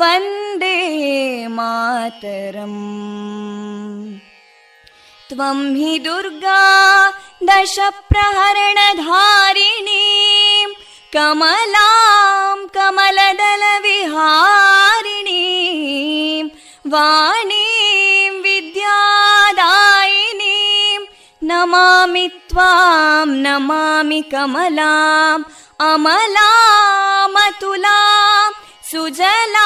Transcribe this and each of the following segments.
वन्दे मातरम् त्वं हि दुर्गा दशप्रहरणधारिणीं कमलां कमलदलविहारिणीं वाणीं विद्यादायिनीं नमामि त्वां नमामि कमलाम् अमलामतुलां सुजलां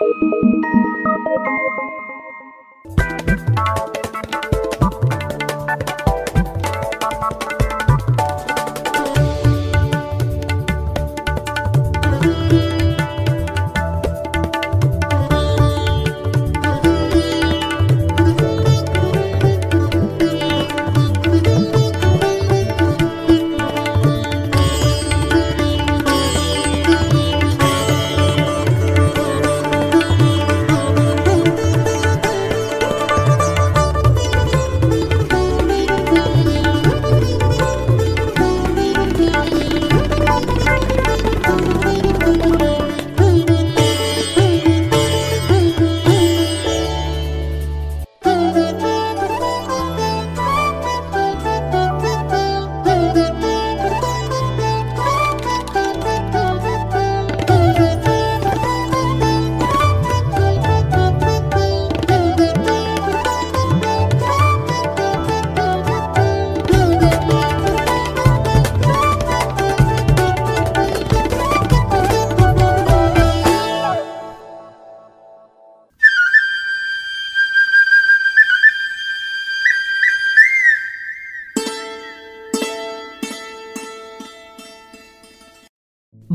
Thank you.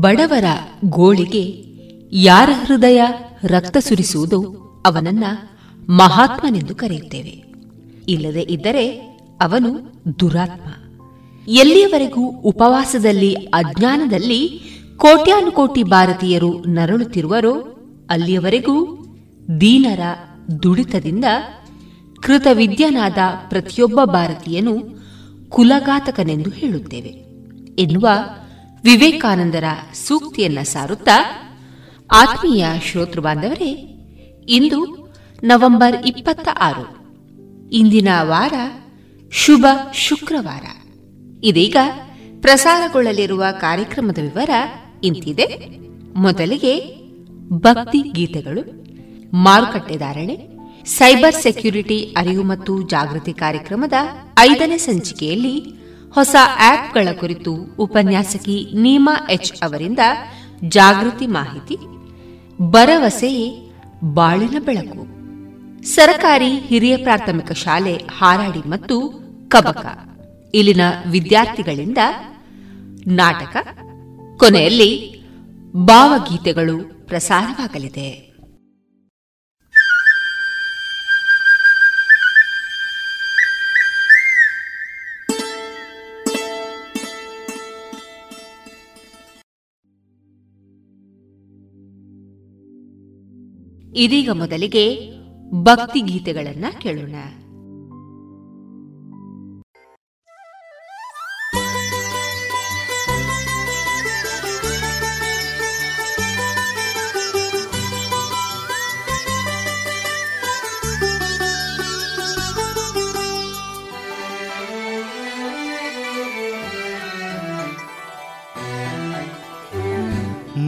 ಬಡವರ ಗೋಳಿಗೆ ಯಾರ ಹೃದಯ ರಕ್ತ ಸುರಿಸುವುದು ಅವನನ್ನ ಮಹಾತ್ಮನೆಂದು ಕರೆಯುತ್ತೇವೆ. ಇಲ್ಲದೆ ಇದ್ದರೆ ಅವನು ದುರಾತ್ಮ. ಎಲ್ಲಿಯವರೆಗೂ ಉಪವಾಸದಲ್ಲಿ, ಅಜ್ಞಾನದಲ್ಲಿ ಕೋಟ್ಯಾನುಕೋಟಿ ಭಾರತೀಯರು ನರಳುತ್ತಿರುವರೋ, ಅಲ್ಲಿಯವರೆಗೂ ದೀನರ ದುಡಿತದಿಂದ ಕೃತವಿದ್ಯನಾದ ಪ್ರತಿಯೊಬ್ಬ ಭಾರತೀಯನು ಕುಲಘಾತಕನೆಂದು ಹೇಳುತ್ತೇವೆ. ಎನ್ನುವ ವಿವೇಕಾನಂದರ ಸೂಕ್ತಿಯನ್ನ ಸಾರುತ್ತಾ ಆತ್ಮೀಯ ಶ್ರೋತೃ ಬಾಂಧವರೇ ಇಂದು ನವೆಂಬರ್ ಇಪ್ಪತ್ತ ಆರು. ಇಂದಿನ ವಾರ ಶುಭ ಶುಕ್ರವಾರ. ಇದೀಗ ಪ್ರಸಾರಗೊಳ್ಳಲಿರುವ ಕಾರ್ಯಕ್ರಮದ ವಿವರ ಇಂತಿದೆ. ಮೊದಲಿಗೆ ಭಕ್ತಿ ಗೀತೆಗಳು, ಮಾರುಕಟ್ಟೆ ಧಾರಣೆ, ಸೈಬರ್ ಸೆಕ್ಯೂರಿಟಿ ಅರಿವು ಮತ್ತು ಜಾಗೃತಿ ಕಾರ್ಯಕ್ರಮದ ಐದನೇ ಸಂಚಿಕೆಯಲ್ಲಿ ಹೊಸ ಆಪ್ಗಳ ಕುರಿತು ಉಪನ್ಯಾಸಕಿ ನೀಮಾ ಎಚ್ ಅವರಿಂದ ಜಾಗೃತಿ ಮಾಹಿತಿ. ಭರವಸೆಯೇ ಬಾಳಿನ ಬೆಳಕು. ಸರಕಾರಿ ಹಿರಿಯ ಪ್ರಾಥಮಿಕ ಶಾಲೆ ಹಾರಾಡಿ ಮತ್ತು ಕಬಕ. ಇಲ್ಲಿನ ವಿದ್ಯಾರ್ಥಿಗಳಿಂದ ನಾಟಕ. ಕೊನೆಯಲ್ಲಿ ಭಾವಗೀತೆಗಳು ಪ್ರಸಾರವಾಗಲಿದೆ. ಇದೀಗ ಮೊದಲಿಗೆ ಭಕ್ತಿ ಗೀತೆಗಳನ್ನ ಕೇಳೋಣ.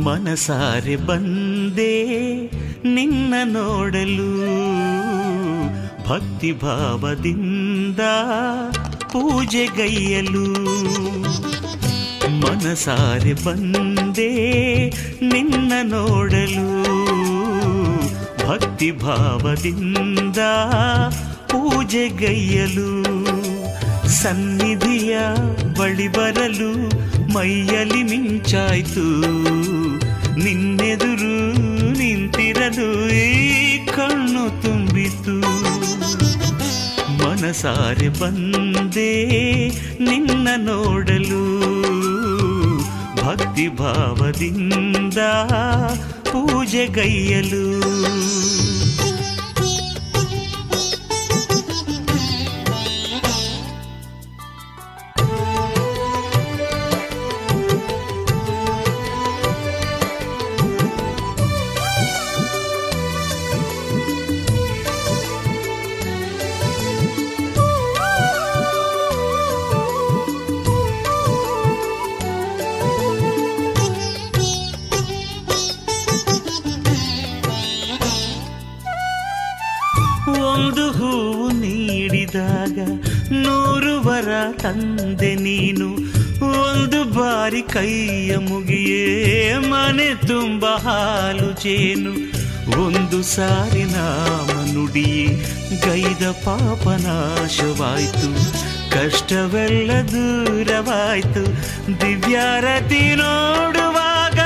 ಮನಸಾರೆ ಬಂದೇ ನಿನ್ನ ನೋಡಲು ಭಕ್ತಿ ಭಾವದಿಂದ ಪೂಜೆಗೈಯಲು ಮನಸಾರೆ ಬಂದೇ ನಿನ್ನ ನೋಡಲು ಭಕ್ತಿ ಭಾವದಿಂದ ಪೂಜೆಗೈಯಲು ಸನ್ನಿಧಿಯ ಬಳಿ ಬರಲು ಮೈಯಲಿ ಮಿಂಚಾಯ್ತು ನಿನ್ನೆದುರು ನಿಂತಿರಲು ಈ ಕಣ್ಣು ತುಂಬಿತು. ಮನಸಾರೆ ಬಂದೆ ನಿನ್ನ ನೋಡಲು. ಭಕ್ತಿ ಭಾವದಿಂದ ಪೂಜೆಗೈಯಲು ತುಂಬ ಹಾಲು ಜೇನು. ಒಂದು ಸಾರಿ ನಾಮ ನುಡಿ ಗೈದ ಪಾಪನಾಶವಾಯ್ತು ಕಷ್ಟವೆಲ್ಲ ದೂರವಾಯ್ತು. ದಿವ್ಯಾರತಿ ನೋಡುವಾಗ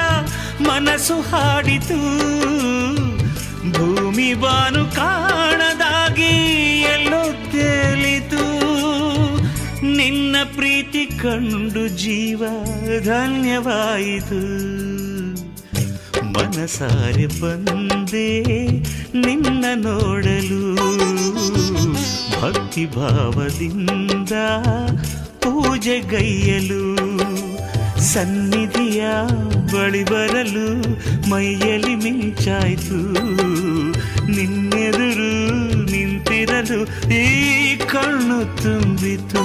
ಮನಸ್ಸು ಹಾಡಿತು. ಭೂಮಿ ಬಾನು ಕಾಣದಾಗಿ ಎಲ್ಲೋ ತೇಲಿತು ನಿನ್ನ ಪ್ರೀತಿ ಕಂಡು ಜೀವ ಧನ್ಯವಾಯಿತು. ಮನಸಾರೆ ಬಂದೆ ನಿನ್ನ ನೋಡಲು. ಭಕ್ತಿ ಭಾವದಿಂದ ಪೂಜೆಗೈಯಲು ಸನ್ನಿಧಿಯ ಬಳಿ ಬರಲು ಮೈಯಲ್ಲಿ ಮಿಂಚಾಯ್ತು. ನಿನ್ನೆದುರು ನಿಂತಿರಲು ಈ ಕಣ್ಣು ತುಂಬಿತು.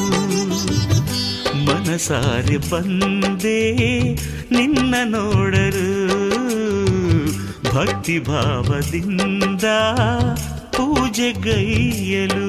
ಮನಸಾರೆ ಬಂದೆ ನಿನ್ನ ನೋಡರು ಭಕ್ತಿ ಭಾವದಿಂದ ಪೂಜೆಗೈಯಲು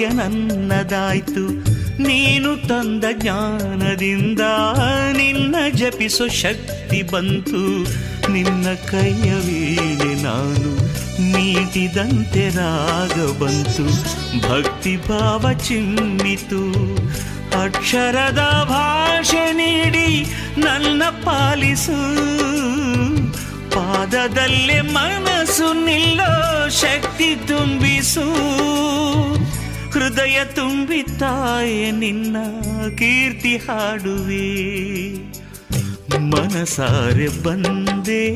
ಭಾಗ್ಯ ನನ್ನದಾಯ್ತು. ನೀನು ತಂದ ಜ್ಞಾನದಿಂದ ನಿನ್ನ ಜಪಿಸೋ ಶಕ್ತಿ ಬಂತು. ನಿನ್ನ ಕೈಯ ವೇಳೆ ನಾನು ನೀಟಿದಂತೆ ರಾಗ ಬಂತು. ಭಕ್ತಿ ಭಾವ ಚಿಮ್ಮಿತು. ಅಕ್ಷರದ ಭಾಷೆ ನೀಡಿ ನನ್ನ ಪಾಲಿಸು. ಪಾದದಲ್ಲೇ ಮನಸ್ಸು ನಿಲ್ಲೋ ಶಕ್ತಿ ತುಂಬಿಸು. ಹೃದಯ ತುಂಬಿ ತಾಯೆ ನಿನ್ನ ಕೀರ್ತಿ ಹಾಡುವೆ. ಮನಸಾರೆ ಬಂದೆ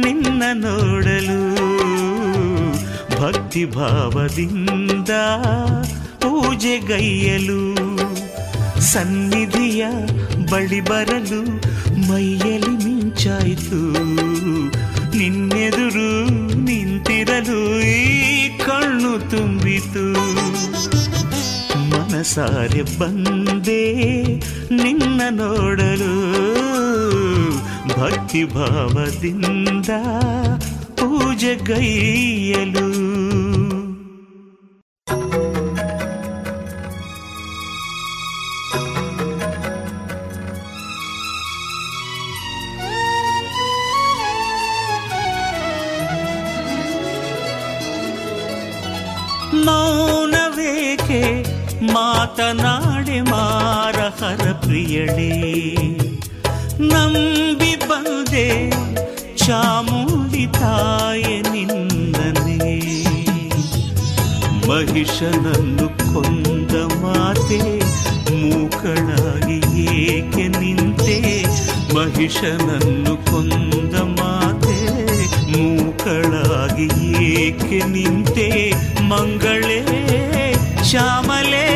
ನಿನ್ನ ನೋಡಲು ಭಕ್ತಿ ಭಾವದಿಂದ ಪೂಜೆಗೈಯಲು ಸನ್ನಿಧಿಯ ಬಳಿ ಬರಲು ಮೈಯಲ್ಲಿ ಮಿಂಚಾಯಿತು. ನಿನ್ನೆದುರು ನಿಂತಿರಲು ಈ ಕಣ್ಣು ತುಂಬಿತು. ಮನಸಾರೆ ಬಂದೆ ನಿನ್ನ ನೋಡಲು ಭಕ್ತಿ ಭಾವದಿಂದ ಮೌನವೇಕೆ ಮಾತನಾಡೆ ಮಾರಹರ ಪ್ರಿಯಳೇ, ನಂಬಿ ಬಂದೆ ಚಾಮುಂಡಿ ತಾಯೆ ನಿಂದನೆ ಮಹಿಷನನ್ನು ಕೊಂದ ಮಾತೆ, ಮೂಕಳಾಗಿ ಏಕೆ ನಿಂತೆ? ಮಹಿಷನನ್ನು ಕೊಂದ ಮಾತೆ, ಮೂಕಳಾಗಿ ಏಕೆ ನಿಂತೆ? ಮಂಗಳೇ, ಶ್ಯಾಮಲೇ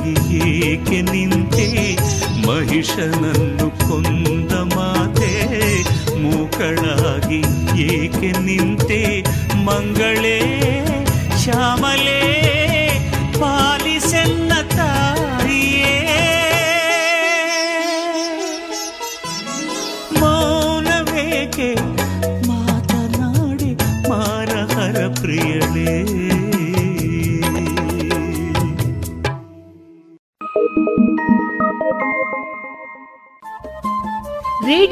ಆಗಿ ಏಕೆ ನಿಂತೆ ಮಹಿಷನನ್ನು ಕೊಂದ ಮಾತೆ ಮೂಕಳಾಗಿ ಏಕೆ ನಿಂತೆ ಮಂಗಳೇ ಶ್ಯಾಮಲೇ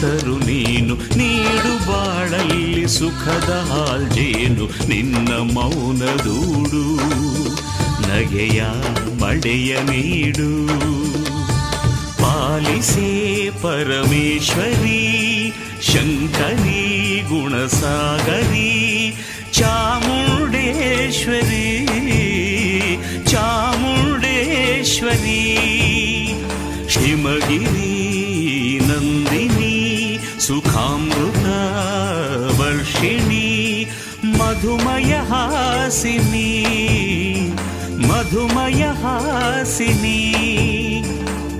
ತರು ನೀನು ನೀಡು ಬಾಳಲ್ಲಿ ಸುಖದ ಹಾಲ್ಜೇನು ನಿನ್ನ ಮೌನ ದೂಡು, ನಗೆಯ ಮಡೆಯ ನೀಡು. ಪಾಲಿಸೇ ಪರಮೇಶ್ವರಿ, ಶಂಕರಿ, ಗುಣಸಾಗರಿ, ಚಾಮುಂಡೇಶ್ವರಿ ಚಾಮುಂಡೇಶ್ವರಿ, ಶ್ರೀಮಗಿರಿ. मधुमयहासिनी।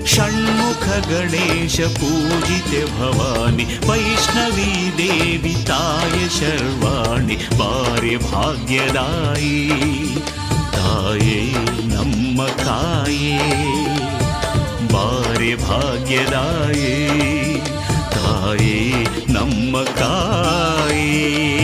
षण्मुखगणेशपूजिते भवानि वैष्णवी देविताय शर्वाणि वारे भाग्यदाय। ताये नम्मकाय वारे भाग्यदाये। ताये नम्मकाय।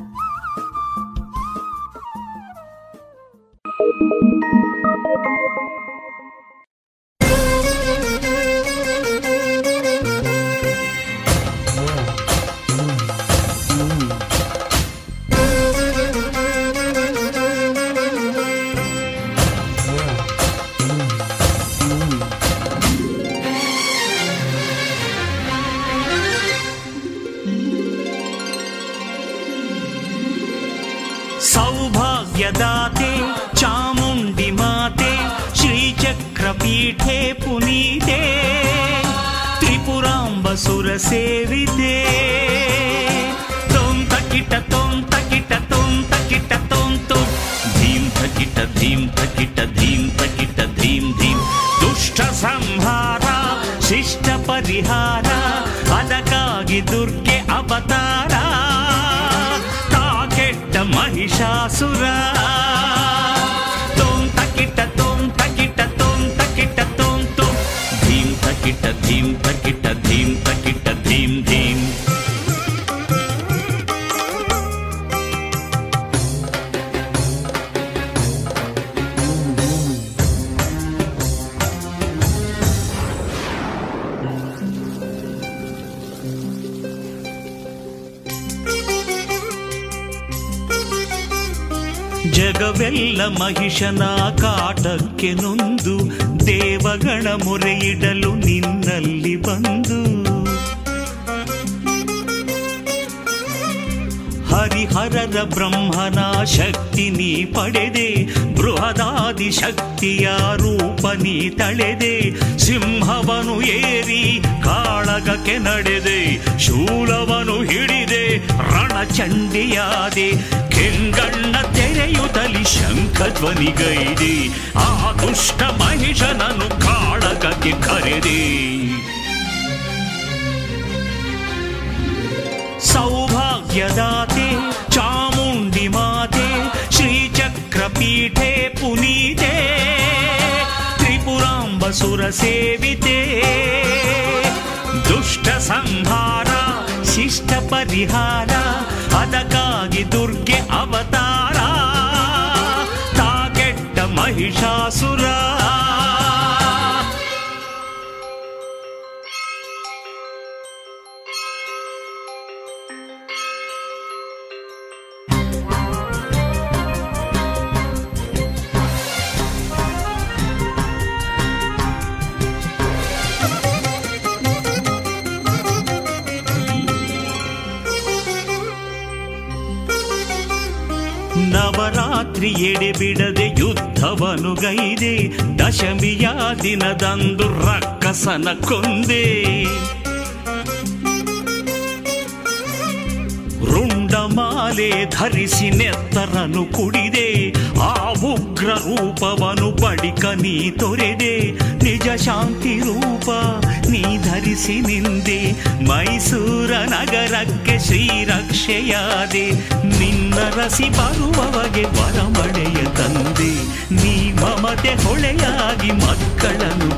ನೀ ಸಿಂಹವನು ಏರಿ ಕಾಳಗಕ್ಕೆ ನಡೆದೆ, ಶೂಲವನು ಹಿಡಿದೆ, ರಣಚಂಡಿಯಾದೆ, ಕೆಂಗಣ್ಣ ತೆರೆಯುತ್ತಲಿ ಶಂಖಧ್ವನಿಗೈದೆ, ಆ ದುಷ್ಟ ಮಹಿಷನನು ಕಾಳಗಕ್ಕೆ ಕರೆದೆ. ಸೌಭಾಗ್ಯದಾತೆ, ಚಾಮುಂಡಿ ಮಾತೆ, ಶ್ರೀಚಕ್ರಪೀಠೆ ತ್ರಿಪುರಾಂಬಸುರ ಸೇವಿತೆ ದುಷ್ಟ ಸಂಹಾರ ಶಿಷ್ಟ ಪರಿಹಾರ ಅದಕ್ಕಾಗಿ ದುರ್ಗೆ ಅವತಾರ ತಾಗೆಟ್ಟ ಮಹಿಷಾಸುರ ನವರಾತ್ರಿ ಎಡೆ ಬಿಡದೆ ಯುದ್ಧವನು ಗೈದೆ ದಶಮಿಯ ದಿನದಂದು ರಕ್ಕಸನ ಕೊಂದೆ ರುಂಡಮಾಲೆ ಧರಿಸಿ ನೆತ್ತರನು ಕುಡಿದೆ. ಆ ಉಗ್ರ ರೂಪವನು ಬಡಿಕ ನೀ ತೊರೆದೆ. ನಿಜ ಶಾಂತಿ ರೂಪ ನೀ ಧರಿಸಿ ನಿಂದೆ. ಮೈಸೂರ ನಗರಕ್ಕೆ ಶ್ರೀರಕ್ಷೆಯಾದೆ. ನಿನ್ನ ರಸಿ ಬರುವವಗೆ ಬರಮಡೆಯ ತಂದೆ. ನೀ ಮಮತೆ ಹೊಳೆಯಾಗಿ ಮಕ್ಕಳನ್ನು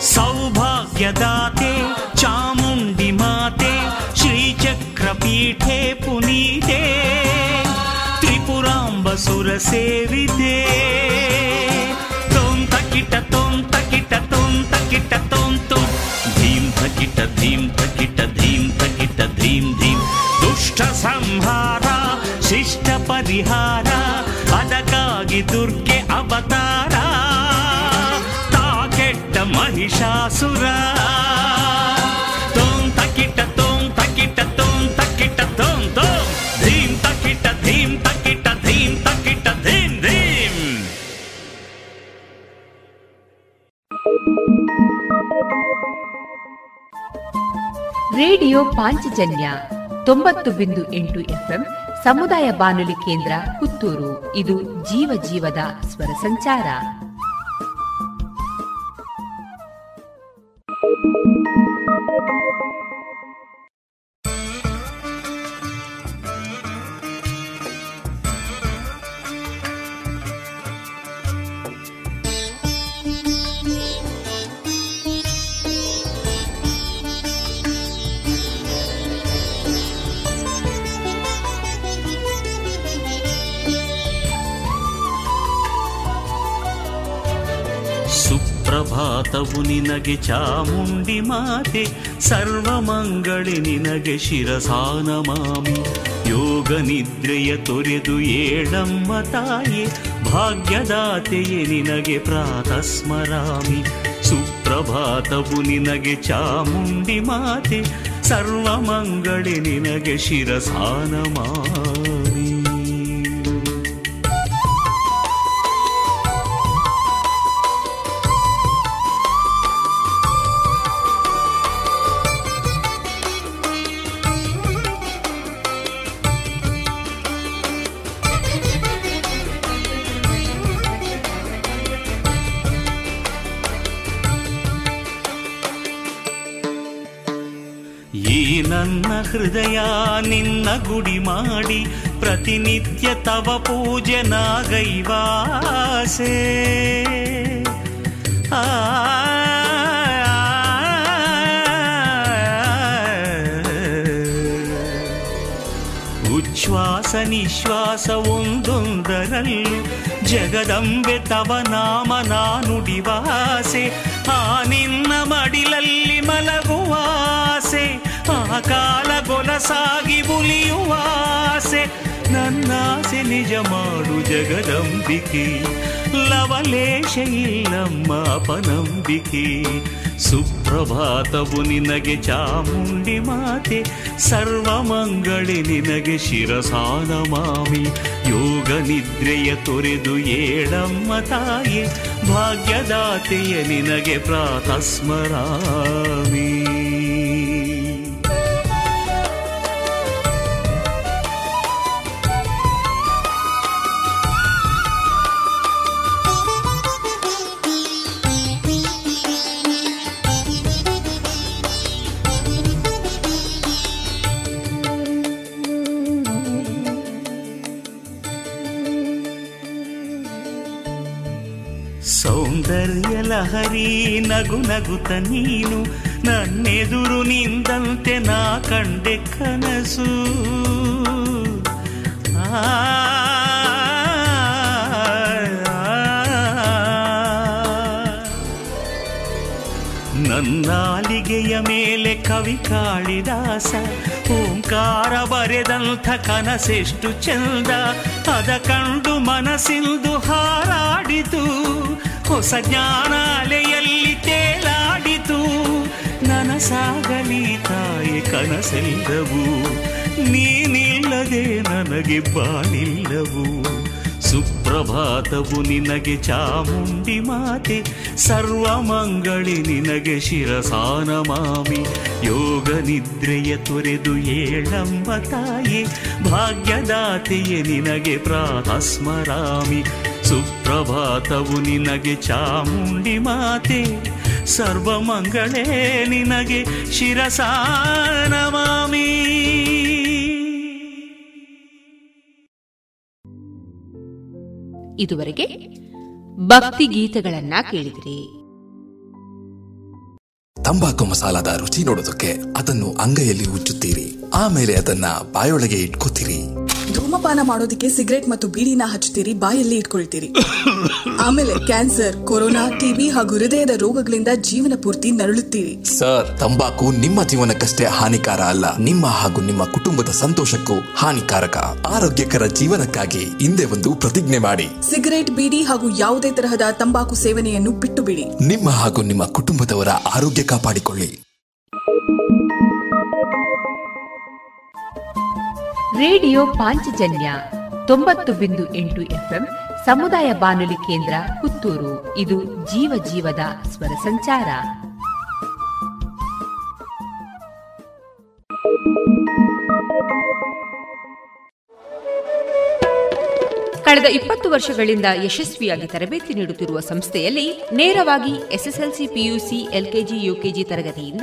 सौभाग्यदाते चामुण्डि माते श्रीचक्रपीठे पुनीते त्रिपुराम्बसुरसेविते। त्रिपुराम्बसुरसेविदे तु पकिट तुं पकिट तुं पकिट तुं तुं धीं पकिट धीं पकिटीं धीं धीं दुष्टसंहारा शिष्टपरिहारा अदकागि दुर्गे अवतारा। ಮಹಿಷಾಸುರ ತೋಂ ತಕಿಟ ತೋಂ ತಕಿಟ ತೋಂ ತಕಿಟ ತೋಂ ತೋಂ ಧೀಂ ತಕಿಟ ಧೀಂ ತಕಿಟ ಧೀಂ ತಕಿಟ ಧೀಂ ಧೀಂ ರೇಡಿಯೋ ಪಾಂಚಜನ್ಯ ತೊಂಬತ್ತು ಬಿಂದು ಎಂಟು ಎಫ್ಎಂ ಸಮುದಾಯ ಬಾನುಲಿ ಕೇಂದ್ರ ಪುತ್ತೂರು. ಇದು ಜೀವ ಜೀವದ ಸ್ವರ ಸಂಚಾರ. Thank you. ಸುಪ್ರಭಾತವು ನಿನಗೆ ಚಾಮುಂಡಿ ಮಾತೆ, ಸರ್ವಮಂಗಳಿ ನಿನಗೆ ಶಿರಸಾನ ಮಾಮಿ. ಯೋಗ ನಿದ್ರೆಯ ತೊರೆದು ಏಳಮ್ಮ ತಾಯೆ, ಭಾಗ್ಯದಾತೆಯೇ ನಿನಗೆ ಪ್ರಾತಸ್ಮರಾಮಿ. ಸುಪ್ರಭಾತವು ನಿನಗೆ ಚಾಮುಂಡಿ ಮಾತೆ, ಸರ್ವಮಂಗಳಿ ನಿನಗೆ ಶಿರಸಾನ ಹೃದಯ ನಿನ್ನ ಗುಡಿ ಮಾಡಿ ಪ್ರತಿನಿತ್ಯ ತವ ಪೂಜೆ ನಾಗೈವಾಸೆ ಆ ಉಚ್ಛ್ವಾಸ ನಿಶ್ವಾಸ ಒಂದೊಂದರಲ್ಲೂ ಜಗದಂಬೆ ತವ ನಾಮ ನಾನುಡಿವಾಸೆ ಆ ನಿನ್ನ ಮಡಿಲಲ್ಲಿ ಮಲಗುವಾಸೆ ಕಾಲ ಗೊಲಸಾಗಿ ಉಲಿಯುವಾಸೆ ನನ್ನಾಸೆ ನಿಜ ಮಾಡು ಜಗದಂಬಿಕೆ. ಲವಲೇಶ ಇಲ್ಲಮ್ಮ ಅಪನಂಬಿಕೆ. ಸುಪ್ರಭಾತವು ನಿನಗೆ ಚಾಮುಂಡಿ ಮಾತೆ. ಸರ್ವಮಂಗಳಿ ನಿನಗೆ ಶಿರಸಾನ ಮಾಮಿ. ಯೋಗ ನಿದ್ರೆಯ ತೊರೆದು ಏಳಮ್ಮ ತಾಯೆ. ಭಾಗ್ಯದಾತೆಯ ನಿನಗೆ ಪ್ರಾತಸ್ಮರಾಮಿ ನಗು ನಗುತ ನೀನು ನನ್ನೆದುರು ನಿಂದಂತೆ ನಾ ಕಂಡೆ ಕನಸು ಆ ನನ್ನಾಲಿಗೆಯ ಮೇಲೆ ಕವಿ ಕಾಳಿದಾಸ ಓಂಕಾರ ಬರೆದಂಥ ಕನಸೆಷ್ಟು ಚೆಂದ, ಅದ ಕಂಡು ಮನಸ್ಸಿಂದು ಹಾರಾಡಿತು. ಹೊಸ ಜ್ಞಾನಾಲೆಯಲ್ಲಿ ತೇಲಾಡಿತು. ನನಸಾಗಲಿ ತಾಯಿ ಕನಸೆಲ್ಲವು, ನೀನಿಲ್ಲದೆ ನನಗೆ ಬಾಳಿಲ್ಲವು ಸುಪ್ರಭಾತವು ನಿನಗೆ ಚಾಮುಂಡಿ ಮಾತೆ, ಸರ್ವಮಂಗಳಿ ನಿನಗೆ ಶಿರಸಾನ ಮಾಮಿ. ಯೋಗ ನಿದ್ರೆಯ ತೊರೆದು ಏಳಂಬ ತಾಯಿ, ಭಾಗ್ಯದಾತೆಯೇ ನಿನಗೆ ಪ್ರಾತಸ್ಮರಾಮಿ. ಸುಪ್ರಭಾತವು ನಿನಗೆ ಚಾಮುಂಡಿ ಮಾತೆ, ಸರ್ವಮಂಗಳೇ ನಿನಗೆ ಶಿರಸಾನ ಮಾಮಿ. ಇದುವರೆಗೆ ಭಕ್ತಿ ಗೀತೆಗಳನ್ನ ಕೇಳಿದ್ರಿ. ತಂಬಾಕು ಮಸಾಲದ ರುಚಿ ನೋಡೋದಕ್ಕೆ ಅದನ್ನು ಅಂಗೈಯಲ್ಲಿ ಉಜ್ಜುತ್ತೀರಿ. ಆಮೇಲೆ ಅದನ್ನ ಬಾಯೊಳಗೆ ಇಟ್ಕೋತೀರಿ. ಧೂಮಪಾನ ಮಾಡೋದಕ್ಕೆ ಸಿಗರೆಟ್ ಮತ್ತು ಬೀಡಿನ ಹಚ್ಚುತ್ತೀರಿ ಬಾಯಲ್ಲಿ ಇಟ್ಕೊಳ್ತೀರಿ. ಆಮೇಲೆ ಕ್ಯಾನ್ಸರ್ ಕೊರೋನಾ ಟಿಬಿ ಹಾಗೂ ಹೃದಯದ ರೋಗಗಳಿಂದ ಜೀವನ ಪೂರ್ತಿ ನರಳುತ್ತೀರಿ. ಸರ್ ತಂಬಾಕು ನಿಮ್ಮ ಜೀವನಕ್ಕಷ್ಟೇ ಹಾನಿಕಾರ ಅಲ್ಲ. ನಿಮ್ಮ ಹಾಗೂ ನಿಮ್ಮ ಕುಟುಂಬದ ಸಂತೋಷಕ್ಕೂ ಹಾನಿಕಾರಕ. ಆರೋಗ್ಯಕರ ಜೀವನಕ್ಕಾಗಿ ಹಿಂದೆ ಒಂದು ಪ್ರತಿಜ್ಞೆ ಮಾಡಿ. ಸಿಗರೇಟ್ ಬೀಡಿ ಹಾಗೂ ಯಾವುದೇ ತರಹದ ತಂಬಾಕು ಸೇವನೆಯನ್ನು ಬಿಟ್ಟು ಬಿಡಿ ನಿಮ್ಮ ಹಾಗೂ ನಿಮ್ಮ ಕುಟುಂಬದವರ ಆರೋಗ್ಯ ಕಾಪಾಡಿಕೊಳ್ಳಿ. ರೇಡಿಯೋ ಪಾಂಚಜನ್ಯ ತೊಂಬತ್ತು ಬಿಂದು ಎಂಟು ಎಫ್ಎಂ ಸಮುದಾಯ ಬಾನುಲಿ ಕೇಂದ್ರ ಪುತ್ತೂರು. ಇದು ಜೀವ ಜೀವದ ಸ್ವರ ಸಂಚಾರ. ಕಳೆದ ಇಪ್ಪತ್ತು ವರ್ಷಗಳಿಂದ ಯಶಸ್ವಿಯಾಗಿ ತರಬೇತಿ ನೀಡುತ್ತಿರುವ ಸಂಸ್ಥೆಯಲ್ಲಿ ನೇರವಾಗಿ ಎಸ್ಎಸ್ಎಲ್ಸಿ ಪಿಯುಸಿ, ಎಲ್ಕೆಜಿ, ಯುಕೆಜಿ ತರಗತಿಯಿಂದ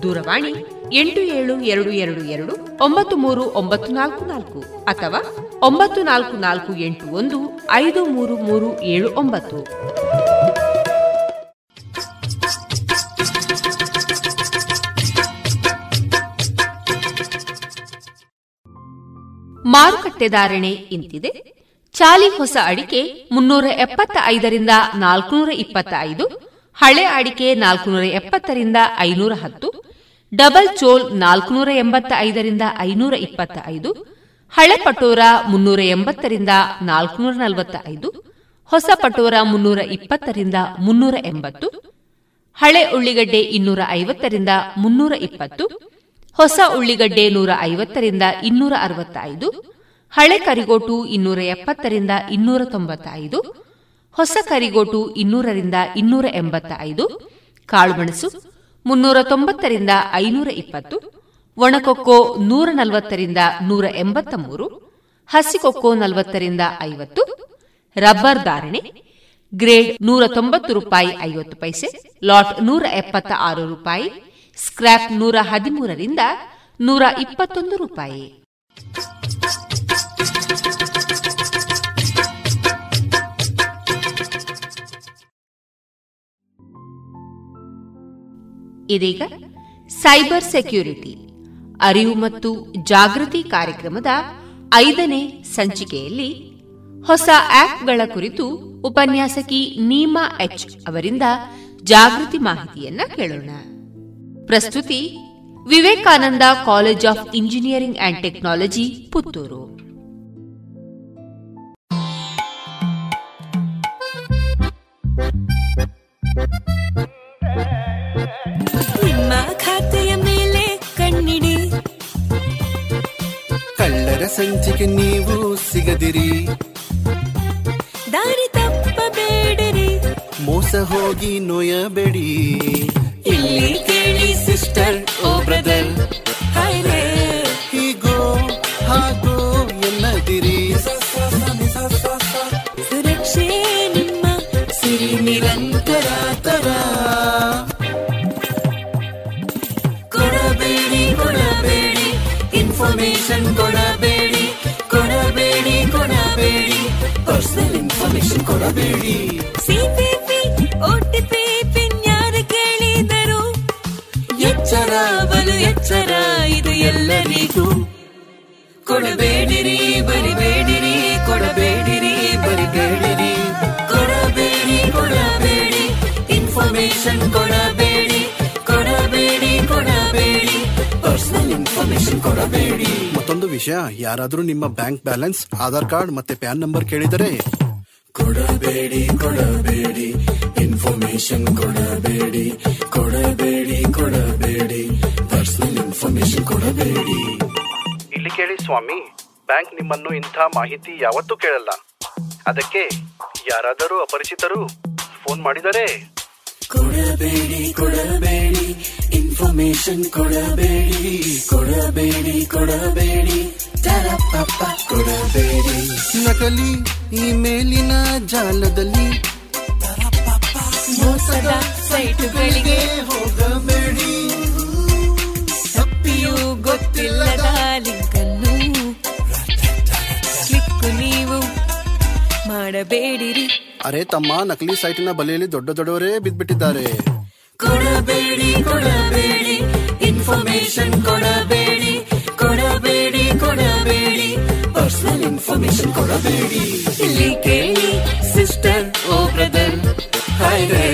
ದೂರವಾಣಿ ಎಂಟು ಏಳು ಎರಡು ಎರಡು ಎರಡು ಒಂಬತ್ತು ಮೂರು ಒಂಬತ್ತು ನಾಲ್ಕು ನಾಲ್ಕು ಅಥವಾ ಒಂಬತ್ತು ನಾಲ್ಕು ನಾಲ್ಕು ಎಂಟು ಒಂದು ಐದು ಮೂರು ಮೂರು ಏಳು ಒಂಬತ್ತು. ಮಾರುಕಟ್ಟೆ ಧಾರಣೆ ಇಂತಿದೆ. ಚಾಲಿ ಹೊಸ ಅಡಿಕೆ ಮುನ್ನೂರ ಎಪ್ಪತ್ತ ಐದರಿಂದ ನಾಲ್ಕುನೂರ ಇಪ್ಪತ್ತ ಐದು ಹಳೆ ಅಡಿಕೆ ನಾಲ್ಕುನೂರ ಎಪ್ಪತ್ತರಿಂದ ಐನೂರ ಹತ್ತು ಡಬಲ್ ಚೋಲ್ ನಾಲ್ಕುನೂರ ಎಂಬತ್ತ ಐದರಿಂದ ಐನೂರ ಇಪ್ಪತ್ತ ಐದು ಹಳೆ ಪಟೋರ ಮುನ್ನೂರ ಎಂಬತ್ತರಿಂದ ನಾಲ್ಕುನೂರ ನಲವತ್ತ ಐದು ಹೊಸ ಪಟೋರ ಮುನ್ನೂರ ಇಪ್ಪತ್ತರಿಂದ ಮುನ್ನೂರ ಎಂಬತ್ತು ಹಳೆ ಉಳ್ಳಿಗಡ್ಡೆ ಇನ್ನೂರ ಐವತ್ತರಿಂದ ಮುನ್ನೂರ ಇಪ್ಪತ್ತು ಹೊಸ ಉಳ್ಳಿಗಡ್ಡೆ ನೂರ ಐವತ್ತರಿಂದ ಇನ್ನೂರ ಅರವತ್ತೈದು ಹಳೆ ಕರಿಗೋಟು ಇನ್ನೂರ ಎಪ್ಪತ್ತರಿಂದ ಇನ್ನೂರ ತೊಂಬತ್ತ ಐದು ಹೊಸ ಕರಿಗೋಟು ಇನ್ನೂರರಿಂದ ಇನ್ನೂರ ಎಂಬತ್ತ ಐದು ಕಾಳುಮೆಣಸು ಮುನ್ನೂರ ತೊಂಬತ್ತರಿಂದ ಐನೂರ ಇಪ್ಪತ್ತು ಒಣಕೊಕ್ಕೋ ನೂರ ನಲವತ್ತರಿಂದ ನೂರ ಎಂಬತ್ತ ಮೂರು ಹಸಿಕೊಕ್ಕೋ ನಲವತ್ತರಿಂದ ಐವತ್ತು, ರಬ್ಬರ್ ಧಾರಣೆ ಗ್ರೇಡ್ ನೂರ ತೊಂಬತ್ತು ರೂಪಾಯಿ ಐವತ್ತು ಪೈಸೆ, ಲಾಟ್ ನೂರ ಎಪ್ಪತ್ತ ಆರು ರೂಪಾಯಿ ಸ್ಕ್ರಾಪ್ ನೂರ ಹದಿಮೂರರಿಂದ ನೂರ ಇಪ್ಪತ್ತೊಂದು ರೂಪಾಯಿ. ಇದೀಗ ಸೈಬರ್ ಸೆಕ್ಯೂರಿಟಿ, ಅರಿವು ಮತ್ತು ಜಾಗೃತಿ ಕಾರ್ಯಕ್ರಮದ ಐದನೇ ಸಂಚಿಕೆಯಲ್ಲಿ ಹೊಸ ಆಪ್ಗಳ ಕುರಿತು ಉಪನ್ಯಾಸಕಿ ನೀಮಾ ಎಚ್ ಅವರಿಂದ ಜಾಗೃತಿ ಮಾಹಿತಿಯನ್ನ ಕೇಳೋಣ. ಪ್ರಸ್ತುತಿ, Vivekananda college of engineering and technology, Puttur. ನಿಮ್ಮ ಸಂಚಿಕೆ ನೀವು ಸಿಗದಿರಿ. ದಾರಿ ತಪ್ಪಬೇಡಿರಿ ಮೋಸ ಹೋಗಿ ನೋಯಬೇಡಿ. ಇಲ್ಲಿ ಕೇಳಿ ಸಿಸ್ಟರ್ ಓ ಬ್ರದರ್. ಹಾಯ್ರೆ ಹೀಗೋ ಹಾಗೋ ಎನ್ನದಿರಿ. ಸುರಕ್ಷೆ ನಿಮ್ಮ ಸಿರಿ ನಿರಂತರ ತರ ಕೊಡಬೇಡಿ ಕೊಡಬೇಡಿ. ಇನ್ಫಾರ್ಮೇಶನ್ ಕೊಡಬೇಡಿ ಕೊಡಬೇಡಿ. ಸಿಪಿಪಿ ಓಟಿಪಿ ಪಿನ್ ಯಾರು ಕೇಳಿದರು? ಎಚ್ಚರ ಬಲು ಎಚ್ಚರ ಇದು ಎಲ್ಲರಿಗೂ. ಕೊಡಬೇಡಿರಿ ಬರಿಬೇಡಿರಿ ಕೊಡಬೇಡಿರಿ ಬರಿಬೇಡಿರಿ. ಕೊಡಬೇಡಿ ಕೊಡಬೇಡಿ ಇನ್ಫಾರ್ಮೇಶನ್ ಕೊಡಬೇಡಿ. ಕೊಡಬೇಡಿ ಕೊಡಬೇಡಿ. ಪರ್ಸನಲ್ ಇನ್ಫಾರ್ಮೇಶನ್ ಕೊಡಬೇಡಿ. ಮತ್ತೊಂದು ವಿಷಯ ಯಾರಾದರೂ ನಿಮ್ಮ ಬ್ಯಾಂಕ್ ಬ್ಯಾಲೆನ್ಸ್ ಆಧಾರ್ ಕಾರ್ಡ್ ಮತ್ತೆ ಪ್ಯಾನ್ ನಂಬರ್ ಕೇಳಿದರೆ ಕೊಡಬೇಡಿ ಕೊಡಬೇಡಿ. ಇನ್ಫಾರ್ಮೇಶನ್ ಕೊಡಬೇಡಿ ಕೊಡಬೇಡಿ ಕೊಡಬೇಡಿ. ಪರ್ಸನಲ್ ಇನ್ಫಾರ್ಮೇಶನ್ ಕೊಡಬೇಡಿ. ಇಲ್ಲಿ ಕೇಳಿ ಸ್ವಾಮಿ ಬ್ಯಾಂಕ್ ನಿಮ್ಮನ್ನು ಇಂಥ ಮಾಹಿತಿ ಯಾವತ್ತೂ ಕೇಳಲ್ಲ. ಅದಕ್ಕೆ ಯಾರಾದರೂ ಅಪರಿಚಿತರು ಫೋನ್ ಮಾಡಿದರೆ? ಕೊಡಬೇಡಿ ಕೊಡಬೇಡಿ. ಇನ್ಫಾರ್ಮೇಶನ್ ಕೊಡಬೇಡಿ ಕೊಡಬೇಡಿ ಕೊಡಬೇಡಿ. ಕೊಡಬೇಡಿ. ನಕಲಿ ಇಮೇಲಿನ ಜಾಲದಲ್ಲಿ ಮೋಸದ ಸೈಟುಗಳಿಗೆ ಹೋಗಬೇಡಿ. ತಪ್ಪಿಯೂ ಗೊತ್ತ ಗೊತ್ತಿಲ್ಲದ ಲಿಂಕನ್ನು ಕ್ಲಿಕ್ ನೀವು ಮಾಡಬೇಡಿರಿ. ಅರೆ ತಮ್ಮ ನಕಲಿ ಸೈಟಿನ ಬಲೆಯಲ್ಲಿ ದೊಡ್ಡ ದೊಡ್ಡವರೇ ಬಿದ್ದ್ಬಿಟ್ಟಿದ್ದಾರೆ ಕೊಡಬೇಡಿ ಕೊಡಬೇಡಿ. ಇನ್ಫಾರ್ಮೇಶನ್ ಕೊಡಬೇಡಿ ಕೊಡಬೇಡಿ ಕೊಡಬೇಡಿ. ಪರ್ಸನಲ್ ಇನ್ಫಾರ್ಮೇಶನ್ ಕೊಡಬೇಡಿ. ಇಲ್ಲಿ ಕೇಳಿ ಸಿಸ್ಟರ್ ಓ ಬ್ರದರ್ ಹಾಯ್ರೆ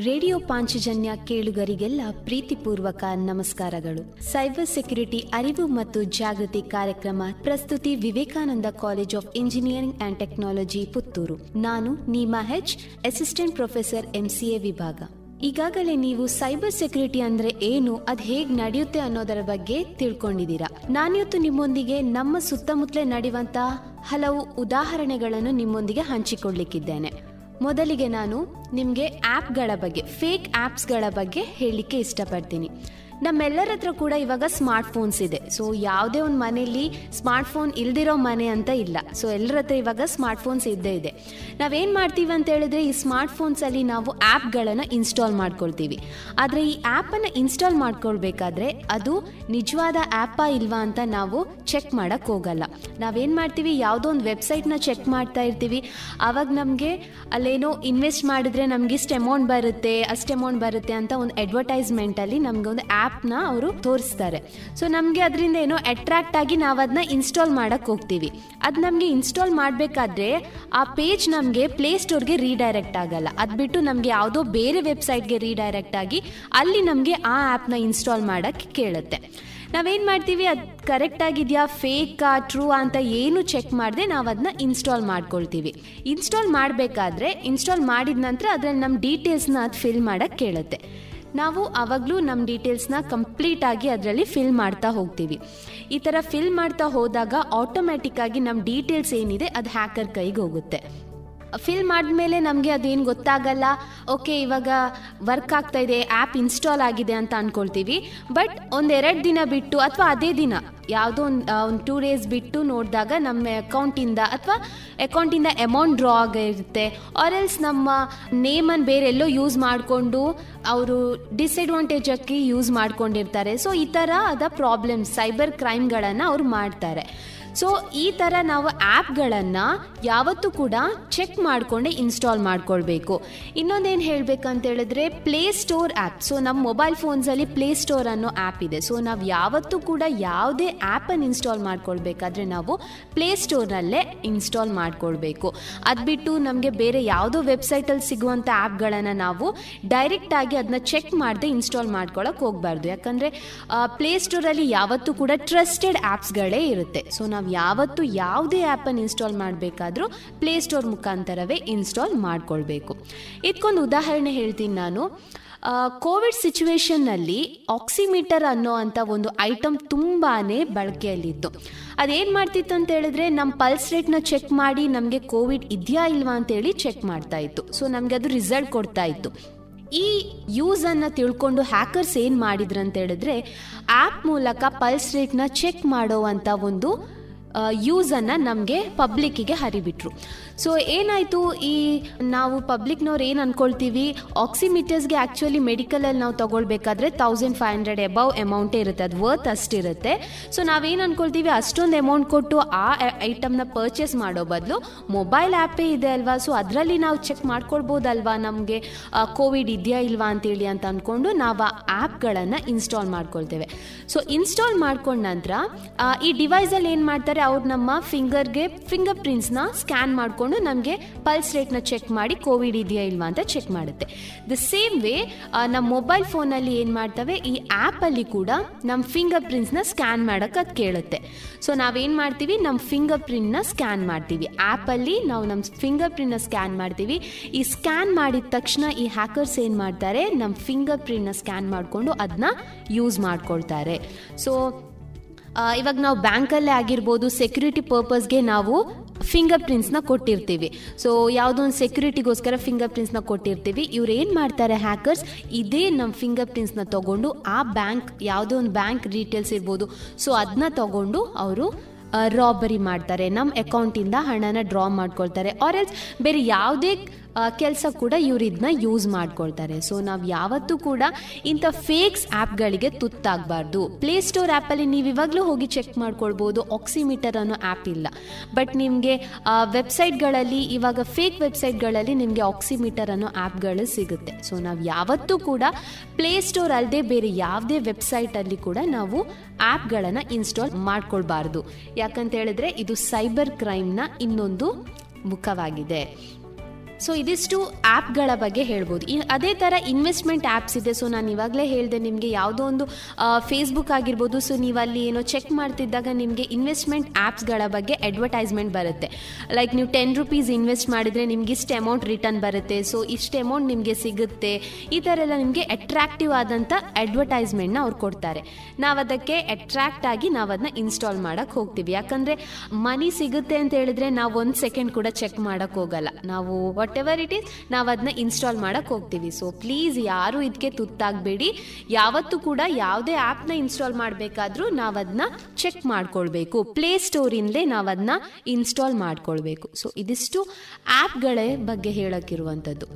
ರೇಡಿಯೋ ಪಾಂಚಜನ್ಯ ಕೇಳುಗರಿಗೆಲ್ಲ ಪ್ರೀತಿಪೂರ್ವಕ ನಮಸ್ಕಾರಗಳು. ಸೈಬರ್ ಸೆಕ್ಯುರಿಟಿ ಅರಿವು ಮತ್ತು ಜಾಗೃತಿ ಕಾರ್ಯಕ್ರಮ ಪ್ರಸ್ತುತಿ Vivekananda college of engineering and technology Puttur. ನಾನು Neema H, assistant professor MCA ವಿಭಾಗ. ಈಗಾಗಲೇ ನೀವು ಸೈಬರ್ ಸೆಕ್ಯುರಿಟಿ ಅಂದ್ರೆ ಏನು, ಅದ್ ಹೇಗ್ ನಡೆಯುತ್ತೆ ಅನ್ನೋದರ ಬಗ್ಗೆ ತಿಳ್ಕೊಂಡಿದ್ದೀರಾ? ನಾನಿವತ್ತು ನಿಮ್ಮೊಂದಿಗೆ ನಮ್ಮ ಸುತ್ತಮುತ್ತಲೇ ನಡೆಯುವಂತಹ ಹಲವು ಉದಾಹರಣೆಗಳನ್ನು ನಿಮ್ಮೊಂದಿಗೆ ಹಂಚಿಕೊಳ್ಳಿಕ್ಕಿದ್ದೇನೆ. ಮೊದಲಿಗೆ ನಾನು ನಿಮಗೆ ಆ್ಯಪ್ಗಳ ಬಗ್ಗೆ ಫೇಕ್ ಆ್ಯಪ್ಸ್ಗಳ ಬಗ್ಗೆ ಹೇಳಲಿಕ್ಕೆ ಇಷ್ಟಪಡ್ತೀನಿ. ನಮ್ಮೆಲ್ಲರ ಹತ್ರ ಕೂಡ ಇವಾಗ ಸ್ಮಾರ್ಟ್ ಫೋನ್ಸ್ ಇದೆ. ಸೊ ಯಾವುದೇ ಒಂದು ಮನೆಯಲ್ಲಿ ಸ್ಮಾರ್ಟ್ ಫೋನ್ ಇಲ್ದಿರೋ ಮನೆ ಅಂತ ಇಲ್ಲ. ಸೊ ಎಲ್ಲರ ಹತ್ರ ಇವಾಗ ಸ್ಮಾರ್ಟ್ ಫೋನ್ಸ್ ಇದ್ದೇ ಇದೆ. ನಾವೇನು ಮಾಡ್ತೀವಿ ಅಂತ ಹೇಳಿದ್ರೆ, ಈ ಸ್ಮಾರ್ಟ್ ಫೋನ್ಸಲ್ಲಿ ನಾವು ಆ್ಯಪ್ಗಳನ್ನು ಇನ್ಸ್ಟಾಲ್ ಮಾಡ್ಕೊಳ್ತೀವಿ. ಆದರೆ ಈ ಆ್ಯಪನ್ನು ಇನ್ಸ್ಟಾಲ್ ಮಾಡ್ಕೊಳ್ಬೇಕಾದ್ರೆ ಅದು ನಿಜವಾದ ಆ್ಯಪಾ ಇಲ್ವಾ ಅಂತ ನಾವು ಚೆಕ್ ಮಾಡೋಕ್ಕೆ ಹೋಗಲ್ಲ. ನಾವೇನು ಮಾಡ್ತೀವಿ, ಯಾವುದೋ ಒಂದು ವೆಬ್ಸೈಟ್ನ ಚೆಕ್ ಮಾಡ್ತಾ ಇರ್ತೀವಿ. ಆವಾಗ ನಮಗೆ ಅಲ್ಲೇನೋ ಇನ್ವೆಸ್ಟ್ ಮಾಡಿದ್ರೆ ನಮಗೆ ಇಷ್ಟು ಅಮೌಂಟ್ ಬರುತ್ತೆ, ಅಷ್ಟು ಅಮೌಂಟ್ ಬರುತ್ತೆ ಅಂತ ಒಂದು ಅಡ್ವರ್ಟೈಸ್ಮೆಂಟಲ್ಲಿ ನಮಗೆ ಒಂದು ಆ್ಯಪ್ನ ಅವರು ತೋರಿಸ್ತಾರೆ. ಸೊ ನಮಗೆ ಅದರಿಂದ ಏನೋ ಅಟ್ರಾಕ್ಟ್ ಆಗಿ ನಾವು ಅದನ್ನ ಇನ್ಸ್ಟಾಲ್ ಮಾಡಕ್ಕೆ ಹೋಗ್ತೀವಿ. ಅದು ನಮಗೆ ಇನ್ಸ್ಟಾಲ್ ಮಾಡಬೇಕಾದ್ರೆ ಆ ಪೇಜ್ ನಮಗೆ ಪ್ಲೇ ಸ್ಟೋರ್ಗೆ ರೀಡೈರೆಕ್ಟ್ ಆಗಲ್ಲ. ಅದು ಬಿಟ್ಟು ನಮಗೆ ಯಾವುದೋ ಬೇರೆ ವೆಬ್ಸೈಟ್ಗೆ ರೀಡೈರೆಕ್ಟ್ ಆಗಿ ಅಲ್ಲಿ ನಮಗೆ ಆ ಆ್ಯಪ್ನ ಇನ್ಸ್ಟಾಲ್ ಮಾಡೋಕ್ಕೆ ಕೇಳುತ್ತೆ. ನಾವೇನು ಮಾಡ್ತೀವಿ? ಅದು ಕರೆಕ್ಟ್ ಆಗಿದೆಯಾ? ಫೇಕಾ ಟ್ರೂ ಅಂತ ಏನು ಚೆಕ್ ಮಾಡದೆ ನಾವು ಅದನ್ನ ಇನ್ಸ್ಟಾಲ್ ಮಾಡ್ಕೊಳ್ತೀವಿ. ಇನ್ಸ್ಟಾಲ್ ಮಾಡಬೇಕಾದ್ರೆ ಇನ್ಸ್ಟಾಲ್ ಮಾಡಿದ ನಂತರ ಅದರಲ್ಲಿ ನಮ್ಮ ಡೀಟೇಲ್ಸ್ನ ಅದು ಫಿಲ್ ಮಾಡಕ್ಕೆ ಕೇಳುತ್ತೆ. ನಾವು ಆವಾಗಲೂ ನಮ್ಮ ಡೀಟೇಲ್ಸ್ನ ಕಂಪ್ಲೀಟ್ ಆಗಿ ಅದರಲ್ಲಿ ಫಿಲ್ ಮಾಡ್ತಾ ಹೋಗ್ತೀವಿ. ಈ ಥರ ಫಿಲ್ ಮಾಡ್ತಾ ಹೋದಾಗ ಆಟೋಮ್ಯಾಟಿಕ್ಕಾಗಿ ನಮ್ಮ ಡೀಟೇಲ್ಸ್ ಏನಿದೆ ಅದು ಹ್ಯಾಕರ್ ಕೈಗೆ ಹೋಗುತ್ತೆ. ಫಿಲ್ ಮಾಡಿದ್ಮೇಲೆ ನಮಗೆ ಅದೇನು ಗೊತ್ತಾಗಲ್ಲ. ಓಕೆ ಇವಾಗ ವರ್ಕ್ ಆಗ್ತಾ ಇದೆ ಆ್ಯಪ್ ಇನ್ಸ್ಟಾಲ್ ಆಗಿದೆ ಅಂತ ಅಂದ್ಕೊಳ್ತೀವಿ ಬಟ್ ಒಂದೆರಡು ದಿನ ಬಿಟ್ಟು ಅಥವಾ ಅದೇ ದಿನ, ಯಾವುದೋ ಒಂದು ಒಂದು ಟೂ ಡೇಸ್ ಬಿಟ್ಟು ನೋಡಿದಾಗ ನಮ್ಮ ಅಕೌಂಟಿಂದ ಅಥವಾ ಅಕೌಂಟಿಂದ ಅಮೌಂಟ್ ಡ್ರಾ ಆಗಿರುತ್ತೆ. ಆರ್ ಎಲ್ಸ್ ನಮ್ಮ ನೇಮನ್ನು ಬೇರೆಲ್ಲೋ ಯೂಸ್ ಮಾಡಿಕೊಂಡು ಅವರು ಡಿಸ್ಅಡ್ವಾಂಟೇಜ್ ಆಗಿ ಯೂಸ್ ಮಾಡ್ಕೊಂಡಿರ್ತಾರೆ. ಸೊ ಈ ಥರ ಅದ ಪ್ರಾಬ್ಲಮ್ಸ್ ಸೈಬರ್ ಕ್ರೈಮ್ಗಳನ್ನು ಅವ್ರು ಮಾಡ್ತಾರೆ. ಸೊ ಈ ಥರ ನಾವು ಆ್ಯಪ್ಗಳನ್ನು ಯಾವತ್ತೂ ಕೂಡ ಚೆಕ್ ಮಾಡಿಕೊಂಡೆ ಇನ್ಸ್ಟಾಲ್ ಮಾಡ್ಕೊಳ್ಬೇಕು. ಇನ್ನೊಂದೇನು ಹೇಳಬೇಕಂತ ಹೇಳಿದ್ರೆ ಪ್ಲೇ ಸ್ಟೋರ್ ಆ್ಯಪ್ ಸೊ ನಮ್ಮ ಮೊಬೈಲ್ ಫೋನ್ಸಲ್ಲಿ ಪ್ಲೇ ಸ್ಟೋರ್ ಅನ್ನೋ ಆ್ಯಪ್ ಇದೆ. ಸೊ ನಾವು ಯಾವತ್ತೂ ಕೂಡ ಯಾವುದೇ ಆ್ಯಪನ್ನು ಇನ್ಸ್ಟಾಲ್ ಮಾಡ್ಕೊಳ್ಬೇಕಾದ್ರೆ ನಾವು ಪ್ಲೇ ಸ್ಟೋರ್ನಲ್ಲೇ ಇನ್ಸ್ಟಾಲ್ ಮಾಡ್ಕೊಳ್ಬೇಕು. ಅದು ಬಿಟ್ಟು ನಮಗೆ ಬೇರೆ ಯಾವುದೋ ವೆಬ್ಸೈಟಲ್ಲಿ ಸಿಗುವಂಥ ಆ್ಯಪ್ಗಳನ್ನು ನಾವು ಡೈರೆಕ್ಟಾಗಿ ಅದನ್ನ ಚೆಕ್ ಮಾಡದೆ ಇನ್ಸ್ಟಾಲ್ ಮಾಡ್ಕೊಳ್ಳೋಕೆ ಹೋಗಬಾರ್ದು. ಯಾಕಂದರೆ ಪ್ಲೇಸ್ಟೋರಲ್ಲಿ ಯಾವತ್ತೂ ಕೂಡ ಟ್ರಸ್ಟೆಡ್ ಆ್ಯಪ್ಸ್ಗಳೇ ಇರುತ್ತೆ. ಸೊ ನಾವು ಯಾವತ್ತೂ ಯಾವುದೇ ಆ್ಯಪನ್ನು ಇನ್ಸ್ಟಾಲ್ ಮಾಡಬೇಕಾದ್ರೂ ಪ್ಲೇಸ್ಟೋರ್ ಮುಖಾಂತರವೇ ಇನ್ಸ್ಟಾಲ್ ಮಾಡಿಕೊಳ್ಬೇಕು. ಇದಕ್ಕೊಂದು ಉದಾಹರಣೆ ಹೇಳ್ತೀನಿ ನಾನು. ಕೋವಿಡ್ ಸಿಚುವೇಶನ್ನಲ್ಲಿ ಆಕ್ಸಿಮೀಟರ್ ಅನ್ನೋ ಅಂಥ ಒಂದು ಐಟಮ್ ತುಂಬಾ ಬಳಕೆಯಲ್ಲಿತ್ತು. ಅದೇನು ಮಾಡ್ತಿತ್ತು ಅಂತ ಹೇಳಿದ್ರೆ ನಮ್ಮ ಪಲ್ಸ್ ರೇಟ್ನ ಚೆಕ್ ಮಾಡಿ ನಮಗೆ ಕೋವಿಡ್ ಇದೆಯಾ ಇಲ್ವಾ ಅಂತೇಳಿ ಚೆಕ್ ಮಾಡ್ತಾ ಇತ್ತು. ಸೊ ನಮಗೆ ಅದು ರಿಸಲ್ಟ್ ಕೊಡ್ತಾ ಇತ್ತು. ಈ ಯೂಸನ್ನು ತಿಳ್ಕೊಂಡು ಹ್ಯಾಕರ್ಸ್ ಏನು ಮಾಡಿದ್ರು ಅಂತ ಹೇಳಿದ್ರೆ ಆ್ಯಪ್ ಮೂಲಕ ಪಲ್ಸ್ ರೇಟ್ನ ಚೆಕ್ ಮಾಡುವಂಥ ಒಂದು ಯೂಸನ್ನು ನಮಗೆ ಪಬ್ಲಿಕ್ಕಿಗೆ ಹರಿಬಿಟ್ರು. ಸೊ ಏನಾಯಿತು? ಈ ನಾವು ಪಬ್ಲಿಕ್ನವ್ರು ಏನು ಅಂದ್ಕೊಳ್ತೀವಿ ಆಕ್ಸಿಮೀಟರ್ಸ್ಗೆ ಆ್ಯಕ್ಚುಲಿ ಮೆಡಿಕಲಲ್ಲಿ ನಾವು ತೊಗೊಳ್ಬೇಕಾದ್ರೆ ತೌಸಂಡ್ ಫೈವ್ ಹಂಡ್ರೆಡ್ ಎಬವ್ ಅಮೌಂಟೇ ಇರುತ್ತೆ. ಅದು ವರ್ತ್ ಅಷ್ಟಿರುತ್ತೆ ಸೊ ನಾವೇನು ಅಂದ್ಕೊಳ್ತೀವಿ ಅಷ್ಟೊಂದು ಅಮೌಂಟ್ ಕೊಟ್ಟು ಆ ಐಟಮ್ನ ಪರ್ಚೇಸ್ ಮಾಡೋ ಬದಲು ಮೊಬೈಲ್ ಆ್ಯಪೇ ಇದೆ ಅಲ್ವಾ? ಸೊ ಅದರಲ್ಲಿ ನಾವು ಚೆಕ್ ಮಾಡ್ಕೊಳ್ಬೋದಲ್ವಾ ನಮಗೆ? ಕೋವಿಡ್ ಇದೆಯಾ ಇಲ್ವಾ ಅಂತೇಳಿ ಅಂತ ಅಂದ್ಕೊಂಡು ನಾವು ಆ ಆ್ಯಪ್ಗಳನ್ನು ಇನ್ಸ್ಟಾಲ್ ಮಾಡ್ಕೊಳ್ತೇವೆ. ಸೊ ಇನ್ಸ್ಟಾಲ್ ಮಾಡ್ಕೊಂಡ ನಂತರ ಈ ಡಿವೈಸಲ್ಲಿ ಏನು ಮಾಡ್ತಾರೆ? ಅವ್ರು ನಮ್ಮ ಫಿಂಗರ್ಗೆ ಫಿಂಗರ್ ಪ್ರಿಂಟ್ಸ್ನ ಸ್ಕ್ಯಾನ್ ಮಾಡಿಕೊಂಡು ನಮಗೆ ಪಲ್ಸ್ ರೇಟ್ನ ಚೆಕ್ ಮಾಡಿ ಕೋವಿಡ್ ಇದೆಯಾ ಇಲ್ವಾ ಅಂತ ಚೆಕ್ ಮಾಡುತ್ತೆ. ದ ಸೇಮ್ ವೇ ನಮ್ಮ ಮೊಬೈಲ್ ಫೋನಲ್ಲಿ ಏನು ಮಾಡ್ತವೆ, ಈ ಆ್ಯಪಲ್ಲಿ ಕೂಡ ನಮ್ಮ ಫಿಂಗರ್ ಪ್ರಿಂಟ್ಸ್ನ ಸ್ಕ್ಯಾನ್ ಮಾಡೋಕ್ಕೆ ಅದು ಕೇಳುತ್ತೆ. ಸೊ ನಾವೇನು ಮಾಡ್ತೀವಿ ನಮ್ಮ ಫಿಂಗರ್ ಪ್ರಿಂಟ್ನ ಸ್ಕ್ಯಾನ್ ಮಾಡ್ತೀವಿ. ಆ್ಯಪಲ್ಲಿ ನಾವು ನಮ್ಮ ಫಿಂಗರ್ ಪ್ರಿಂಟ್ನ ಸ್ಕ್ಯಾನ್ ಮಾಡ್ತೀವಿ. ಈ ಸ್ಕ್ಯಾನ್ ಮಾಡಿದ ತಕ್ಷಣ ಈ ಹ್ಯಾಕರ್ಸ್ ಏನು ಮಾಡ್ತಾರೆ ನಮ್ಮ ಫಿಂಗರ್ ಪ್ರಿಂಟ್ನ ಸ್ಕ್ಯಾನ್ ಮಾಡಿಕೊಂಡು ಅದನ್ನ ಯೂಸ್ ಮಾಡ್ಕೊಳ್ತಾರೆ. ಸೊ ಇವಾಗ ನಾವು ಬ್ಯಾಂಕಲ್ಲೇ ಆಗಿರ್ಬೋದು ಸೆಕ್ಯೂರಿಟಿ ಪರ್ಪಸ್ಗೆ ನಾವು ಫಿಂಗರ್ ಪ್ರಿಂಟ್ಸ್ನ ಕೊಟ್ಟಿರ್ತೀವಿ. ಸೊ ಯಾವುದೋ ಒಂದು ಸೆಕ್ಯೂರಿಟಿಗೋಸ್ಕರ ಫಿಂಗರ್ ಪ್ರಿಂಟ್ಸ್ನ ಕೊಟ್ಟಿರ್ತೀವಿ. ಇವ್ರು ಏನು ಮಾಡ್ತಾರೆ ಹ್ಯಾಕರ್ಸ್ ಇದೇ ನಮ್ಮ ಫಿಂಗರ್ ಪ್ರಿಂಟ್ಸ್ನ ತೊಗೊಂಡು ಆ ಬ್ಯಾಂಕ್, ಯಾವುದೋ ಒಂದು ಬ್ಯಾಂಕ್ ಡೀಟೇಲ್ಸ್ ಇರ್ಬೋದು. ಸೊ ಅದನ್ನ ತೊಗೊಂಡು ಅವರು ರಾಬರಿ ಮಾಡ್ತಾರೆ. ನಮ್ಮ ಅಕೌಂಟಿಂದ ಹಣನ ಡ್ರಾ ಮಾಡ್ಕೊಳ್ತಾರೆ. ಆರ್ ಎಲ್ಸ್ ಬೇರೆ ಯಾವುದೇ ಕೆಲಸ ಕೂಡ ಇವ್ರು ಇದನ್ನ ಯೂಸ್ ಮಾಡ್ಕೊಳ್ತಾರೆ. ಸೊ ನಾವು ಯಾವತ್ತೂ ಕೂಡ ಇಂಥ ಫೇಕ್ಸ್ ಆ್ಯಪ್ಗಳಿಗೆ ತುತ್ತಾಗಬಾರ್ದು. ಪ್ಲೇಸ್ಟೋರ್ ಆ್ಯಪಲ್ಲಿ ನೀವು ಇವಾಗಲೂ ಹೋಗಿ ಚೆಕ್ ಮಾಡ್ಕೊಳ್ಬೋದು. ಆಕ್ಸಿಮೀಟರ್ ಅನ್ನೋ ಆ್ಯಪ್ ಇಲ್ಲ. ಬಟ್ ನಿಮಗೆ ವೆಬ್ಸೈಟ್ಗಳಲ್ಲಿ, ಇವಾಗ ಫೇಕ್ ವೆಬ್ಸೈಟ್ಗಳಲ್ಲಿ ನಿಮಗೆ ಆಕ್ಸಿಮೀಟರ್ ಅನ್ನೋ ಆ್ಯಪ್ಗಳು ಸಿಗುತ್ತೆ. ಸೊ ನಾವು ಯಾವತ್ತೂ ಕೂಡ ಪ್ಲೇಸ್ಟೋರ್ ಅಲ್ಲದೆ ಬೇರೆ ಯಾವುದೇ ವೆಬ್ಸೈಟಲ್ಲಿ ಕೂಡ ನಾವು ಆ್ಯಪ್ಗಳನ್ನು ಇನ್ಸ್ಟಾಲ್ ಮಾಡ್ಕೊಳ್ಬಾರ್ದು. ಯಾಕಂತ ಹೇಳಿದ್ರೆ ಇದು ಸೈಬರ್ ಕ್ರೈಮ್ನ ಇನ್ನೊಂದು ಮುಖವಾಗಿದೆ. ಸೊ ಇದಿಷ್ಟು ಆ್ಯಪ್ಗಳ ಬಗ್ಗೆ ಹೇಳ್ಬೋದು. ಅದೇ ಥರ ಇನ್ವೆಸ್ಟ್ಮೆಂಟ್ ಆ್ಯಪ್ಸ್ ಇದೆ. ಸೊ ನಾನು ಇವಾಗಲೇ ಹೇಳಿದೆ, ನಿಮಗೆ ಯಾವುದೋ ಒಂದು ಫೇಸ್ಬುಕ್ ಆಗಿರ್ಬೋದು. ಸೊ ನೀವು ಅಲ್ಲಿ ಏನೋ ಚೆಕ್ ಮಾಡ್ತಿದ್ದಾಗ ನಿಮಗೆ ಇನ್ವೆಸ್ಟ್ಮೆಂಟ್ ಆ್ಯಪ್ಸ್ಗಳ ಬಗ್ಗೆ ಅಡ್ವರ್ಟೈಸ್ಮೆಂಟ್ ಬರುತ್ತೆ. ಲೈಕ್ ನೀವು ಟೆನ್ ರುಪೀಸ್ ಇನ್ವೆಸ್ಟ್ ಮಾಡಿದರೆ ನಿಮ್ಗೆ ಇಷ್ಟು ಅಮೌಂಟ್ ರಿಟರ್ನ್ ಬರುತ್ತೆ. ಸೊ ಇಷ್ಟು ಅಮೌಂಟ್ ನಿಮಗೆ ಸಿಗುತ್ತೆ. ಈ ಥರ ಎಲ್ಲ ನಿಮಗೆ ಅಟ್ರಾಕ್ಟಿವ್ ಆದಂಥ ಅಡ್ವರ್ಟೈಸ್ಮೆಂಟ್ನ ಅವ್ರು ಕೊಡ್ತಾರೆ. ನಾವು ಅದಕ್ಕೆ ಅಟ್ರಾಕ್ಟ್ ಆಗಿ ನಾವು ಅದನ್ನ ಇನ್ಸ್ಟಾಲ್ ಮಾಡೋಕ್ಕೆ ಹೋಗ್ತೀವಿ. ಯಾಕಂದರೆ ಮನಿ ಸಿಗುತ್ತೆ ಅಂತ ಹೇಳಿದ್ರೆ ನಾವು ಒಂದು ಸೆಕೆಂಡ್ ಕೂಡ ಚೆಕ್ ಮಾಡೋಕ್ಕೆ ಹೋಗಲ್ಲ. ನಾವು ವಾಟ್ ಎವರ್ ಇಟ್ ಈಸ್ ನಾವು ಅದನ್ನ ಇನ್ಸ್ಟಾಲ್ ಮಾಡಕ್ಕೆ ಹೋಗ್ತೀವಿ. ಸೊ ಪ್ಲೀಸ್ ಯಾರು ಇದಕ್ಕೆ ತುತ್ತಾಗಬೇಡಿ. ಯಾವತ್ತೂ ಕೂಡ ಯಾವುದೇ ಆ್ಯಪ್ನ ಇನ್ಸ್ಟಾಲ್ ಮಾಡಬೇಕಾದ್ರೂ ನಾವು ಅದನ್ನ ಚೆಕ್ ಮಾಡ್ಕೊಳ್ಬೇಕು. ಪ್ಲೇ ಸ್ಟೋರಿಂದಲೇ ನಾವು ಅದನ್ನ ಇನ್ಸ್ಟಾಲ್ ಮಾಡ್ಕೊಳ್ಬೇಕು. ಸೊ ಇದಿಷ್ಟು ಆ್ಯಪ್ಗಳೇ ಬಗ್ಗೆ ಹೇಳೋಕ್ಕಿರುವಂಥದ್ದು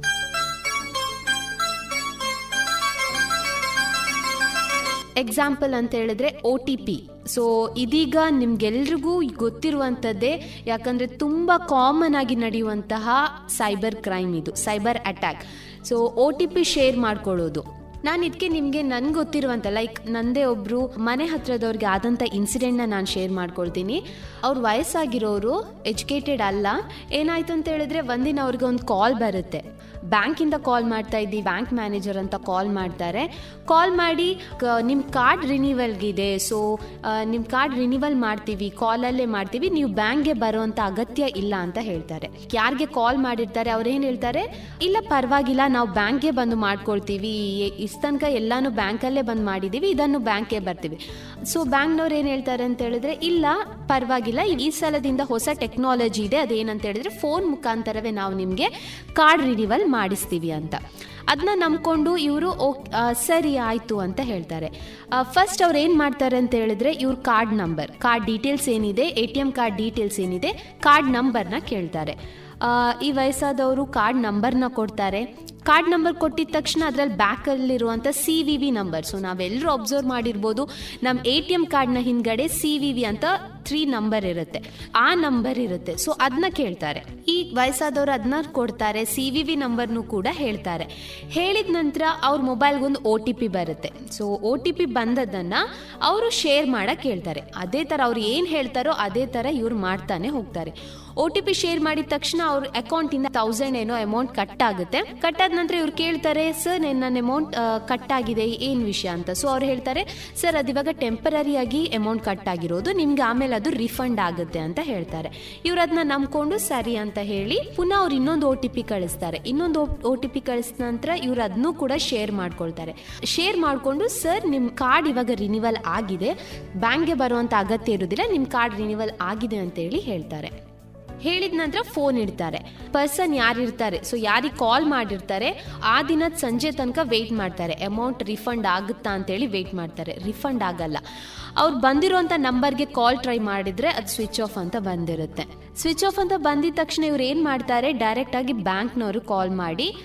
ಎಕ್ಸಾಂಪಲ್ ಅಂತ ಹೇಳಿದ್ರೆ ಒ ಟಿ ಪಿ ಸೊ ಇದೀಗ ನಿಮ್ಗೆಲ್ರಿಗೂ ಗೊತ್ತಿರುವಂಥದ್ದೇ, ಯಾಕಂದರೆ ತುಂಬ ಕಾಮನ್ ಆಗಿ ನಡೆಯುವಂತಹ ಸೈಬರ್ ಕ್ರೈಮ್ ಇದು cyber attack so O T P share ಮಾಡ್ಕೊಳ್ಳೋದು. ನಾನು ಇದಕ್ಕೆ ನಿಮಗೆ ನನ್ಗೆ ಗೊತ್ತಿರುವಂತ ಲೈಕ್ ನಂದೇ ಒಬ್ಬರು ಮನೆ ಹತ್ರದವ್ರಿಗೆ ಇನ್ಸಿಡೆಂಟ್ನ ನಾನು ಶೇರ್ ಮಾಡ್ಕೊಳ್ತೀನಿ. ಅವ್ರು ವಯಸ್ಸಾಗಿರೋರು ಎಜುಕೇಟೆಡ್ ಅಲ್ಲ. ಏನಾಯ್ತು ಅಂತ ಹೇಳಿದ್ರೆ ಒಂದಿನ ಅವ್ರಿಗೆ ಒಂದು ಕಾಲ್ ಬರುತ್ತೆ. ಬ್ಯಾಂಕಿಂದ ಕಾಲ್ ಮಾಡ್ತಾ ಇದ್ದೀವಿ ಬ್ಯಾಂಕ್ ಮ್ಯಾನೇಜರ್ ಅಂತ ಕಾಲ್ ಮಾಡ್ತಾರೆ. ಕಾಲ್ ಮಾಡಿ ನಿಮ್ಮ ಕಾರ್ಡ್ ರಿನಿವಲ್ಗಿದೆ ಸೊ ನಿಮ್ಮ ಕಾರ್ಡ್ ರಿನಿವಲ್ ಮಾಡ್ತೀವಿ ಕಾಲಲ್ಲೇ ಮಾಡ್ತೀವಿ, ನೀವು ಬ್ಯಾಂಕ್ಗೆ ಬರುವಂಥ ಅಗತ್ಯ ಇಲ್ಲ ಅಂತ ಹೇಳ್ತಾರೆ. ಯಾರಿಗೆ ಕಾಲ್ ಮಾಡಿರ್ತಾರೆ ಅವ್ರೇನು ಹೇಳ್ತಾರೆ? ಇಲ್ಲ ಪರವಾಗಿಲ್ಲ, ನಾವು ಬ್ಯಾಂಕ್ಗೆ ಬಂದು ಮಾಡ್ಕೊಳ್ತೀವಿ ತನಕ ಎಲ್ಲಾನು ಬ್ಯಾಂಕಲ್ಲೇ ಬಂದ್ ಮಾಡಿದ್ದೀವಿ ಇದನ್ನು ಬ್ಯಾಂಕ್ಗೆ ಬರ್ತೀವಿ. ಸೊ ಬ್ಯಾಂಕ್ನವ್ರು ಏನು ಹೇಳ್ತಾರೆ ಅಂತ ಹೇಳಿದ್ರೆ, ಇಲ್ಲ, ಪರವಾಗಿಲ್ಲ, ಈ ಸಲದಿಂದ ಹೊಸ ಟೆಕ್ನಾಲಜಿ ಇದೆ, ಅದೇನಂತ ಹೇಳಿದ್ರೆ ಫೋನ್ ಮುಖಾಂತರವೇ ನಾವು ನಿಮಗೆ ಕಾರ್ಡ್ ರಿನಿವಲ್ ಮಾಡಿಸ್ತೀವಿ ಅಂತ. ಅದನ್ನ ನಂಬ್ಕೊಂಡು ಇವರು ಸರಿ ಆಯಿತು ಅಂತ ಹೇಳ್ತಾರೆ. ಫಸ್ಟ್ ಅವ್ರು ಏನು ಮಾಡ್ತಾರೆ ಅಂತ ಹೇಳಿದ್ರೆ, ಇವ್ರ ಕಾರ್ಡ್ ನಂಬರ್ ಕಾರ್ಡ್ ಡೀಟೇಲ್ಸ್ ಏನಿದೆ, A T M card details ಏನಿದೆ ಕಾರ್ಡ್ ನಂಬರ್ನ ಕೇಳ್ತಾರೆ. ಈ ವಯಸ್ಸಾದವರು ಕಾರ್ಡ್ ನಂಬರ್ನ ಕೊಡ್ತಾರೆ. ಕಾರ್ಡ್ ನಂಬರ್ ಕೊಟ್ಟಿದ ತಕ್ಷಣ ಅದರಲ್ಲಿ ಬ್ಯಾಕಲ್ಲಿರುವಂಥ C V V number so ನಾವೆಲ್ಲರೂ ಅಬ್ಸರ್ವ್ ಮಾಡಿರ್ಬೋದು. ನಮ್ಮ ಎ ಟಿ ಎಂ ಕಾರ್ಡ್ನ ಹಿಂದ್ಗಡೆ ಸಿ ವಿ ವಿ ಅಂತ ತ್ರೀ ನಂಬರ್ ಇರುತ್ತೆ. ಆ ನಂಬರ್ ಇರುತ್ತೆ. ಸೊ ಅದನ್ನ ಕೇಳ್ತಾರೆ. ಈ ವಯಸ್ಸಾದವರು ಅದನ್ನ ಕೊಡ್ತಾರೆ. ಸಿ ವಿ ವಿ ನಂಬರ್ನು ಕೂಡ ಹೇಳ್ತಾರೆ. ಹೇಳಿದ ನಂತರ ಅವ್ರ ಮೊಬೈಲ್ಗೊಂದು ಒ ಟಿ ಪಿ ಬರುತ್ತೆ. ಸೊ ಒ ಟಿ ಪಿ ಬಂದದನ್ನು ಅವರು ಶೇರ್ ಮಾಡಕ್ಕೆ ಹೇಳ್ತಾರೆ. ಅದೇ ಥರ ಅವ್ರು ಏನು ಹೇಳ್ತಾರೋ ಅದೇ ಥರ ಇವ್ರು ಮಾಡ್ತಾನೆ ಹೋಗ್ತಾರೆ. ಒ ಟಿ ಪಿ ಶೇರ್ ಮಾಡಿದ ತಕ್ಷಣ ಅವ್ರ ಅಕೌಂಟಿಂದ ತೌಸಂಡ್ ಏನೋ ಅಮೌಂಟ್ ಕಟ್ ಆಗುತ್ತೆ. ಕಟ್ ನಂತರ ಇವ್ರು ಕೇಳ್ತಾರೆ, ಸರ್, ನನ್ನ ಅಮೌಂಟ್ ಕಟ್ ಆಗಿದೆ, ಏನು ವಿಷಯ ಅಂತ. ಸೊ ಅವ್ರು ಹೇಳ್ತಾರೆ, ಸರ್, ಅದು ಇವಾಗ ಟೆಂಪರರಿ ಆಗಿ ಅಮೌಂಟ್ ಕಟ್ ಆಗಿರೋದು, ನಿಮ್ಗೆ ಆಮೇಲೆ ಅದು ರಿಫಂಡ್ ಆಗುತ್ತೆ ಅಂತ ಹೇಳ್ತಾರೆ. ಇವ್ರು ಅದನ್ನ ನಂಬ್ಕೊಂಡು, ಸರಿ ಅಂತ ಹೇಳಿ ಪುನಃ ಅವ್ರು ಇನ್ನೊಂದು ಒ ಟಿ ಪಿ ಕಳಿಸ್ತಾರೆ. ಇನ್ನೊಂದು ಒ ಟಿ ಪಿ ಕಳಿಸಿದ ನಂತರ ಇವ್ರು ಅದನ್ನು ಕೂಡ ಶೇರ್ ಮಾಡ್ಕೊಳ್ತಾರೆ. ಶೇರ್ ಮಾಡಿಕೊಂಡು, ಸರ್ ನಿಮ್ಮ ಕಾರ್ಡ್ ಇವಾಗ ರಿನಿವಲ್ ಆಗಿದೆ, ಬ್ಯಾಂಕ್ಗೆ ಬರುವಂಥ ಅಗತ್ಯ ಇರೋದಿಲ್ಲ ನಿಮ್ಮ ಕಾರ್ಡ್ ರಿನಿವಲ್ ಆಗಿದೆ ಅಂತ ಹೇಳಿ ಹೇಳ್ತಾರೆ. ಹೇಳಿದ ನಂತರ ಫೋನ್ ಇಡ್ತಾರೆ. ಪರ್ಸನ್ ಯಾರು ಇರ್ತಾರೆ? ಸೊ ಯಾರಿಗೆ ಕಾಲ್ ಮಾಡಿರ್ತಾರೆ, ಆ ದಿನದ ಸಂಜೆ ತನಕ ವೆಯ್ಟ್ ಮಾಡ್ತಾರೆ. ಅಮೌಂಟ್ ರಿಫಂಡ್ ಆಗುತ್ತಾ ಅಂತೇಳಿ ವೆಯ್ಟ್ ಮಾಡ್ತಾರೆ. ರಿಫಂಡ್ ಆಗಲ್ಲ. ಅವ್ರು ಬಂದಿರೋಂಥ ನಂಬರ್ಗೆ ಕಾಲ್ ಟ್ರೈ ಮಾಡಿದ್ರೆ ಅದು ಸ್ವಿಚ್ ಆಫ್ ಅಂತ ಬಂದಿರುತ್ತೆ. ಸ್ವಿಚ್ ಆಫ್ ಅಂತ ಬಂದಿದ ತಕ್ಷಣ ಇವ್ರು ಏನು ಮಾಡ್ತಾರೆ? ಡೈರೆಕ್ಟಾಗಿ ಬ್ಯಾಂಕ್ನವರು ಕಾಲ್ ಮಾಡಿ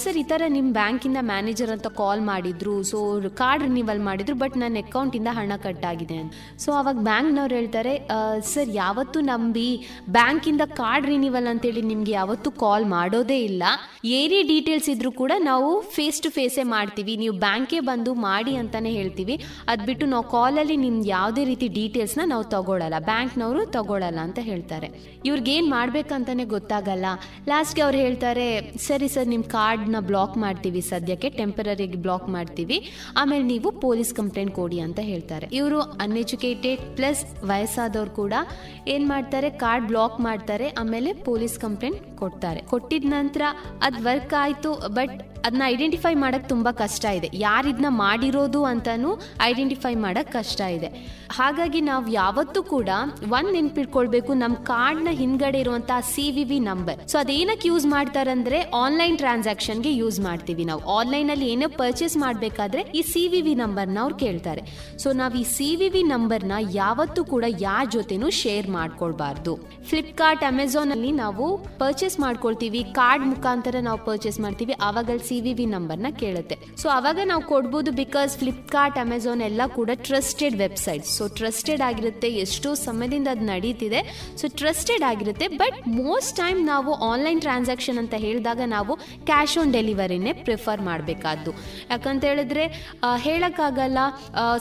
ಸರ್, ಈ ಥರ ನಿಮ್ಮ ಬ್ಯಾಂಕಿಂದ ಮ್ಯಾನೇಜರ್ ಅಂತ ಕಾಲ್ ಮಾಡಿದ್ರು. ಸೊ ಕಾರ್ಡ್ ರಿನಿವಲ್ ಮಾಡಿದ್ರು ಬಟ್ ನನ್ನ ಅಕೌಂಟಿಂದ ಹಣ ಕಟ್ ಆಗಿದೆ ಅಂತ. ಸೊ ಅವಾಗ ಬ್ಯಾಂಕ್ನವ್ರು ಹೇಳ್ತಾರೆ ಸರ್, ಯಾವತ್ತೂ ನಂಬಿ ಬ್ಯಾಂಕಿಂದ ಕಾರ್ಡ್ ರಿನಿವಲ್ ಅಂತೇಳಿ ನಿಮಗೆ ಯಾವತ್ತೂ ಕಾಲ್ ಮಾಡೋದೇ ಇಲ್ಲ. ಏನೇ ಡೀಟೇಲ್ಸ್ ಇದ್ರೂ ಕೂಡ ನಾವು ಫೇಸ್ ಟು ಫೇಸೇ ಮಾಡ್ತೀವಿ. ನೀವು ಬ್ಯಾಂಕೇ ಬಂದು ಮಾಡಿ ಅಂತಾನೆ ಹೇಳ್ತೀವಿ. ಅದು ಬಿಟ್ಟು ನಾವು ಕಾಲಲ್ಲಿ ನಿಮ್ಗೆ ಯಾವುದೇ ರೀತಿ ಡೀಟೇಲ್ಸ್ನ ನಾವು ತಗೊಳ್ಳಲ್ಲ ಬ್ಯಾಂಕ್ನವರು ತಗೊಳ್ಳಲ್ಲ ಅಂತ ಹೇಳ್ತಾರೆ. ಇವ್ರಿಗೆ ಏನು ಮಾಡ್ಬೇಕಂತಾನೆ ಗೊತ್ತಾಗಲ್ಲ. ಲಾಸ್ಟ್ಗೆ ಅವ್ರು ಹೇಳ್ತಾರೆ, ಸರಿ ಸರ್ ನಿಮ್ಮ ಕಾರ್ಡ್ನ ಬ್ಲಾಕ್ ಮಾಡ್ತೀವಿ ಸದ್ಯಕ್ಕೆ, ಟೆಂಪರರಿಗೆ ಬ್ಲಾಕ್ ಮಾಡ್ತೀವಿ. ಆಮೇಲೆ ನೀವು ಪೊಲೀಸ್ ಕಂಪ್ಲೇಂಟ್ ಕೊಡಿ ಅಂತ ಹೇಳ್ತಾರೆ. ಇವರು ಅನ್ಎಜುಕೇಟೆಡ್ ಪ್ಲಸ್ ವಯಸ್ಸಾದವ್ರು ಕೂಡ ಏನು ಮಾಡ್ತಾರೆ, ಕಾರ್ಡ್ ಬ್ಲಾಕ್ ಮಾಡ್ತಾರೆ, ಆಮೇಲೆ ಪೊಲೀಸ್ ಕಂಪ್ಲೇಂಟ್ ಕೊಡ್ತಾರೆ. ಕೊಟ್ಟಿದ ನಂತರ ಅದು ವರ್ಕ್ ಆಯಿತು ಬಟ್ ಅದನ್ನ ಐಡೆಂಟಿಫೈ ಮಾಡಕ್ ತುಂಬಾ ಕಷ್ಟ ಇದೆ. ಯಾರಿದ್ನ ಮಾಡಿರೋದು ಅಂತಾನು ಐಡೆಂಟಿಫೈ ಮಾಡಕ್ ಕಷ್ಟ ಇದೆ. ಹಾಗಾಗಿ ನಾವು ಯಾವತ್ತೂ ಕೂಡ ಒಂದ್ ನೆನ್ಪಿಟ್ಕೊಳ್ಬೇಕು. ನಮ್ಮ ಕಾರ್ಡ್ನ ಹಿಂದ್ಗಡೆ ಇರುವಂತ C V V number so ಅದೇನಕ್ಕೆ use ಮಾಡ್ತಾರಂದ್ರೆ ಆನ್ಲೈನ್ ಟ್ರಾನ್ಸಾಕ್ಷನ್ಗೆ ಯೂಸ್ ಮಾಡ್ತೀವಿ ನಾವು. ಆನ್ಲೈನ್ ಅಲ್ಲಿ ಏನೋ ಪರ್ಚೇಸ್ ಮಾಡ್ಬೇಕಾದ್ರೆ ಈ ಸಿ ವಿ ವಿ ನಂಬರ್ನ ಅವ್ರು ಕೇಳ್ತಾರೆ. ಸೊ ನಾವು ಈ ಸಿ ವಿ ವಿ ನಂಬರ್ನ ಯಾವತ್ತೂ ಕೂಡ ಯಾರ ಜೊತೆನೂ ಶೇರ್ ಮಾಡ್ಕೊಳ್ಬಾರ್ದು. ಫ್ಲಿಪ್ಕಾರ್ಟ್ ಅಮೆಝಾನ್ ಅಲ್ಲಿ ನಾವು ಪರ್ಚೇಸ್ ಮಾಡ್ಕೊಳ್ತೀವಿ. ಕಾರ್ಡ್ ಮುಖಾಂತರ ನಾವು ಪರ್ಚೇಸ್ ಮಾಡ್ತೀವಿ. ಆವಾಗ ಸಿ ವಿ ವಿ ನಂಬರ್ನ ಕೇಳುತ್ತೆ. ಸೊ ಅವಾಗ ನಾವು ಕೊಡ್ಬೋದು ಬಿಕಾಸ್ ಫ್ಲಿಪ್ಕಾರ್ಟ್ ಅಮೆಝಾನ್ ಎಲ್ಲ ಕೂಡ ಟ್ರಸ್ಟೆಡ್ ವೆಬ್ಸೈಟ್ ಸೊ ಟ್ರಸ್ಟೆಡ್ ಆಗಿರುತ್ತೆ, ಎಷ್ಟೋ ಸಮಯದಿಂದ ಅದು ನಡೀತಿದೆ. ಸೊ ಟ್ರಸ್ಟೆಡ್ ಆಗಿರುತ್ತೆ ಬಟ್ ಮೋಸ್ಟ್ ಟೈಮ್ ನಾವು ಆನ್ಲೈನ್ ಟ್ರಾನ್ಸಾಕ್ಷನ್ ಅಂತ ಹೇಳಿದಾಗ ನಾವು ಕ್ಯಾಶ್ ಆನ್ ಡೆಲಿವರಿನೇ ಪ್ರಿಫರ್ ಮಾಡಬೇಕಾದ್ದು. ಯಾಕಂತ ಹೇಳಿದ್ರೆ ಹೇಳೋಕ್ಕಾಗಲ್ಲ ಹೇಳಕ್ಕಾಗಲ್ಲ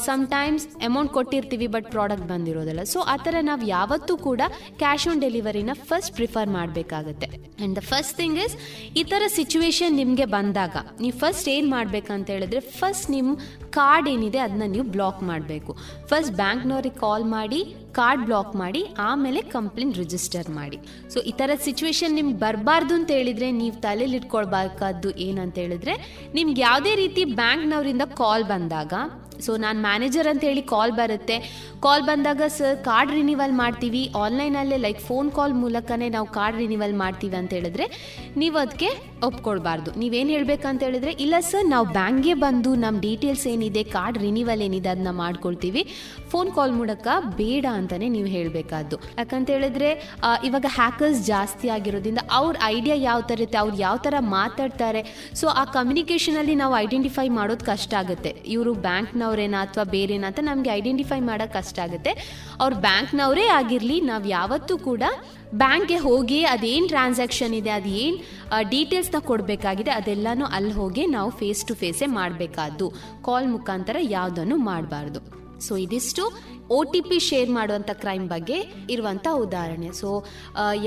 ಸಮ್ ಟೈಮ್ಸ್ ಅಮೌಂಟ್ ಕೊಟ್ಟಿರ್ತೀವಿ ಬಟ್ ಪ್ರಾಡಕ್ಟ್ ಬಂದಿರೋದಲ್ಲ. ಸೊ ಆ ಥರ ನಾವು ಯಾವತ್ತೂ ಕೂಡ ಕ್ಯಾಶ್ ಆನ್ ಡೆಲಿವರಿನ ಫಸ್ಟ್ ಪ್ರಿಫರ್ ಮಾಡಬೇಕಾಗತ್ತೆ. And the first thing is ಈ ಥರ ಸಿಚುವೇಶನ್ ನಿಮಗೆ ಬಂದಾಗ ನೀವು ಫಸ್ಟ್ ಏನು ಮಾಡ್ಬೇಕಂತ ಹೇಳಿದ್ರೆ ಫಸ್ಟ್ ನಿಮ್ಮ ಕಾರ್ಡ್ ಏನಿದೆ ಅದನ್ನ ನೀವು ಬ್ಲಾಕ್ ಮಾಡಬೇಕು. ಫಸ್ಟ್ ಬ್ಯಾಂಕ್ನವ್ರಿಗೆ ಕಾಲ್ ಮಾಡಿ ಕಾರ್ಡ್ ಬ್ಲಾಕ್ ಮಾಡಿ, ಆಮೇಲೆ ಕಂಪ್ಲೇಂಟ್ ರಿಜಿಸ್ಟರ್ ಮಾಡಿ. ಸೊ ಈ ಥರ ಸಿಚುವೇಶನ್ ನಿಮ್ಗೆ ಬರಬಾರ್ದು ಅಂತ ಹೇಳಿದ್ರೆ, ನೀವು ತಲೆಯಲ್ಲಿ ಇಟ್ಕೊಳ್ಬೇಕಾದ್ದು ಏನಂತ ಹೇಳಿದ್ರೆ, ನಿಮ್ಗೆ ಯಾವುದೇ ರೀತಿ ಬ್ಯಾಂಕ್ನವರಿಂದ ಕಾಲ್ ಬಂದಾಗ ಸೊ ನಾನು ಮ್ಯಾನೇಜರ್ ಅಂತ ಹೇಳಿ ಕಾಲ್ ಬರುತ್ತೆ. ಕಾಲ್ ಬಂದಾಗ ಸರ್ ಕಾರ್ಡ್ ರಿನಿವಲ್ ಮಾಡ್ತೀವಿ. ಆನ್ಲೈನಲ್ಲೇ ಲೈಕ್ ಫೋನ್ ಕಾಲ್ ಮೂಲಕನೇ ನಾವು ಕಾರ್ಡ್ ರಿನಿವಲ್ ಮಾಡ್ತೀವಿ ಅಂತ ಹೇಳಿದ್ರೆ, ನೀವು ಅದಕ್ಕೆ ಒಪ್ಕೊಳ್ಬಾರ್ದು. ನೀವೇನು ಹೇಳ್ಬೇಕಂತ ಹೇಳಿದ್ರೆ, ಇಲ್ಲ ಸರ್ ನಾವು ಬ್ಯಾಂಕ್ಗೆ ಬಂದು ನಮ್ಮ ಡೀಟೇಲ್ಸ್ ಏನಿದೆ ಕಾರ್ಡ್ ರಿನಿವಲ್ ಏನಿದೆ ಅದನ್ನ ಮಾಡ್ಕೊಳ್ತೀವಿ. ಫೋನ್ ಕಾಲ್ ಮೂಲಕ ಬೇಡ ಅಂತಾನೆ ನೀವು ಹೇಳಬೇಕಾದ್ದು. ಯಾಕಂತ ಹೇಳಿದ್ರೆ ಇವಾಗ ಹ್ಯಾಕರ್ಸ್ ಜಾಸ್ತಿ ಆಗಿರೋದ್ರಿಂದ ಅವ್ರ ಐಡಿಯಾ ಯಾವ ಥರ ಇರುತ್ತೆ, ಅವ್ರು ಯಾವ ಥರ ಮಾತಾಡ್ತಾರೆ ಸೊ ಆ ಕಮ್ಯುನಿಕೇಷನಲ್ಲಿ ನಾವು ಐಡೆಂಟಿಫೈ ಮಾಡೋದು ಕಷ್ಟ ಆಗುತ್ತೆ. ಇವರು ಬ್ಯಾಂಕ್ನವ್ರೇನಾ ಅಥವಾ ಬೇರೆನಾ ಅಂತ ನಮಗೆ ಐಡೆಂಟಿಫೈ ಮಾಡೋಕೆ ಕಷ್ಟ ಆಗುತ್ತೆ. ಅವ್ರು ಬ್ಯಾಂಕ್ನವರೇ ಆಗಿರಲಿ, ನಾವು ಯಾವತ್ತೂ ಕೂಡ ಬ್ಯಾಂಕ್ಗೆ ಹೋಗಿ ಅದೇನು ಟ್ರಾನ್ಸಾಕ್ಷನ್ ಇದೆ, ಅದೇನು ಡೀಟೇಲ್ಸ್ನ ಕೊಡಬೇಕಾಗಿದೆ, ಅದೆಲ್ಲನೂ ಅಲ್ಲಿ ಹೋಗಿ ನಾವು ಫೇಸ್ ಟು ಫೇಸೇ ಮಾಡಬೇಕಾದ್ದು. ಕಾಲ್ ಮುಖಾಂತರ ಯಾವುದನ್ನು ಮಾಡಬಾರ್ದು. ಸೊ ಇದಿಷ್ಟು ಒ ಟಿ ಪಿ ಶೇರ್ ಮಾಡುವಂಥ ಕ್ರೈಮ್ ಬಗ್ಗೆ ಇರುವಂಥ ಉದಾಹರಣೆ. ಸೊ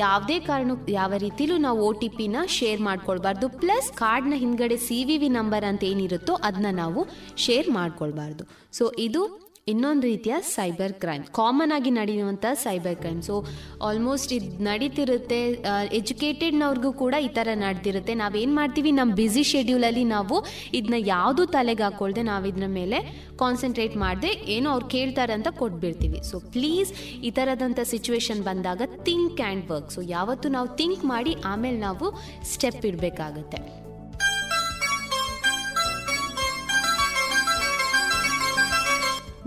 ಯಾವುದೇ ಕಾರಣ ಯಾವ ರೀತಿಲೂ ನಾವು ಒ ಟಿ ಪಿನ ಶೇರ್ ಮಾಡ್ಕೊಳ್ಬಾರ್ದು. ಪ್ಲಸ್ ಕಾರ್ಡ್ನ ಹಿಂದ್ಗಡೆ ಸಿ ವಿ ವಿ ನಂಬರ್ ಅಂತ ಏನಿರುತ್ತೋ ಅದನ್ನ ನಾವು ಶೇರ್ ಮಾಡ್ಕೊಳ್ಬಾರ್ದು. ಸೊ ಇದು ಇನ್ನೊಂದು ರೀತಿಯ ಸೈಬರ್ ಕ್ರೈಮ್. ಕಾಮನ್ ಆಗಿ ನಡೆಯುವಂಥ ಸೈಬರ್ ಕ್ರೈಮ್. ಸೊ ಆಲ್ಮೋಸ್ಟ್ ಇದು ನಡೀತಿರುತ್ತೆ ಎಜುಕೇಟೆಡ್ನವ್ರಿಗೂ ಕೂಡ ಈ ಥರ ನಡೆದಿರುತ್ತೆ. ನಾವೇನು ಮಾಡ್ತೀವಿ ನಮ್ಮ ಬ್ಯುಸಿ ಶೆಡ್ಯೂಲಲ್ಲಿ ನಾವು ಇದನ್ನ ಯಾವುದು ತಲೆಗೆ ಹಾಕೊಳ್ದೆ ನಾವು ಇದ್ರ ಮೇಲೆ ಕಾನ್ಸಂಟ್ರೇಟ್ ಮಾಡದೆ ಏನೋ ಅವ್ರು ಕೇಳ್ತಾರೆ ಅಂತ ಕೊಟ್ಬಿಡ್ತೀವಿ. ಸೊ ಪ್ಲೀಸ್ ಈ ಥರದಂಥ ಸಿಚುವೇಶನ್ ಬಂದಾಗ ಥಿಂಕ್ ಆ್ಯಂಡ್ ವರ್ಕ್ ಸೊ ಯಾವತ್ತು ನಾವು ಥಿಂಕ್ ಮಾಡಿ ಆಮೇಲೆ ನಾವು ಸ್ಟೆಪ್ ಇಡಬೇಕಾಗತ್ತೆ.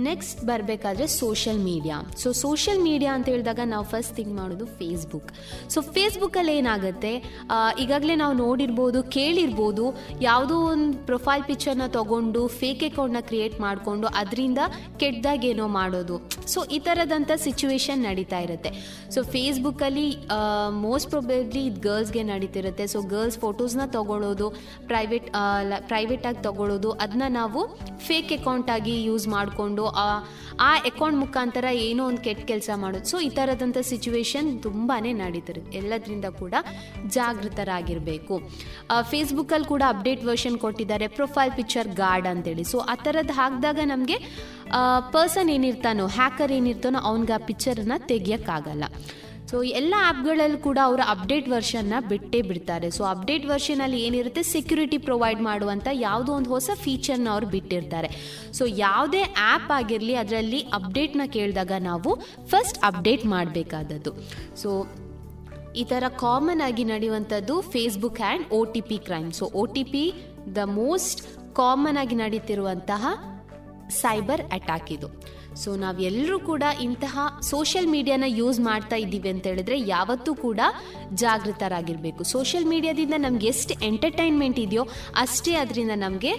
ನೆಕ್ಸ್ಟ್ ಬರಬೇಕಾದ್ರೆ social media so social media ಅಂತ ಹೇಳಿದಾಗ ನಾವು ಫಸ್ಟ್ ಥಿಂಕ್ ಮಾಡೋದು ಫೇಸ್ಬುಕ್ ಸೊ ಫೇಸ್ಬುಕ್ಕಲ್ಲಿ ಏನಾಗುತ್ತೆ? ಈಗಾಗಲೇ ನಾವು ನೋಡಿರ್ಬೋದು, ಕೇಳಿರ್ಬೋದು, ಯಾವುದೋ ಒಂದು ಪ್ರೊಫೈಲ್ ಪಿಕ್ಚರ್ನ ತಗೊಂಡು ಫೇಕ್ ಅಕೌಂಟ್ನ ಕ್ರಿಯೇಟ್ ಮಾಡಿಕೊಂಡು, ಅದರಿಂದ ಕೆಟ್ಟದಾಗೇನೋ ಮಾಡೋದು. ಸೊ ಈ ಥರದಂಥ ಸಿಚುವೇಶನ್ ನಡೀತಾ ಇರುತ್ತೆ. ಸೊ ಫೇಸ್ಬುಕ್ಕಲ್ಲಿ ಮೋಸ್ಟ್ ಪ್ರೊಬೇಬ್ಲಿ ಇದು ಗರ್ಲ್ಸ್ಗೆ ನಡೀತಿರುತ್ತೆ. ಸೊ ಗರ್ಲ್ಸ್ ಫೋಟೋಸ್ನ ತಗೊಳ್ಳೋದು ಪ್ರೈವೇಟ್ ಪ್ರೈವೇಟಾಗಿ ತಗೊಳ್ಳೋದು ಅದನ್ನ ನಾವು ಫೇಕ್ ಅಕೌಂಟಾಗಿ ಯೂಸ್ ಮಾಡಿಕೊಂಡು ಆ ಅಕೌಂಟ್ ಮುಖಾಂತರ ಏನೋ ಒಂದು ಕೆಟ್ಟ ಕೆಲಸ ಮಾಡೋದು. ಸೊ ಈ ಥರದಂಥ ಸಿಚುವೇಶನ್ ತುಂಬಾ ನಡೀತಾರೆ ಎಲ್ಲದರಿಂದ ಕೂಡ ಜಾಗೃತರಾಗಿರಬೇಕು. ಫೇಸ್ಬುಕ್ಕಲ್ಲಿ ಕೂಡ ಅಪ್ಡೇಟ್ ವರ್ಷನ್ ಕೊಟ್ಟಿದ್ದಾರೆ. ಪ್ರೊಫೈಲ್ ಪಿಕ್ಚರ್ ಗಾರ್ಡ್ ಅಂತೇಳಿ. ಸೊ ಆ ಥರದ್ದು ಹಾಕಿದಾಗ ನಮಗೆ ಪರ್ಸನ್ ಏನಿರ್ತಾನೋ ಹ್ಯಾಕರ್ ಏನಿರ್ತಾನೋ, ಅವ್ನಿಗೆ ಆ ಪಿಕ್ಚರನ್ನ ತೆಗಿಯೋಕ್ಕಾಗಲ್ಲ ಸೊ ಎಲ್ಲ ಆ್ಯಪ್ಗಳಲ್ಲಿ ಕೂಡ ಅವರ ಅಪ್ಡೇಟ್ ವರ್ಷನ್ನ ಬಿಟ್ಟೇ ಬಿಡ್ತಾರೆ. ಸೊ ಅಪ್ಡೇಟ್ ವರ್ಷನಲ್ಲಿ ಏನಿರುತ್ತೆ? ಸೆಕ್ಯೂರಿಟಿ ಪ್ರೊವೈಡ್ ಮಾಡುವಂಥ ಯಾವುದೋ ಒಂದು ಹೊಸ ಫೀಚರ್ನ ಅವ್ರು ಬಿಟ್ಟಿರ್ತಾರೆ. ಸೊ ಯಾವುದೇ ಆ್ಯಪ್ ಆಗಿರಲಿ, ಅದರಲ್ಲಿ ಅಪ್ಡೇಟ್ನ ಕೇಳಿದಾಗ ನಾವು ಫಸ್ಟ್ ಅಪ್ಡೇಟ್ ಮಾಡಬೇಕಾದದ್ದು. ಸೊ ಈ ಥರ ಕಾಮನ್ ಆಗಿ ನಡೆಯುವಂಥದ್ದು Facebook and O T P crime so O T P the most common ಆಗಿ ನಡೀತಿರುವಂತಹ ಸೈಬರ್ ಅಟ್ಯಾಕ್ ಇದು. ಸೊ ನಾವೆಲ್ಲರೂ ಕೂಡ ಇಂತಹ ಸೋಷಿಯಲ್ ಮೀಡಿಯಾನ ಯೂಸ್ ಮಾಡ್ತಾ ಇದ್ದೀವಿ ಅಂತ ಹೇಳಿದ್ರೆ ಯಾವತ್ತೂ ಕೂಡ ಜಾಗೃತರಾಗಿರಬೇಕು. ಸೋಷಿಯಲ್ ಮೀಡಿಯಾದಿಂದ ನಮ್ಗೆ ಎಷ್ಟು ಎಂಟರ್ಟೈನ್ಮೆಂಟ್ ಇದೆಯೋ ಅಷ್ಟೇ ಅದರಿಂದ ನಮಗೆ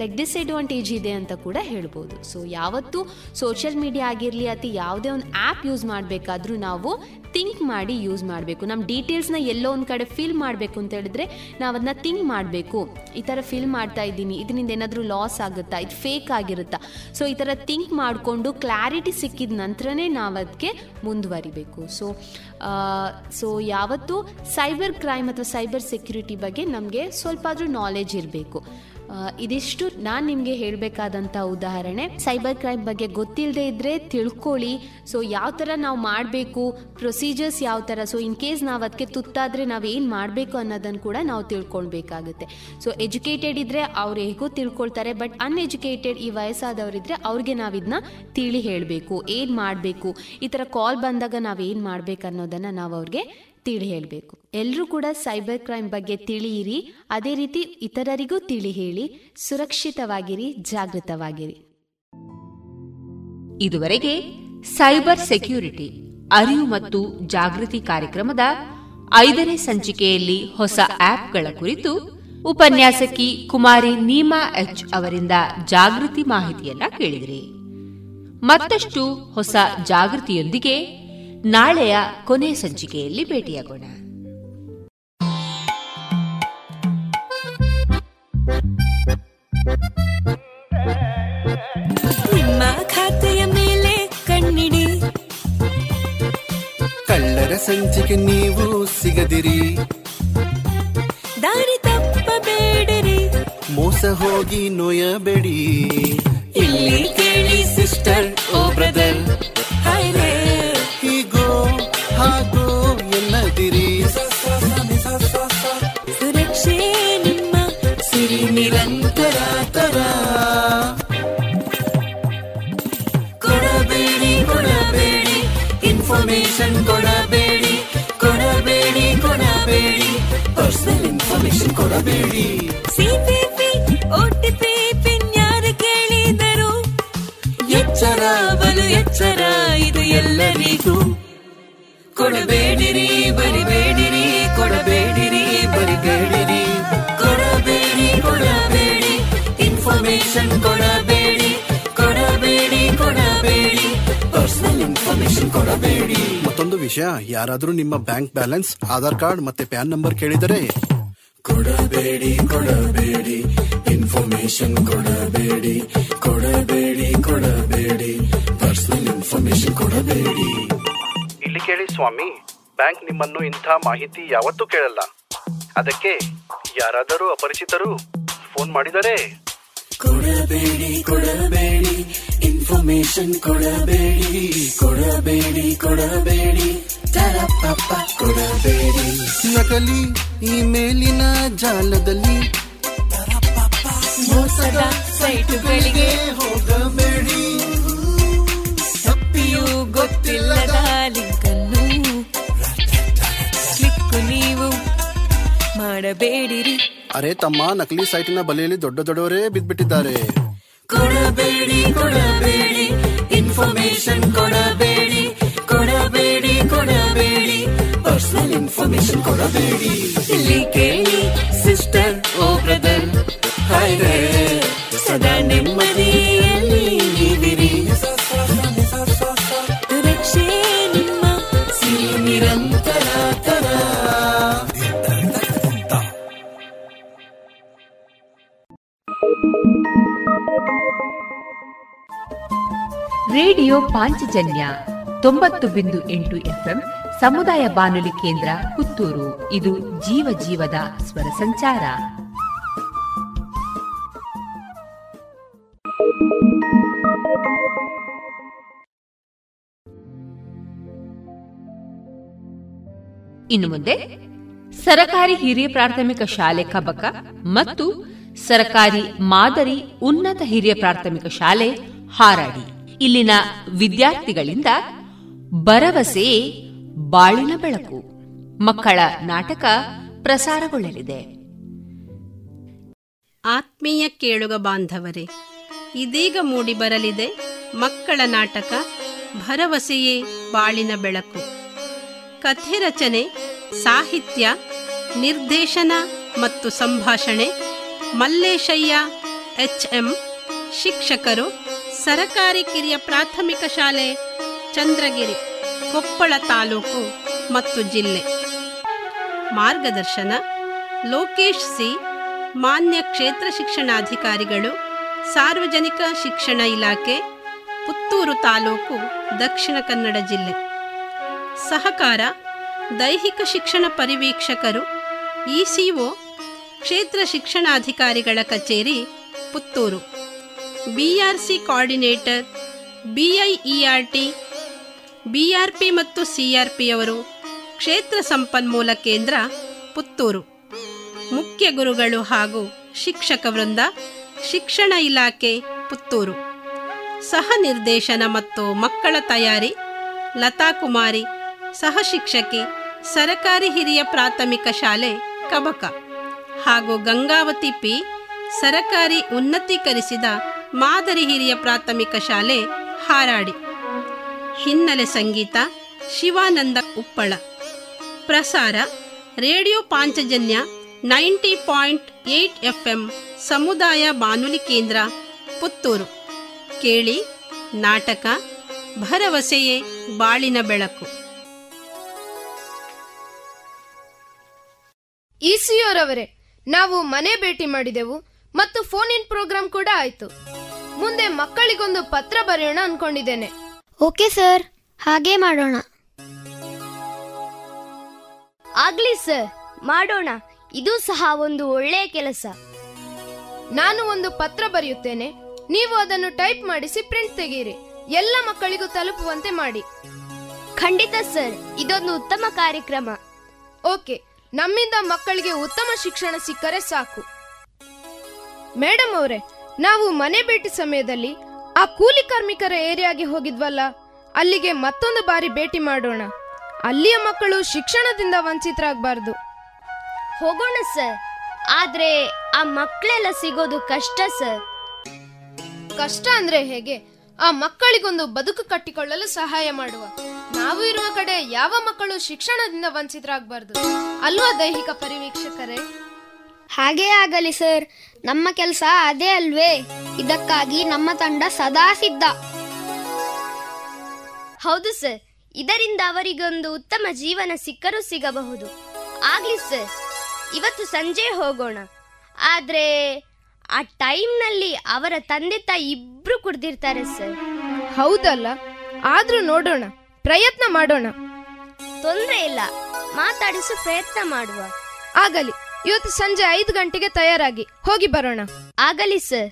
ಲೈಕ್ ಡಿಸ್ಅಡ್ವಾಂಟೇಜ್ ಇದೆ ಅಂತ ಕೂಡ ಹೇಳ್ಬೋದು. ಸೊ ಯಾವತ್ತೂ ಸೋಷಿಯಲ್ ಮೀಡಿಯಾ ಆಗಿರಲಿ ಅಥವಾ ಯಾವುದೇ ಒಂದು ಆ್ಯಪ್ ಯೂಸ್ ಮಾಡಬೇಕಾದ್ರೂ ನಾವು ಥಿಂಕ್ ಮಾಡಿ ಯೂಸ್ ಮಾಡಬೇಕು. ನಮ್ಮ ಡೀಟೇಲ್ಸ್ನ ಎಲ್ಲೋ ಒಂದು ಕಡೆ ಫಿಲ್ ಮಾಡಬೇಕು ಅಂತ ಹೇಳಿದ್ರೆ ನಾವು ಅದನ್ನ ಥಿಂಕ್ ಮಾಡಬೇಕು. ಈ ಥರ ಫಿಲ್ ಮಾಡ್ತಾ ಇದ್ದೀನಿ. ಇದರಿಂದ ಏನಾದರೂ ಲಾಸ್ ಆಗುತ್ತಾ? ಇದು ಫೇಕ್ ಆಗಿರುತ್ತಾ? ಸೊ ಈ ಥರ ಥಿಂಕ್ ಮಾಡಿಕೊಂಡು ಕ್ಲಾರಿಟಿ ಸಿಕ್ಕಿದ ನಂತರನೇ ನಾವು ಅದಕ್ಕೆ ಮುಂದುವರಿಬೇಕು ಸೊ ಸೊ ಯಾವತ್ತೂ ಸೈಬರ್ ಕ್ರೈಮ್ ಅಥವಾ ಸೈಬರ್ ಸೆಕ್ಯೂರಿಟಿ ಬಗ್ಗೆ ನಮಗೆ ಸ್ವಲ್ಪ ಆದರೂ ನಾಲೆಜ್ ಇರಬೇಕು. ಇದಿಷ್ಟು ನಾನು ನಿಮಗೆ ಹೇಳಬೇಕಾದಂಥ ಉದಾಹರಣೆ. ಸೈಬರ್ ಕ್ರೈಮ್ ಬಗ್ಗೆ ಗೊತ್ತಿಲ್ಲದೆ ಇದ್ದರೆ ತಿಳ್ಕೊಳ್ಳಿ. ಸೊ ಯಾವ ಥರ ನಾವು ಮಾಡಬೇಕು ಪ್ರೊಸೀಜರ್ಸ್ ಯಾವ ಥರ ಸೊ ಇನ್ ಕೇಸ್ ನಾವು ಅದಕ್ಕೆ ತುತ್ತಾದರೆ ನಾವು ಏನು ಮಾಡಬೇಕು ಅನ್ನೋದನ್ನು ಕೂಡ ನಾವು ತಿಳ್ಕೊಳ್ಬೇಕಾಗುತ್ತೆ. ಸೊ ಎಜುಕೇಟೆಡ್ ಇದ್ದರೆ ಅವ್ರು ಹೇಗೂ ತಿಳ್ಕೊಳ್ತಾರೆ ಬಟ್ ಅನ್ಎಜುಕೇಟೆಡ್ ಈ ವಯಸ್ಸಾದವರಿದ್ರೆ ಅವ್ರಿಗೆ ನಾವು ಇದನ್ನ ತಿಳಿ ಹೇಳಬೇಕು, ಏನು ಮಾಡಬೇಕು, ಈ ಥರ ಕಾಲ್ ಬಂದಾಗ ನಾವು ಏನು ಮಾಡಬೇಕು ಅನ್ನೋದನ್ನು ನಾವು ಅವ್ರಿಗೆ ತಿಳಿ ಹೇಳಬೇಕು. ಎಲ್ಲರೂ ಕೂಡ ಸೈಬರ್ ಕ್ರೈಮ್ ಬಗ್ಗೆ ತಿಳಿಯಿರಿ. ಅದೇ ರೀತಿ ಇತರರಿಗೂ ತಿಳಿ ಹೇಳಿ. ಸುರಕ್ಷಿತವಾಗಿರಿ, ಜಾಗೃತವಾಗಿರಿ. ಇದುವರೆಗೆ ಸೈಬರ್ ಸೆಕ್ಯೂರಿಟಿ, ಅರಿವು ಮತ್ತು ಜಾಗೃತಿ ಕಾರ್ಯಕ್ರಮದ ಐದನೇ ಸಂಚಿಕೆಯಲ್ಲಿ ಹೊಸ ಆಪ್ಗಳ ಕುರಿತು ಉಪನ್ಯಾಸಕಿ ಕುಮಾರಿ ನೀಮಾ ಎಚ್ ಅವರಿಂದ ಜಾಗೃತಿ ಮಾಹಿತಿಯನ್ನ ಕೇಳಿದಿರಿ. ಮತ್ತಷ್ಟು ಹೊಸ ಜಾಗೃತಿಯೊಂದಿಗೆ ನಾಳೆಯ ಕೊನೆ ಸಂಚಿಕೆಯಲ್ಲಿ ಭೇಟಿಯಾಗೋಣ. ನಿಮ್ಮ ಖಾತೆಯ ಮೇಲೆ ಕಣ್ಣಿಡಿ. ಕಳ್ಳರ ಸಂಚಿಕೆ ನೀವು ಸಿಗದಿರಿ. ದಾರಿ ತಪ್ಪಬೇಡರಿ ಮೋಸ ಹೋಗಿ ನೋಯಬೇಡಿ. ಇಲ್ಲಿ ಕೇಳಿ ಸಿಸ್ಟರ್ ಓ ಬ್ರದರ್. ಸಿರಿ ನಿರಂತರ ತರ ಕೊಡಬೇಡಿ. ಕೊಡಬೇಡಿ ಇನ್ಫಾರ್ಮೇಶನ್ ಕೊಡಬೇಡಿ ಕೊಡಬೇಡಿ. ಕೊಡಬೇಡಿ ಪರ್ಸನಲ್ ಇನ್ಫಾರ್ಮೇಶನ್ ಕೊಡಬೇಡಿ ಸಿಪಿಪಿ ಓಟಿಪಿ ಪಿನ್ ಯಾರು ಕೇಳಿದರು? ಎಚ್ಚರ ಬಲು ಎಚ್ಚರ ಇದು ಎಲ್ಲರಿಗೂ. ಕೊಡಬೇಡಿರಿ ಬರಿಬೇಡಿರಿ ಕೊಡಬೇಡಿರಿ ಬರಿಬೇಡಿರಿ. ಇನ್ಫಾರ್ಮೇಶನ್ ಕೊಡಬೇಡಿ ಕೊಡಬೇಡಿ ಕೊಡಬೇಡಿ. ಪರ್ಸನಲ್ ಇನ್ಫಾರ್ಮೇಶನ್ ಕೊಡಬೇಡಿ. ಮತ್ತೊಂದು ವಿಷಯ ಯಾರಾದರೂ ನಿಮ್ಮ ಬ್ಯಾಂಕ್ ಬ್ಯಾಲೆನ್ಸ್ ಆಧಾರ್ ಕಾರ್ಡ್ ಮತ್ತೆ ಪ್ಯಾನ್ ನಂಬರ್ ಕೇಳಿದರೆ? ಕೊಡಬೇಡಿ ಕೊಡಬೇಡಿ. ಇನ್ಫಾರ್ಮೇಶನ್ ಕೊಡಬೇಡಿ ಕೊಡಬೇಡಿ ಕೊಡಬೇಡಿ. ಪರ್ಸನಲ್ ಇನ್ಫಾರ್ಮೇಶನ್ ಕೊಡಬೇಡಿ. ಇಲ್ಲಿ ಕೇಳಿ ಸ್ವಾಮಿ ಬ್ಯಾಂಕ್ ನಿಮ್ಮನ್ನು ಇಂಥ ಮಾಹಿತಿ ಯಾವತ್ತೂ ಕೇಳಲ್ಲ. ಅದಕ್ಕೆ ಯಾರಾದರೂ ಅಪರಿಚಿತರು ಫೋನ್ ಮಾಡಿದರೆ? ಕೊಡಬೇಡಿ ಕೊಡಬೇಡಿ. ಇನ್ಫಾರ್ಮೇಶನ್ ಕೊಡಬೇಡಿ ಕೊಡಬೇಡಿ ಕೊಡಬೇಡಿ. ತರಪಪ್ಪ ಕೊಡಬೇಡಿ. ನಕಲಿ ಇಮೇಲಿನ ಜಾಲದಲ್ಲಿ ಮೋಸದ ಸೈಟುಗಳಿಗೆ ಹೋಗಬೇಡಿ. ತಪ್ಪಿಯೂ ಗೊತ್ತಿಲ್ಲದ ಲಿಂಕ್ ಅನ್ನು ಕ್ಲಿಕ್ ನೀವು ಮಾಡಬೇಡಿರಿ. ಅರೆ, ತಮ್ಮ ನಕಲಿ ಸೈಟಿನ ಬಲೆಯಲ್ಲಿ ದೊಡ್ಡ ದೊಡ್ಡವರೇ ಬಿದ್ದ್ಬಿಟ್ಟಿದ್ದಾರೆ ಕೊಡಬೇಡಿ ಕೊಡಬೇಡಿ ಇನ್ಫಾರ್ಮೇಶನ್ ಕೊಡಬೇಡಿ ಕೊಡಬೇಡಿ ಕೊಡಬೇಡಿ. ಪರ್ಸನಲ್ ಇನ್ಫಾರ್ಮೇಶನ್ ಕೊಡಬೇಡಿ. ಇಲ್ಲಿ ಕೇಳಿ ಸಿಸ್ಟರ್ ಓ ರೇಡಿಯೋ ಪಾಂಚಜನ್ಯ ತೊಂಬತ್ತು ಬಿಂದು ಎಂಟು ಎಫ್ಎಂ ಸಮುದಾಯ ಬಾನುಲಿ ಕೇಂದ್ರ ಪುತ್ತೂರು. ಇದು ಜೀವ ಜೀವದ ಸ್ವರ ಸಂಚಾರ. ಇನ್ನು ಮುಂದೆ ಸರಕಾರಿ ಹಿರಿಯ ಪ್ರಾಥಮಿಕ ಶಾಲೆ ಕಬಕ ಮತ್ತು ಸರಕಾರಿ ಮಾದರಿ ಉನ್ನತ ಹಿರಿಯ ಪ್ರಾಥಮಿಕ ಶಾಲೆ ಹಾರಾಡಿ. ಇಲ್ಲಿನ ವಿದ್ಯಾರ್ಥಿಗಳಿಂದ ಭರವಸೆ, ಬಾಳಿನ ಬೆಳಕು, ಮಕ್ಕಳ ನಾಟಕ ಪ್ರಸಾರಗೊಳ್ಳಲಿದೆ. ಆತ್ಮೀಯ ಕೇಳುಗ ಬಾಂಧವರೇ, ಇದೀಗ ಮೂಡಿ ಬರಲಿದೆ ಮಕ್ಕಳ ನಾಟಕ ಭರವಸೆಯೇ, ಬಾಳಿನ ಬೆಳಕು. ಕಥೆ ರಚನೆ, ಸಾಹಿತ್ಯ, ನಿರ್ದೇಶನ ಮತ್ತು ಸಂಭಾಷಣೆ ಮಲ್ಲೇಶಯ್ಯ ಎಚ್ ಎಂ ಶಿಕ್ಷಕರು ಸರಕಾರಿ ಕಿರಿಯ ಪ್ರಾಥಮಿಕ ಶಾಲೆ, ಚಂದ್ರಗಿರಿ, ಕೊಪ್ಪಳ ತಾಲೂಕು ಮತ್ತು ಜಿಲ್ಲೆ. ಮಾರ್ಗದರ್ಶನ, ಲೋಕೇಶ್ ಸಿ, ಮಾನ್ಯ ಕ್ಷೇತ್ರ ಶಿಕ್ಷಣಾಧಿಕಾರಿಗಳು, ಸಾರ್ವಜನಿಕ ಶಿಕ್ಷಣ ಇಲಾಖೆ, ಪುತ್ತೂರು ತಾಲೂಕು, ದಕ್ಷಿಣ ಕನ್ನಡ ಜಿಲ್ಲೆ. ಸಹಕಾರ, ದೈಹಿಕ ಶಿಕ್ಷಣ ಪರಿವೀಕ್ಷಕರು, ಇಸಿಒ, ಕ್ಷೇತ್ರ ಶಿಕ್ಷಣಾಧಿಕಾರಿಗಳ ಕಚೇರಿ, Puttur. BRC coordinator, BIERT, BRP ಮತ್ತು ಸಿಆರ್ಪಿಯವರು ಕ್ಷೇತ್ರ ಸಂಪನ್ಮೂಲ ಕೇಂದ್ರ ಪುತ್ತೂರು. ಮುಖ್ಯ ಗುರುಗಳು ಹಾಗೂ ಶಿಕ್ಷಕ ವೃಂದ, ಶಿಕ್ಷಣ ಇಲಾಖೆ ಪುತ್ತೂರು. ಸಹ ನಿರ್ದೇಶನ ಮತ್ತು ಮಕ್ಕಳ ತಯಾರಿ ಲತಾ ಕುಮಾರಿ ಸಹ ಶಿಕ್ಷಕಿ, ಸರಕಾರಿ ಹಿರಿಯ ಪ್ರಾಥಮಿಕ ಶಾಲೆ ಕಬಕ ಹಾಗೂ ಗಂಗಾವತಿ ಪಿ, ಸರಕಾರಿ ಉನ್ನತೀಕರಿಸಿದ ಮಾದರಿ ಹಿರಿಯ ಪ್ರಾಥಮಿಕ ಶಾಲೆ ಹಾರಾಡಿ. ಹಿನ್ನೆಲೆ ಸಂಗೀತ, ಶಿವಾನಂದ ಉಪ್ಪಳ. ಪ್ರಸಾರ, radio Panchajanya ninety point eight F M ಸಮುದಾಯ ಬಾನುಲಿ ಕೇಂದ್ರ, ಪುತ್ತೂರು. ಕೇಳಿ ನಾಟಕ, ಭರವಸೆಯೇ ಬಾಳಿನ ಬೆಳಕು. ಇಸಿಯೋರವರೇ ನಾವು ಮನೆ ಭೇಟಿ ಮಾಡಿದೆವು. ಮತ್ತು ಫೋನ್ ಇನ್ ಪ್ರೋಗ್ರಾಮ್ ಕೂಡ ಆಯ್ತು. ಮುಂದೆ ಮಕ್ಕಳಿಗೊಂದು ಪತ್ರ ಬರೆಯೋಣ ಅನ್ಕೊಂಡಿದ್ದೇನೆ. ಓಕೆ ಸರ್ ಹಾಗೆ ಮಾಡೋಣ. ಆಗ್ಲಿ ಸರ್ ಮಾಡೋಣ. ಇದು ಸಹ ಒಂದು ಒಳ್ಳೆಯ ಕೆಲಸ. ನಾನು ಒಂದು ಪತ್ರ ಬರೆಯುತ್ತೇನೆ. ನೀವು ಅದನ್ನು ಟೈಪ್ ಮಾಡಿಸಿ ಪ್ರಿಂಟ್ ತೆಗೀರಿ ಎಲ್ಲ ಮಕ್ಕಳಿಗೂ ತಲುಪುವಂತೆ ಮಾಡಿ. ಖಂಡಿತ ಸರ್ ಇದೊಂದು ಉತ್ತಮ ಕಾರ್ಯಕ್ರಮ. ಓಕೆ ನಮ್ಮಿಂದ ಮಕ್ಕಳಿಗೆ ಉತ್ತಮ ಶಿಕ್ಷಣ ಸಿಕ್ಕರೆ ಸಾಕು. ಮೇಡಮ್ ಅವರೇ ನಾವು ಮನೆ ಭೇಟಿ ಸಮಯದಲ್ಲಿ ಆ ಕೂಲಿ ಕಾರ್ಮಿಕರ ಏರಿಯಾಗೆ ಹೋಗಿದ್ವಲ್ಲ ಅಲ್ಲಿಗೆ ಮತ್ತೊಂದು ಬಾರಿ ಭೇಟಿ ಮಾಡೋಣ. ಅಲ್ಲಿಯ ಮಕ್ಕಳು ಶಿಕ್ಷಣದಿಂದ ವಂಚಿತರಾಗಬಾರ್ದು. ಹೋಗೋಣ ಸರ್ ಆದ್ರೆ ಆ ಮಕ್ಕಳೆಲ್ಲ ಸಿಗೋದು ಕಷ್ಟ ಸರ್. ಕಷ್ಟ ಅಂದ್ರೆ ಹೇಗೆ? ಆ ಮಕ್ಕಳಿಗೊಂದು ಬದುಕು ಕಟ್ಟಿಕೊಳ್ಳಲು ಸಹಾಯ ಮಾಡುವ. ನಾವು ಇರುವ ಕಡೆ ಯಾವ ಮಕ್ಕಳು ಶಿಕ್ಷಣದಿಂದ ವಂಚಿತರಾಗಬಾರ್ದು? ಅಲ್ವಾ ದೈಹಿಕ ಪರಿವೀಕ್ಷಕರೇ? ಹಾಗೇ ಆಗಲಿ ಸರ್ ನಮ್ಮ ಕೆಲಸ ಅದೇ ಅಲ್ವೇ? ಇದಕ್ಕಾಗಿ ನಮ್ಮ ತಂಡ ಸದಾ ಸಿದ್ಧ. ಹೌದು ಸರ್. ಇದರಿಂದ ಅವರಿಗೊಂದು ಉತ್ತಮ ಜೀವನ ಸಿಕ್ಕರೂ ಸಿಗಬಹುದು. ಆಗ್ಲಿ ಸರ್ ಇವತ್ತು ಸಂಜೆ ಹೋಗೋಣ. ಆದ್ರೆ ಆ ಟೈಮ್ನಲ್ಲಿ ಅವರ ತಂದೆ ತಾಯಿ ಇಬ್ರು ಕುಡ್ದಿರ್ತಾರೆ ಸರ್. ಹೌದಲ್ಲ? ಆದ್ರೂ ನೋಡೋಣ ಪ್ರಯತ್ನ ಮಾಡೋಣ. ತೊಂದರೆ ಇಲ್ಲ. ಮಾತಾಡಿಸು ಪ್ರಯತ್ನ ಮಾಡುವ. ಆಗಲಿ. ಇವತ್ತು ಸಂಜೆ ಐದು ಗಂಟೆಗೆ ತಯಾರಾಗಿ ಹೋಗಿ ಬರೋಣ. ಆಗಲಿ ಸರ್.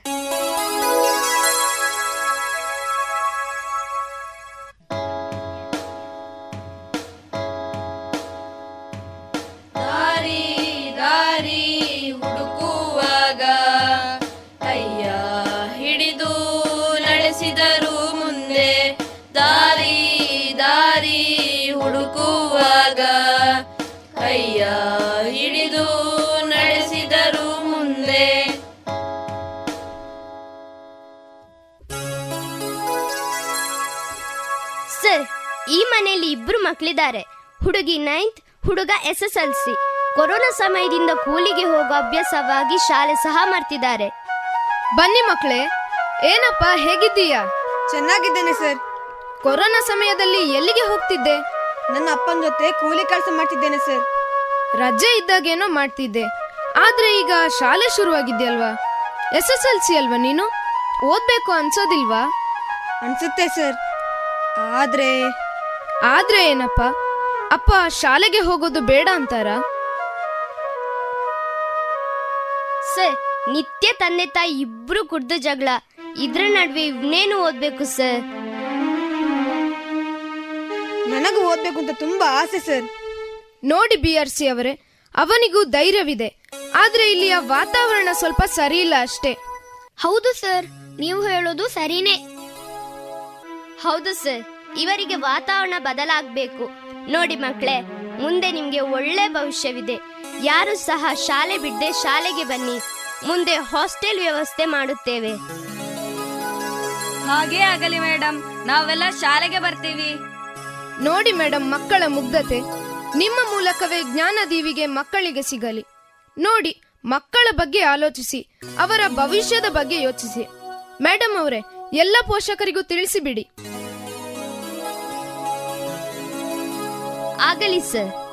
ಮಕ್ಕಳಿದ್ದಾರೆ. ಹುಡುಗಿ ನೈನ್ತ್ ಹುಡುಗ S S L C corona ಸಮಯದಿಂದ ಕೂಲಿಗೆ ಹೋಗೋ ಅಭ್ಯಾಸವಾಗಿ ಶಾಲೆ ಸಹ ಮಾಡ್ತಿದ್ದಾರೆ. ಬನ್ನಿ ಮಕ್ಕಳೇ ಏನಪ್ಪ ಹೇಗಿದ್ದೀಯಾ? ಚೆನ್ನಾಗಿದ್ದೇನೆ ಸರ್. ಕೊರೋನಾ ಸಮಯದಲ್ಲಿ ಎಲ್ಲಿಗೆ ಹೋಗ್ತಿದ್ದೆ? ನನ್ನ ಅಪ್ಪನ ಜೊತೆ ಕೂಲಿ ಕೆಲಸ ಮಾಡ್ತಿದ್ದೇನೆ ಸರ್. ರಜೆ ಇದ್ದಾಗೇನೋ ಮಾಡ್ತಿದ್ದೆ. ಆದ್ರೆ ಈಗ ಶಾಲೆ ಶುರುವಾಗಿದ್ಯಲ್ವಾ? ಎಸ್ ಎಸ್ ಎಲ್ ಸಿ ಅಲ್ವಾ ನೀನು? ಓದ್ಬೇಕು ಅನ್ಸೋದಿಲ್ವಾ? ಅನ್ಸುತ್ತೆ ಸರ್. ಆದ್ರೆ ಆದ್ರೆ ಏನಪ್ಪ? ಅಪ್ಪ ಶಾಲೆಗೆ ಹೋಗೋದು ಬೇಡ ಅಂತಾರ? ಸರ್ ನಿತ್ಯ ತಂದೆ ತಾಯಿ ಇಬ್ರು ಕುಡ್ದು ಜಗಳ. ಇದ್ರ ನಡುವೆ ಇವನೇನು ಓದ್ಬೇಕು ಸರ್? ನನಗೂ ಓದ್ಬೇಕು ಅಂತ ತುಂಬಾ ಆಸೆ ಸರ್. ನೋಡಿ ಬಿ ಆರ್ ಸಿ ಅವರೇ ಅವನಿಗೂ ಧೈರ್ಯವಿದೆ. ಆದ್ರೆ ಇಲ್ಲಿಯ ವಾತಾವರಣ ಸ್ವಲ್ಪ ಸರಿಯಿಲ್ಲ ಇಲ್ಲ ಅಷ್ಟೇ. ಹೌದು ಸರ್ ನೀವು ಹೇಳೋದು ಸರಿನೇ. ಹೌದು ಸರ್. ಇವರಿಗೆ ವಾತಾವರಣ ಬದಲಾಗಬೇಕು. ನೋಡಿ ಮಕ್ಕಳೇ ಮುಂದೆ ನಿಮಗೆ ಒಳ್ಳೆ ಭವಿಷ್ಯವಿದೆ. ಯಾರು ಸಹ ಶಾಲೆ ಬಿಡದೆ ಶಾಲೆಗೆ ಬನ್ನಿ. ಮುಂದೆ ಹಾಸ್ಟೆಲ್ ವ್ಯವಸ್ಥೆ ಮಾಡುತ್ತೇವೆ. ಹಾಗೇ ಆಗಲಿ ಮೇಡಮ್ ನಾವೆಲ್ಲ ಶಾಲೆಗೆ ಬರ್ತೀವಿ. ನೋಡಿ ಮೇಡಮ್ ಮಕ್ಕಳ ಮುಗ್ಧತೆ. ನಿಮ್ಮ ಮೂಲಕವೇ ಜ್ಞಾನ ದೀವಿಗೆ ಮಕ್ಕಳಿಗೆ ಸಿಗಲಿ. ನೋಡಿ ಮಕ್ಕಳ ಬಗ್ಗೆ ಆಲೋಚಿಸಿ ಅವರ ಭವಿಷ್ಯದ ಬಗ್ಗೆ ಯೋಚಿಸಿ. ಮೇಡಮ್ ಅವರೇ ಎಲ್ಲ ಪೋಷಕರಿಗೂ ತಿಳಿಸಿಬಿಡಿ. ಆಗಲಿ ಸರ್.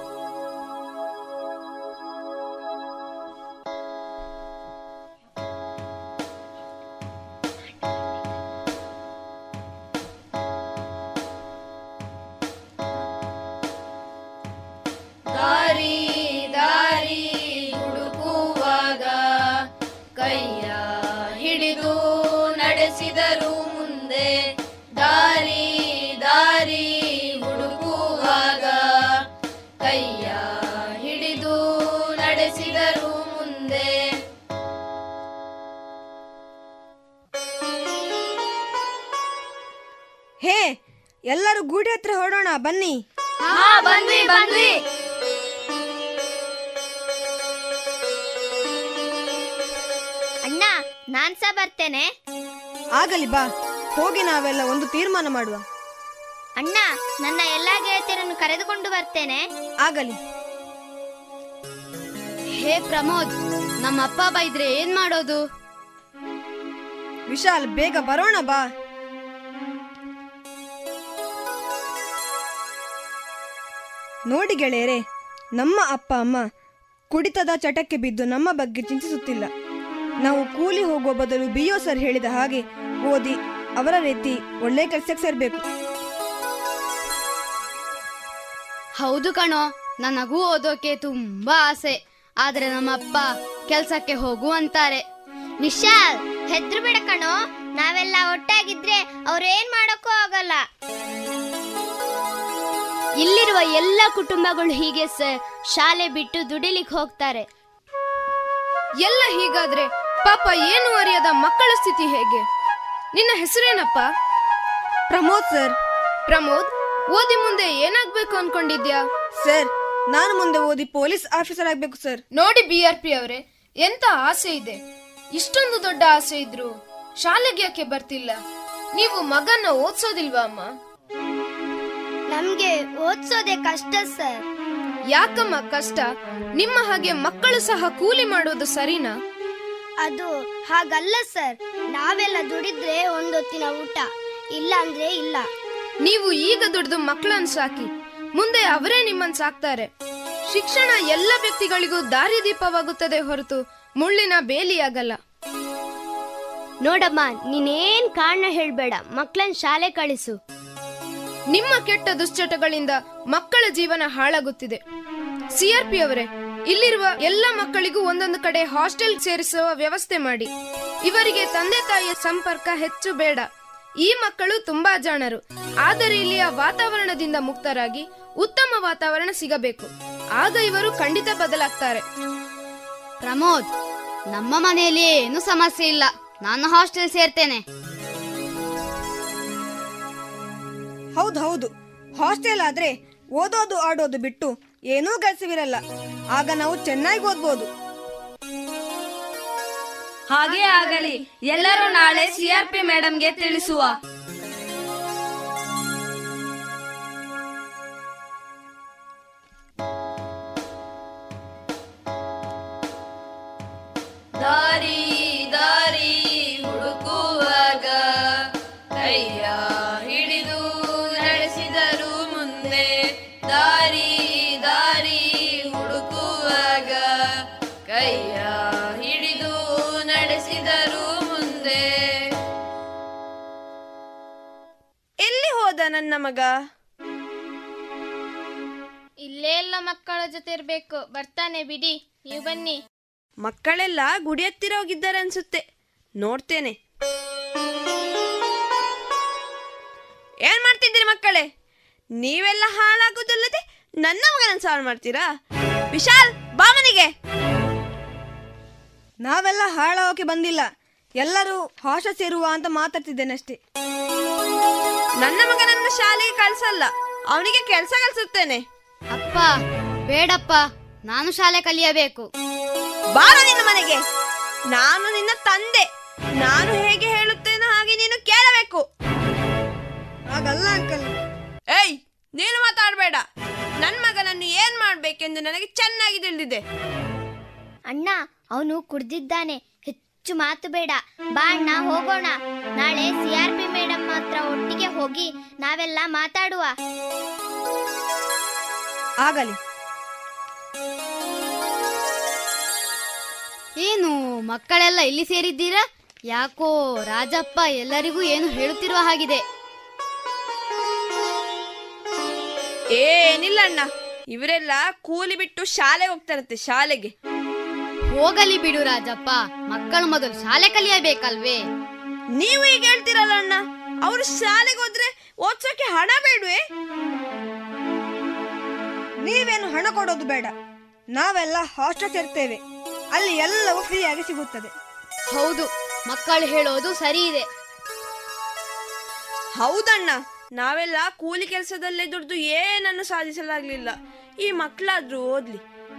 ಬನ್ನಿ. ಬಂದ್ವಿ ಬಂದ್ವಿ ಅಣ್ಣ ನಾನ್ಸ ಸಹ ಬರ್ತೇನೆ. ಆಗಲಿ ಬಾ ಹೋಗಿ ನಾವೆಲ್ಲ ಒಂದು ತೀರ್ಮಾನ ಮಾಡುವ. ಅಣ್ಣ ನನ್ನ ಎಲ್ಲಾ ಗೆಳತಿಯರನ್ನು ಕರೆದುಕೊಂಡು ಬರ್ತೇನೆ. ಆಗಲಿ. ಹೇ ಪ್ರಮೋದ್ ನಮ್ಮ ಅಪ್ಪ ಬೈದ್ರೆ ಏನ್ ಮಾಡೋದು? ವಿಶಾಲ್ ಬೇಗ ಬರೋಣ ಬಾ. ನೋಡಿ ಗೆಳೆಯರೆ, ನಮ್ಮ ಅಪ್ಪ, ಅಮ್ಮ ಕುಡಿತದ ಚಟಕ್ಕೆ ಬಿದ್ದು ನಮ್ಮ ಬಗ್ಗೆ ಚಿಂತಿಸುತ್ತಿಲ್ಲ. ನಾವು ಕೂಲಿ ಹೋಗುವ ಬದಲು ಬಿಯೋ ಸರ್ ಹೇಳಿದ ಹಾಗೆ ಓದಿ ಅವರ ರೀತಿ ಒಳ್ಳೆ ಕೆಲಸಕ್ಕೆ ಸೇರ್ಬೇಕು. ಹೌದು ಕಣೋ ನನಗೂ ಓದೋಕೆ ತುಂಬಾ ಆಸೆ. ಆದ್ರೆ ನಮ್ಮಪ್ಪ ಕೆಲ್ಸಕ್ಕೆ ಹೋಗು ಅಂತಾರೆ. ವಿಶಾಲ್ ಹೆದ್ರು ಬಿಡ ಕಣೋ. ನಾವೆಲ್ಲ ಒಟ್ಟಾಗಿದ್ರೆ ಅವ್ರು ಏನ್ ಮಾಡೋಕ್ಕೂ ಆಗಲ್ಲ. ಇಲ್ಲಿರುವ ಎಲ್ಲ ಕುಟುಂಬಗಳು ಹೀಗೆ ಸರ್ ಶಾಲೆ ಬಿಟ್ಟು ದುಡಿಲಿಕ್ಕೆ ಹೋಗ್ತಾರೆ. ಎಲ್ಲ ಹೀಗಾದ್ರೆ ಪಾಪ ಏನು ಅರಿಯದ ಮಕ್ಕಳ ಸ್ಥಿತಿ ಹೇಗೆ? ನಿನ್ನ ಹೆಸರೇನಪ್ಪ? ಪ್ರಮೋದ್ ಸರ್. ಪ್ರಮೋದ್ ಓದಿ ಮುಂದೆ ಏನಾಗ್ಬೇಕು ಅನ್ಕೊಂಡಿದ್ಯಾ? ಸರ್ ನಾನು ಮುಂದೆ ಓದಿ ಪೊಲೀಸ್ ಆಫೀಸರ್ ಆಗ್ಬೇಕು ಸರ್. ನೋಡಿ ಬಿ ಆರ್ ಪಿ ಅವರೇ ಎಂತ ಆಸೆ ಇದೆ? ಇಷ್ಟೊಂದು ದೊಡ್ಡ ಆಸೆ ಇದ್ರು ಶಾಲೆಗೆ ಯಾಕೆ ಬರ್ತಿಲ್ಲ? ನೀವು ಮಗನ್ನ ಓದ್ಸೋದಿಲ್ವಾ ಅಮ್ಮ? ನಮ್ಗೆ ಓದ್ಸೋದೆ ಕಷ್ಟ ಸರ್. ಯಾಕಮ್ಮ ಕಷ್ಟ? ನಿಮ್ಮ ಹಾಗೆ ಮಕ್ಕಳು ಸಹ ಕೂಲಿ ಮಾಡೋದು ಸರಿನಾ? ಅದು ಹಾಗಲ್ಲ ಸರ್. ನಾವೆಲ್ಲ ದುಡಿದ್ರೆ ಒಂದೊತ್ತಿನ ಊಟ. ಇಲ್ಲ ಅಂದ್ರೆ ಇಲ್ಲ. ನೀವು ಈಗ ದುಡಿದು ಮಕ್ಕಳನ್ನ ಸಾಕಿ. ಮುಂದೆ ಅವರೇ ನಿಮ್ಮನ್ನ ಸಾಕ್ತಾರೆ. ಶಿಕ್ಷಣ ಎಲ್ಲ ವ್ಯಕ್ತಿಗಳಿಗೂ ದಾರಿದೀಪವಾಗುತ್ತದೆ ಹೊರತು ಮುಳ್ಳಿನ ಬೇಲಿಯಾಗಲ್ಲ. ನೋಡಮ್ಮ ನೀನೇನ್ ಕಾರಣ ಹೇಳ್ಬೇಡ. ಮಕ್ಕಳನ್ನ ಶಾಲೆ ಕಳಿಸು. ನಿಮ್ಮ ಕೆಟ್ಟ ದುಶ್ಚಟಗಳಿಂದ ಮಕ್ಕಳ ಜೀವನ ಹಾಳಾಗುತ್ತಿದೆ. ಸಿಆರ್ಪಿ ಅವರೇ ಇಲ್ಲಿರುವ ಎಲ್ಲ ಮಕ್ಕಳಿಗೂ ಒಂದೊಂದು ಕಡೆ ಹಾಸ್ಟೆಲ್ ಸೇರಿಸುವ ವ್ಯವಸ್ಥೆ ಮಾಡಿ. ಇವರಿಗೆ ತಂದೆ ತಾಯಿಯ ಸಂಪರ್ಕ ಹೆಚ್ಚು ಬೇಡ. ಈ ಮಕ್ಕಳು ತುಂಬಾ ಜಾಣರು. ಆದರೆ ಇಲ್ಲಿಯ ವಾತಾವರಣದಿಂದ ಮುಕ್ತರಾಗಿ ಉತ್ತಮ ವಾತಾವರಣ ಸಿಗಬೇಕು. ಆಗ ಇವರು ಖಂಡಿತ ಬದಲಾಗ್ತಾರೆ. ಪ್ರಮೋದ್, ನಮ್ಮ ಮನೆಯಲ್ಲಿ ಏನು ಸಮಸ್ಯೆ ಇಲ್ಲ. ನಾನು ಹಾಸ್ಟೆಲ್ ಸೇರ್ತೇನೆ. ಹೌದು ಹೌದು. ಹಾಸ್ಟೆಲ್ ಆದ್ರೆ ಓದೋದು ಆಡೋದು ಬಿಟ್ಟು ಏನೂ ಕೆಲಸವಿರಲ್ಲ ಆಗ ನಾವು ಚೆನ್ನಾಗಿ ಓದ್ಬೋದು. ಹಾಗೆ ಆಗಲಿ. ಎಲ್ಲರೂ ನಾಳೆ ಸಿಆರ್ಪಿ ಮೇಡಮ್ಗೆ ತಿಳಿಸುವ. ನನ್ನ ಮಗ? ಇಲ್ಲೇ ಎಲ್ಲ ಮಕ್ಕಳ ಜೊತೆ ಇರ್ಬೇಕು. ಬರ್ತಾನೆ ಬಿಡಿ. ನೀವು ಬನ್ನಿ. ಮಕ್ಕಳೆಲ್ಲ ಗುಡಿ ಹತ್ತಿರ ಹೋಗಿದ್ದಾರೆ ಅನ್ಸುತ್ತೆ. ನೋಡ್ತೇನೆ. ಏನ್ ಮಾಡ್ತಿದ್ದೀರಿ ಮಕ್ಕಳೇ? ನೀವೆಲ್ಲ ಹಾಳಾಗೋದಲ್ಲದೆ ನನ್ನ ಮಗನ ಸಾಲ್ ಮಾಡ್ತೀರಾ? ವಿಶಾಲ್ ಬಾಮನಿಗೆ ನಾವೆಲ್ಲ ಹಾಳಾಗೋಕೆ ಬಂದಿಲ್ಲ. ಎಲ್ಲರೂ ಹಾಶ ಸೇರುವ ಅಂತ ಮಾತಾಡ್ತಿದ್ದೇನಷ್ಟೇ ನನ್ನ ಮಗನನ್ನು ಶಾಲೆಗೆ ಕಳ್ಸಲ್ಲ. ಅವನಿಗೆ ಕೆಲಸ ಕಲ್ಸುತ್ತೇನೆ ಅಪ್ಪ ಬೇಡಪ್ಪ. ನಾನು ಶಾಲೆ ಕಲಿಯಬೇಕು. ಬಾರ ನಿನ್ನ ಮನೆಗೆ. ನಾನು ನಿನ್ನ ತಂದೆ. ನಾನು ಹೇಗೆ ಹೇಳುತ್ತೇನೋ ಹಾಗೆ ನೀನು ಕೇಳಬೇಕು. ಹಾಗಲ್ಲ ಅಂಕಲ್. ಏಯ್ ನೀನು ಮಾತಾಡಬೇಡ. ನನ್ನ ಮಗನನ್ನು ಏನ್ ಮಾಡ್ಬೇಕೆಂದು ನನಗೆ ಚೆನ್ನಾಗಿ ತಿಳಿದಿದೆ. ಅಣ್ಣ ಅವನು ಕುಡ್ದಿದ್ದಾನೆ. ಹೆಚ್ಚು ಮಾತು ಬೇಡ. ಬಾ ಅಣ್ಣ ಹೋಗೋಣ. ನಾಳೆ ಸಿಆರ್ಪಿ ಮೇಡಮ್ ಮಾತ್ರ ಒಟ್ಟಿಗೆ ಹೋಗಿ ನಾವೆಲ್ಲ ಮಾತಾಡುವ. ಆಗಲಿ. ಏನು ಮಕ್ಕಳೆಲ್ಲ ಇಲ್ಲಿ ಸೇರಿದ್ದೀರಾ? ಯಾಕೋ ರಾಜಪ್ಪ ಎಲ್ಲರಿಗೂ ಏನು ಹೇಳುತ್ತಿರುವ ಹಾಗಿದೆ. ಏನಿಲ್ಲ ಅಣ್ಣ. ಇವರೆಲ್ಲ ಕೂಲಿ ಬಿಟ್ಟು ಶಾಲೆಗೆ ಹೋಗ್ತಾರಂತೆ ಶಾಲೆಗೆ. ಹೋಗಲಿ ಬಿಡು ರಾಜಪ್ಪ. ಮಕ್ಕಳು ಮೊದಲು ಶಾಲೆ ಕಲಿಯಬೇಕಲ್ವೇ? ನೀವು ಈಗ ಹೇಳ್ತೀರಲ್ಲ ಅಣ್ಣ ಅವರು ಶಾಲೆಗೆ ಹೋದ್ರೆ ಓದ್ಸೋಕೆ ಹಣ ಬೇಡವೇ? ನೀವೇನು ಹಣ ಕೊಡೋದು ಬೇಡ. ನಾವೆಲ್ಲ ಹಾಸ್ಟೆಲ್ ಸೇರ್ತೇವೆ. ಅಲ್ಲಿ ಎಲ್ಲವೂ ಫ್ರೀಯಾಗಿ ಸಿಗುತ್ತದೆ. ಹೌದು ಮಕ್ಕಳು ಹೇಳೋದು ಸರಿ ಇದೆ. ಹೌದಣ್ಣ ನಾವೆಲ್ಲ ಕೂಲಿ ಕೆಲಸದಲ್ಲೇ ದುಡ್ದು ಏನನ್ನು ಸಾಧಿಸಲಾಗ್ಲಿಲ್ಲ. ಈ ಮಕ್ಕಳಾದ್ರೂ ಓದ್ಲಿ.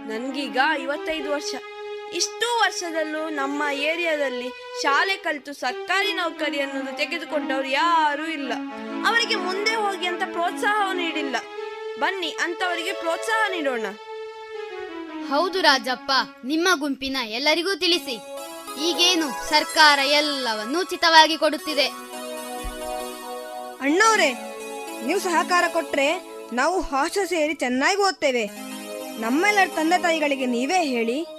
ನನ್ಗೀಗ ಐವತ್ತೈದು ವರ್ಷ. ಇಷ್ಟು ವರ್ಷದಲ್ಲೂ ನಮ್ಮ ಏರಿಯಾದಲ್ಲಿ ಶಾಲೆ ಕಲಿತು ಸರ್ಕಾರಿ ನೌಕರಿ ಅನ್ನೋದು ತೆಗೆದುಕೊಂಡವರು ಯಾರೂ ಇಲ್ಲ. ಅವರಿಗೆ ಮುಂದೆ ಹೋಗಿ ಅಂತ ಪ್ರೋತ್ಸಾಹ ನೀಡಿಲ್ಲ. ಬನ್ನಿ ಅಂತವರಿಗೆ ಪ್ರೋತ್ಸಾಹ ನೀಡೋಣ. ಹೌದು ರಾಜಪ್ಪ ನಿಮ್ಮ ಗುಂಪಿನ ಎಲ್ಲರಿಗೂ ತಿಳಿಸಿ. ಈಗೇನು ಸರ್ಕಾರ ಎಲ್ಲವನ್ನು ಉಚಿತವಾಗಿ ಕೊಡುತ್ತಿದೆ. ಅಣ್ಣವ್ರೆ ನೀವು ಸಹಕಾರ ಕೊಟ್ರೆ ನಾವು ಹಾಸ್ಟೆಲ್ ಸೇರಿ ಚೆನ್ನಾಗಿ ಓದ್ತೇವೆ. ನಮ್ಮೆಲ್ಲರ ತಂದೆ ತಾಯಿಗಳಿಗೆ ನೀವೇ ಹೇಳಿ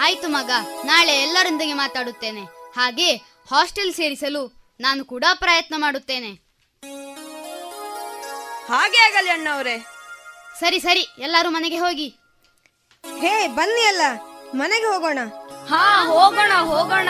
ಆಯ್ತು ಮಗ ನಾಳೆ ಎಲ್ಲರೊಂದಿಗೆ ಮಾತಾಡುತ್ತೇನೆ. ಹಾಗೆ ಹಾಸ್ಟೆಲ್ ಸೇರಿಸಲು ನಾನು ಕೂಡ ಪ್ರಯತ್ನ ಮಾಡುತ್ತೇನೆ. ಹಾಗೆ ಆಗಲಿ ಅಣ್ಣವ್ರೆ. ಸರಿ ಸರಿ ಎಲ್ಲರೂ ಮನೆಗೆ ಹೋಗಿ. ಹೇ ಬನ್ನಿ ಅಲ್ಲ ಮನೆಗೆ ಹೋಗೋಣ. ಹಾ ಹೋಗೋಣ ಹೋಗೋಣ.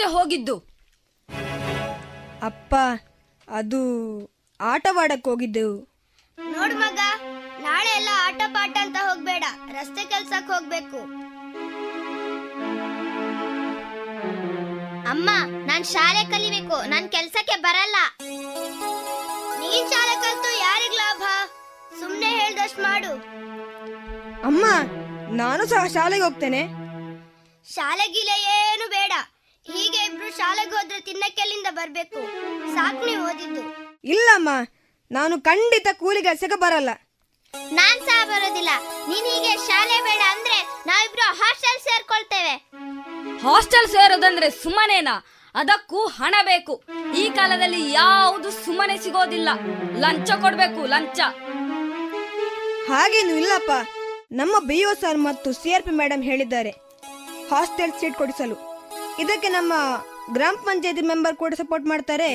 ಎಲ್ಲಿಗೆ ಹೋಗಿದ್ದು. ಅಪ್ಪ ಅದು ಆಟವಾಡಕ್ ಹೋಗಿದ್ದೆವು ನೋಡ್ ಮಗ ನಾಳೆ ಎಲ್ಲ ಆಟ ಪಾಠ ಅಂತ ಹೋಗ್ಬೇಡ. ರಸ್ತೆ ಕೆಲ್ಸಕ್ ಹೋಗ್ಬೇಕು. ಅಮ್ಮ ನಾನ್ ಶಾಲೆ ಕಲಿಬೇಕು. ನಾನ್ ಕೆಲ್ಸಕ್ಕೆ ಬರಲ್ಲ. ನೀನ್ ಶಾಲೆ ಕಲ್ತು ಯಾರಿಗ್ ಲಾಭ? ಸುಮ್ನೆ ಹೇಳ್ದಷ್ಟ್ ಮಾಡು. ಅಮ್ಮ ನಾನು ಸಹ ಶಾಲೆಗೆ ಹೋಗ್ತೇನೆ. ಶಾಲೆಗಿಲೆ ಏನು ಬೇಡ. ಹೀಗೆ ಇಬ್ರು ಶಾಲೆಗೆ ಹೋದ್ರೆ ತಿನ್ನಕ್ಕೆಲ್ಲಿಂದ ಬರ್ಬೇಕು? ಸಾಕು ನೀವು ಓದಿದ್ದು. ಇಲ್ಲಮ್ಮ ನಾನು ಖಂಡಿತ ಕೂಲಿ ಕೆಲಸಕ್ಕೆ ಬರಲ್ಲ. ನಾನ್ ಸಹ ಬರೋದಿಲ್ಲ. ನೀನ್ ಹೀಗೆ ಶಾಲೆ ಬೇಡ ಅಂದ್ರೆ ನಾವಿಬ್ರು ಹಾಸ್ಟೆಲ್ ಸೇರ್ಕೊಳ್ತೇವೆ. ಹಾಸ್ಟೆಲ್ ಸೇರೋದಂದ್ರೆ ಸುಮ್ಮನೇನಾ? ಅದಕ್ಕೂ ಹಣ ಬೇಕು. ಈ ಕಾಲದಲ್ಲಿ ಯಾವುದು ಸುಮ್ಮನೆ ಸಿಗೋದಿಲ್ಲ. ಲಂಚ ಕೊಡ್ಬೇಕು ಲಂಚ. ಹಾಗೇನು ಇಲ್ಲಪ್ಪ. ನಮ್ಮ ಬಿ ಒ ಸರ್ ಮತ್ತು ಸಿ ಆರ್ ಪಿ ಮೇಡಮ್ ಹೇಳಿದ್ದಾರೆ. ಹಾಸ್ಟೆಲ್ ಸೀಟ್ ಕೊಡಿಸಲು. ಇದಕ್ಕೆ ನಮ್ಮ ಗ್ರಾಮ ಪಂಚಾಯತಿ ಮೆಂಬರ್ ಕೂಡ ಸಪೋರ್ಟ್ ಮಾಡ್ತಾರೆ.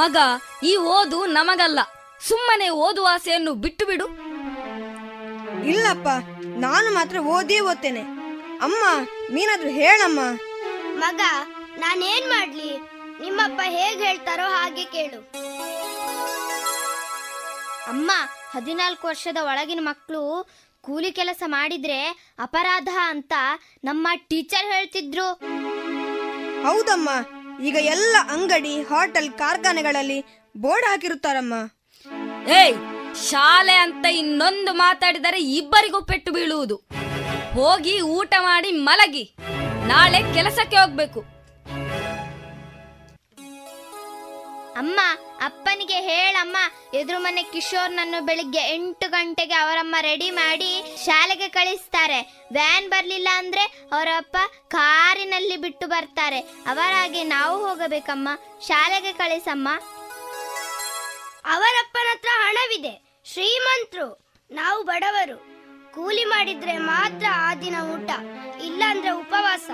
ಮಗ ಈ ಓದು ನಮಗಲ್ಲ. ಸುಮ್ಮನೆ ಓದುವ ಆಸೆಯನ್ನು ಬಿಟ್ಟು ಬಿಡು ಇಲ್ಲಪ್ಪ ನಾನು ಮಾತ್ರ ಓದೇ ಓದ್ತೇನೆ. ಅಮ್ಮ ನೀನಾದ್ರೂ ಹೇಳಮ್ಮ. ಮಗ ನಾನೇನ್ ಮಾಡ್ಲಿ? ನಿಮ್ಮಪ್ಪ ಹೇಗ್ ಹೇಳ್ತಾರೋ ಹಾಗೆ ಕೇಳು. ಅಮ್ಮ ಹದಿನಾಲ್ಕು ವರ್ಷದ ಒಳಗಿನ ಮಕ್ಕಳು ಕೂಲಿ ಕೆಲಸ ಮಾಡಿದ್ರೆ ಅಪರಾಧ ಅಂತ ನಮ್ಮ ಟೀಚರ್ ಹೇಳ್ತಿದ್ರು. ಹೌದಮ್ಮ. ಈಗ ಎಲ್ಲ ಅಂಗಡಿ ಹೋಟೆಲ್ ಕಾರ್ಖಾನೆಗಳಲ್ಲಿ ಬೋರ್ಡ್ ಹಾಕಿರುತ್ತಾರಮ್ಮ. ಏಯ್ ಶಾಲೆ ಅಂತ ಇನ್ನೊಂದು ಮಾತಾಡಿದರೆ ಇಬ್ಬರಿಗೂ ಪೆಟ್ಟು ಬೀಳುವುದು. ಹೋಗಿ ಊಟ ಮಾಡಿ ಮಲಗಿ. ನಾಳೆ ಕೆಲಸಕ್ಕೆ ಹೋಗ್ಬೇಕು. ಅಮ್ಮ ಅಪ್ಪನಿಗೆ ಹೇಳಮ್ಮ, ಎದುರು ಮನೆ ಕಿಶೋರ್ನನ್ನು ಬೆಳಿಗ್ಗೆ ಎಂಟು ಗಂಟೆಗೆ ಅವರಮ್ಮ ರೆಡಿ ಮಾಡಿ ಶಾಲೆಗೆ ಕಳಿಸ್ತಾರೆ. ವ್ಯಾನ್ ಬರ್ಲಿಲ್ಲ ಅಂದ್ರೆ ಅವರಪ್ಪ ಕಾರಿನಲ್ಲಿ ಬಿಟ್ಟು ಬರ್ತಾರೆ. ಅವರಾಗಿ ನಾವು ಹೋಗಬೇಕಮ್ಮ. ಶಾಲೆಗೆ ಕಳಿಸಮ್ಮ. ಅವರಪ್ಪನ ಹತ್ರ ಹಣವಿದೆ. ಶ್ರೀಮಂತರು, ನಾವು ಬಡವರು. ಕೂಲಿ ಮಾಡಿದ್ರೆ ಮಾತ್ರ ಆ ದಿನ ಊಟ, ಇಲ್ಲಾಂದ್ರೆ ಉಪವಾಸ.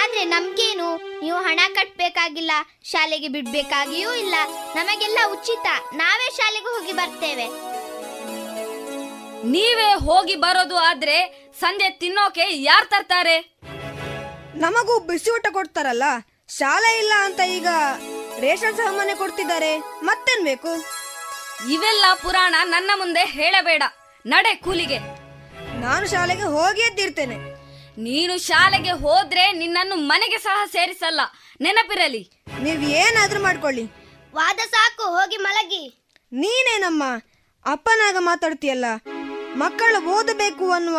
ಆದ್ರೆ ನಮ್ಗೇನು? ನೀವು ಹಣ ಕಟ್ಬೇಕಾಗಿಲ್ಲ ಶಾಲೆಗೆ ಬಿಡ್ಬೇಕಾಗಿಯೂ ಇಲ್ಲ. ನಮಗೆಲ್ಲ ಉಚಿತ. ನಾವೇ ಶಾಲೆಗೆ ಹೋಗಿ ಬರ್ತೇವೆ. ನೀವೇ ಹೋಗಿ ಬರೋದು ಆದ್ರೆ ಸಂಜೆ ತಿನ್ನೋಕೆ ಯಾರ್ ತರ್ತಾರೆ? ನಮಗೂ ಬಿಸಿ ಊಟ ಕೊಡ್ತಾರಲ್ಲ? ಶಾಲೆ ಇಲ್ಲ ಅಂತ ಈಗ ರೇಷನ್ ಸಾಮಾನ್ಯ ಕೊಡ್ತಿದ್ದಾರೆ. ಮತ್ತೇನ್ ಬೇಕು? ಇವೆಲ್ಲ ಪುರಾಣ ನನ್ನ ಮುಂದೆ ಹೇಳಬೇಡ. ನಡೆ ಕೂಲಿಗೆ. ನಾನು ಶಾಲೆಗೆ ಹೋಗಿ ತೀರ್ತೇನೆ. ನೀನು ಶಾಲೆಗೆ ಹೋದ್ರೆ ನಿನ್ನನ್ನು ಮನೆಗೆ ಸಹ ಸೇರಿಸಲ್ಲ. ನೆನಪಿರಲಿ. ನೀವ್ ಏನಾದ್ರೂ ಮಾಡ್ಕೊಳ್ಳಿ. ವಾದ ಸಾಕು ಹೋಗಿ ಮಲಗಿ. ನೀನೇನಮ್ಮ? ಅಪ್ಪನಾಗ ಮಾತಾಡ್ತೀಯಲ್ಲ? ಮಕ್ಕಳು ಓದಬೇಕು ಅನ್ನುವ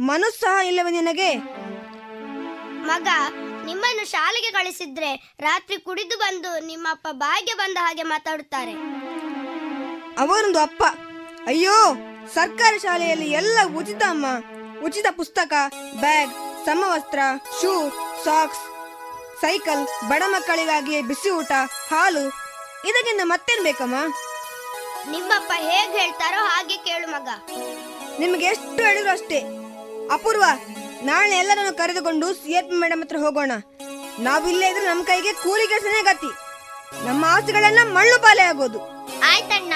ಮನಸ್ಸಹ ಇಲ್ಲವೇ ನಿನಗೆ? ಮಗ ನಿಮ್ಮನ್ನು ಶಾಲೆಗೆ ಕಳಿಸಿದ್ರೆ ರಾತ್ರಿ ಕುಡಿದು ಬಂದು ನಿಮ್ಮಪ್ಪ ಬಾಯಿಗೆ ಬಂದ ಹಾಗೆ ಮಾತಾಡುತ್ತಾರೆ. ಅವರೊಂದು ಅಪ್ಪ. ಅಯ್ಯೋ ಸರ್ಕಾರಿ ಶಾಲೆಯಲ್ಲಿ ಎಲ್ಲ ಉಚಿತ ಅಮ್ಮ. ಉಚಿತ ಪುಸ್ತಕ ಬ್ಯಾಗ್ ಸಮವಸ್ತ್ರ ಶೂ ಸಾಕ್ಸ್ ಸೈಕಲ್ ಬಡ ಮಕ್ಕಳಿಗಾಗಿ ಬಿಸಿ ಊಟ ಹಾಲು. ಇದಕ್ಕಿಂತ ಮತ್ತೇನ್ ಬೇಕಮ್ಮ? ನಿಮ್ಮಪ್ಪ ಹೇಗ್ ಹೇಳ್ತಾರೋ ಹಾಗೆ ಕೇಳು ಮಗ. ನಿಮ್ಗೆ ಎಷ್ಟು ಹೇಳಿದ್ರು ಅಷ್ಟೇ. ಅಪೂರ್ವ ನಾಳೆ ಎಲ್ಲರನ್ನು ಕರೆದುಕೊಂಡು ಸಿ ಆರ್ ಪಿ ಮೇಡಮ್ ಹತ್ರ ಹೋಗೋಣ. ನಾವು ಇಲ್ಲೇ ಇದ್ರೆ ನಮ್ಮ ಕೈಗೆ ಕೂಲಿ ಕೆಲಸನೇ ಗತಿ. ನಮ್ಮ ಆಸೆಗಳೆಲ್ಲ ಮಳ್ಳು ಪಾಲೆ ಆಗೋದು. ಆಯ್ತಣ್ಣ.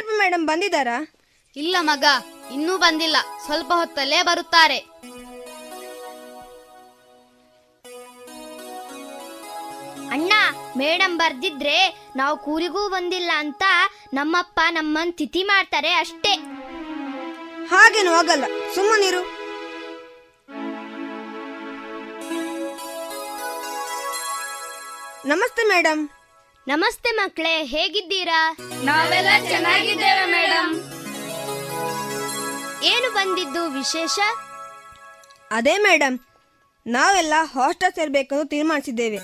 ಪಿ ಮೇಡಮ್ ಬಂದಿದ್ದಾರಾ? ಇಲ್ಲ ಮಗ ಇನ್ನೂ ಬಂದಿಲ್ಲ. ಸ್ವಲ್ಪ ಹೊತ್ತಲ್ಲೇ ಬರುತ್ತಾರೆ. ಅಣ್ಣ ಮೇಡಮ್ ಬರ್ದಿದ್ರೆ ನಾವು ಕೂರಿಗೂ ಬಂದಿಲ್ಲ ಅಂತ ನಮ್ಮಪ್ಪ ನಮ್ಮನ್ ತಿಥಿ ಮಾಡ್ತಾರೆ ಅಷ್ಟೇ. ಹಾಗೇನು ಆಗಲ್ಲ. ಸುಮ್ಮನಿರು ನಮಸ್ತೆ ಮೇಡಮ್ ನಮಸ್ತೆ ಮಕ್ಕಳೇ ಹೇಗಿದ್ದೀರಾ? ನಾವೆಲ್ಲ ಚೆನ್ನಾಗಿದ್ದೇವೆ ಮೇಡಮ್ ಏನು ಬಂದಿದ್ದು ವಿಶೇಷ? ಅದೇ ಮೇಡಮ್ ನಾವೆಲ್ಲ ಹಾಸ್ಟೆಲ್ ಸೇರ್ಬೇಕಂತ ತೀರ್ಮಾನಿಸಿದ್ದೇವೆ.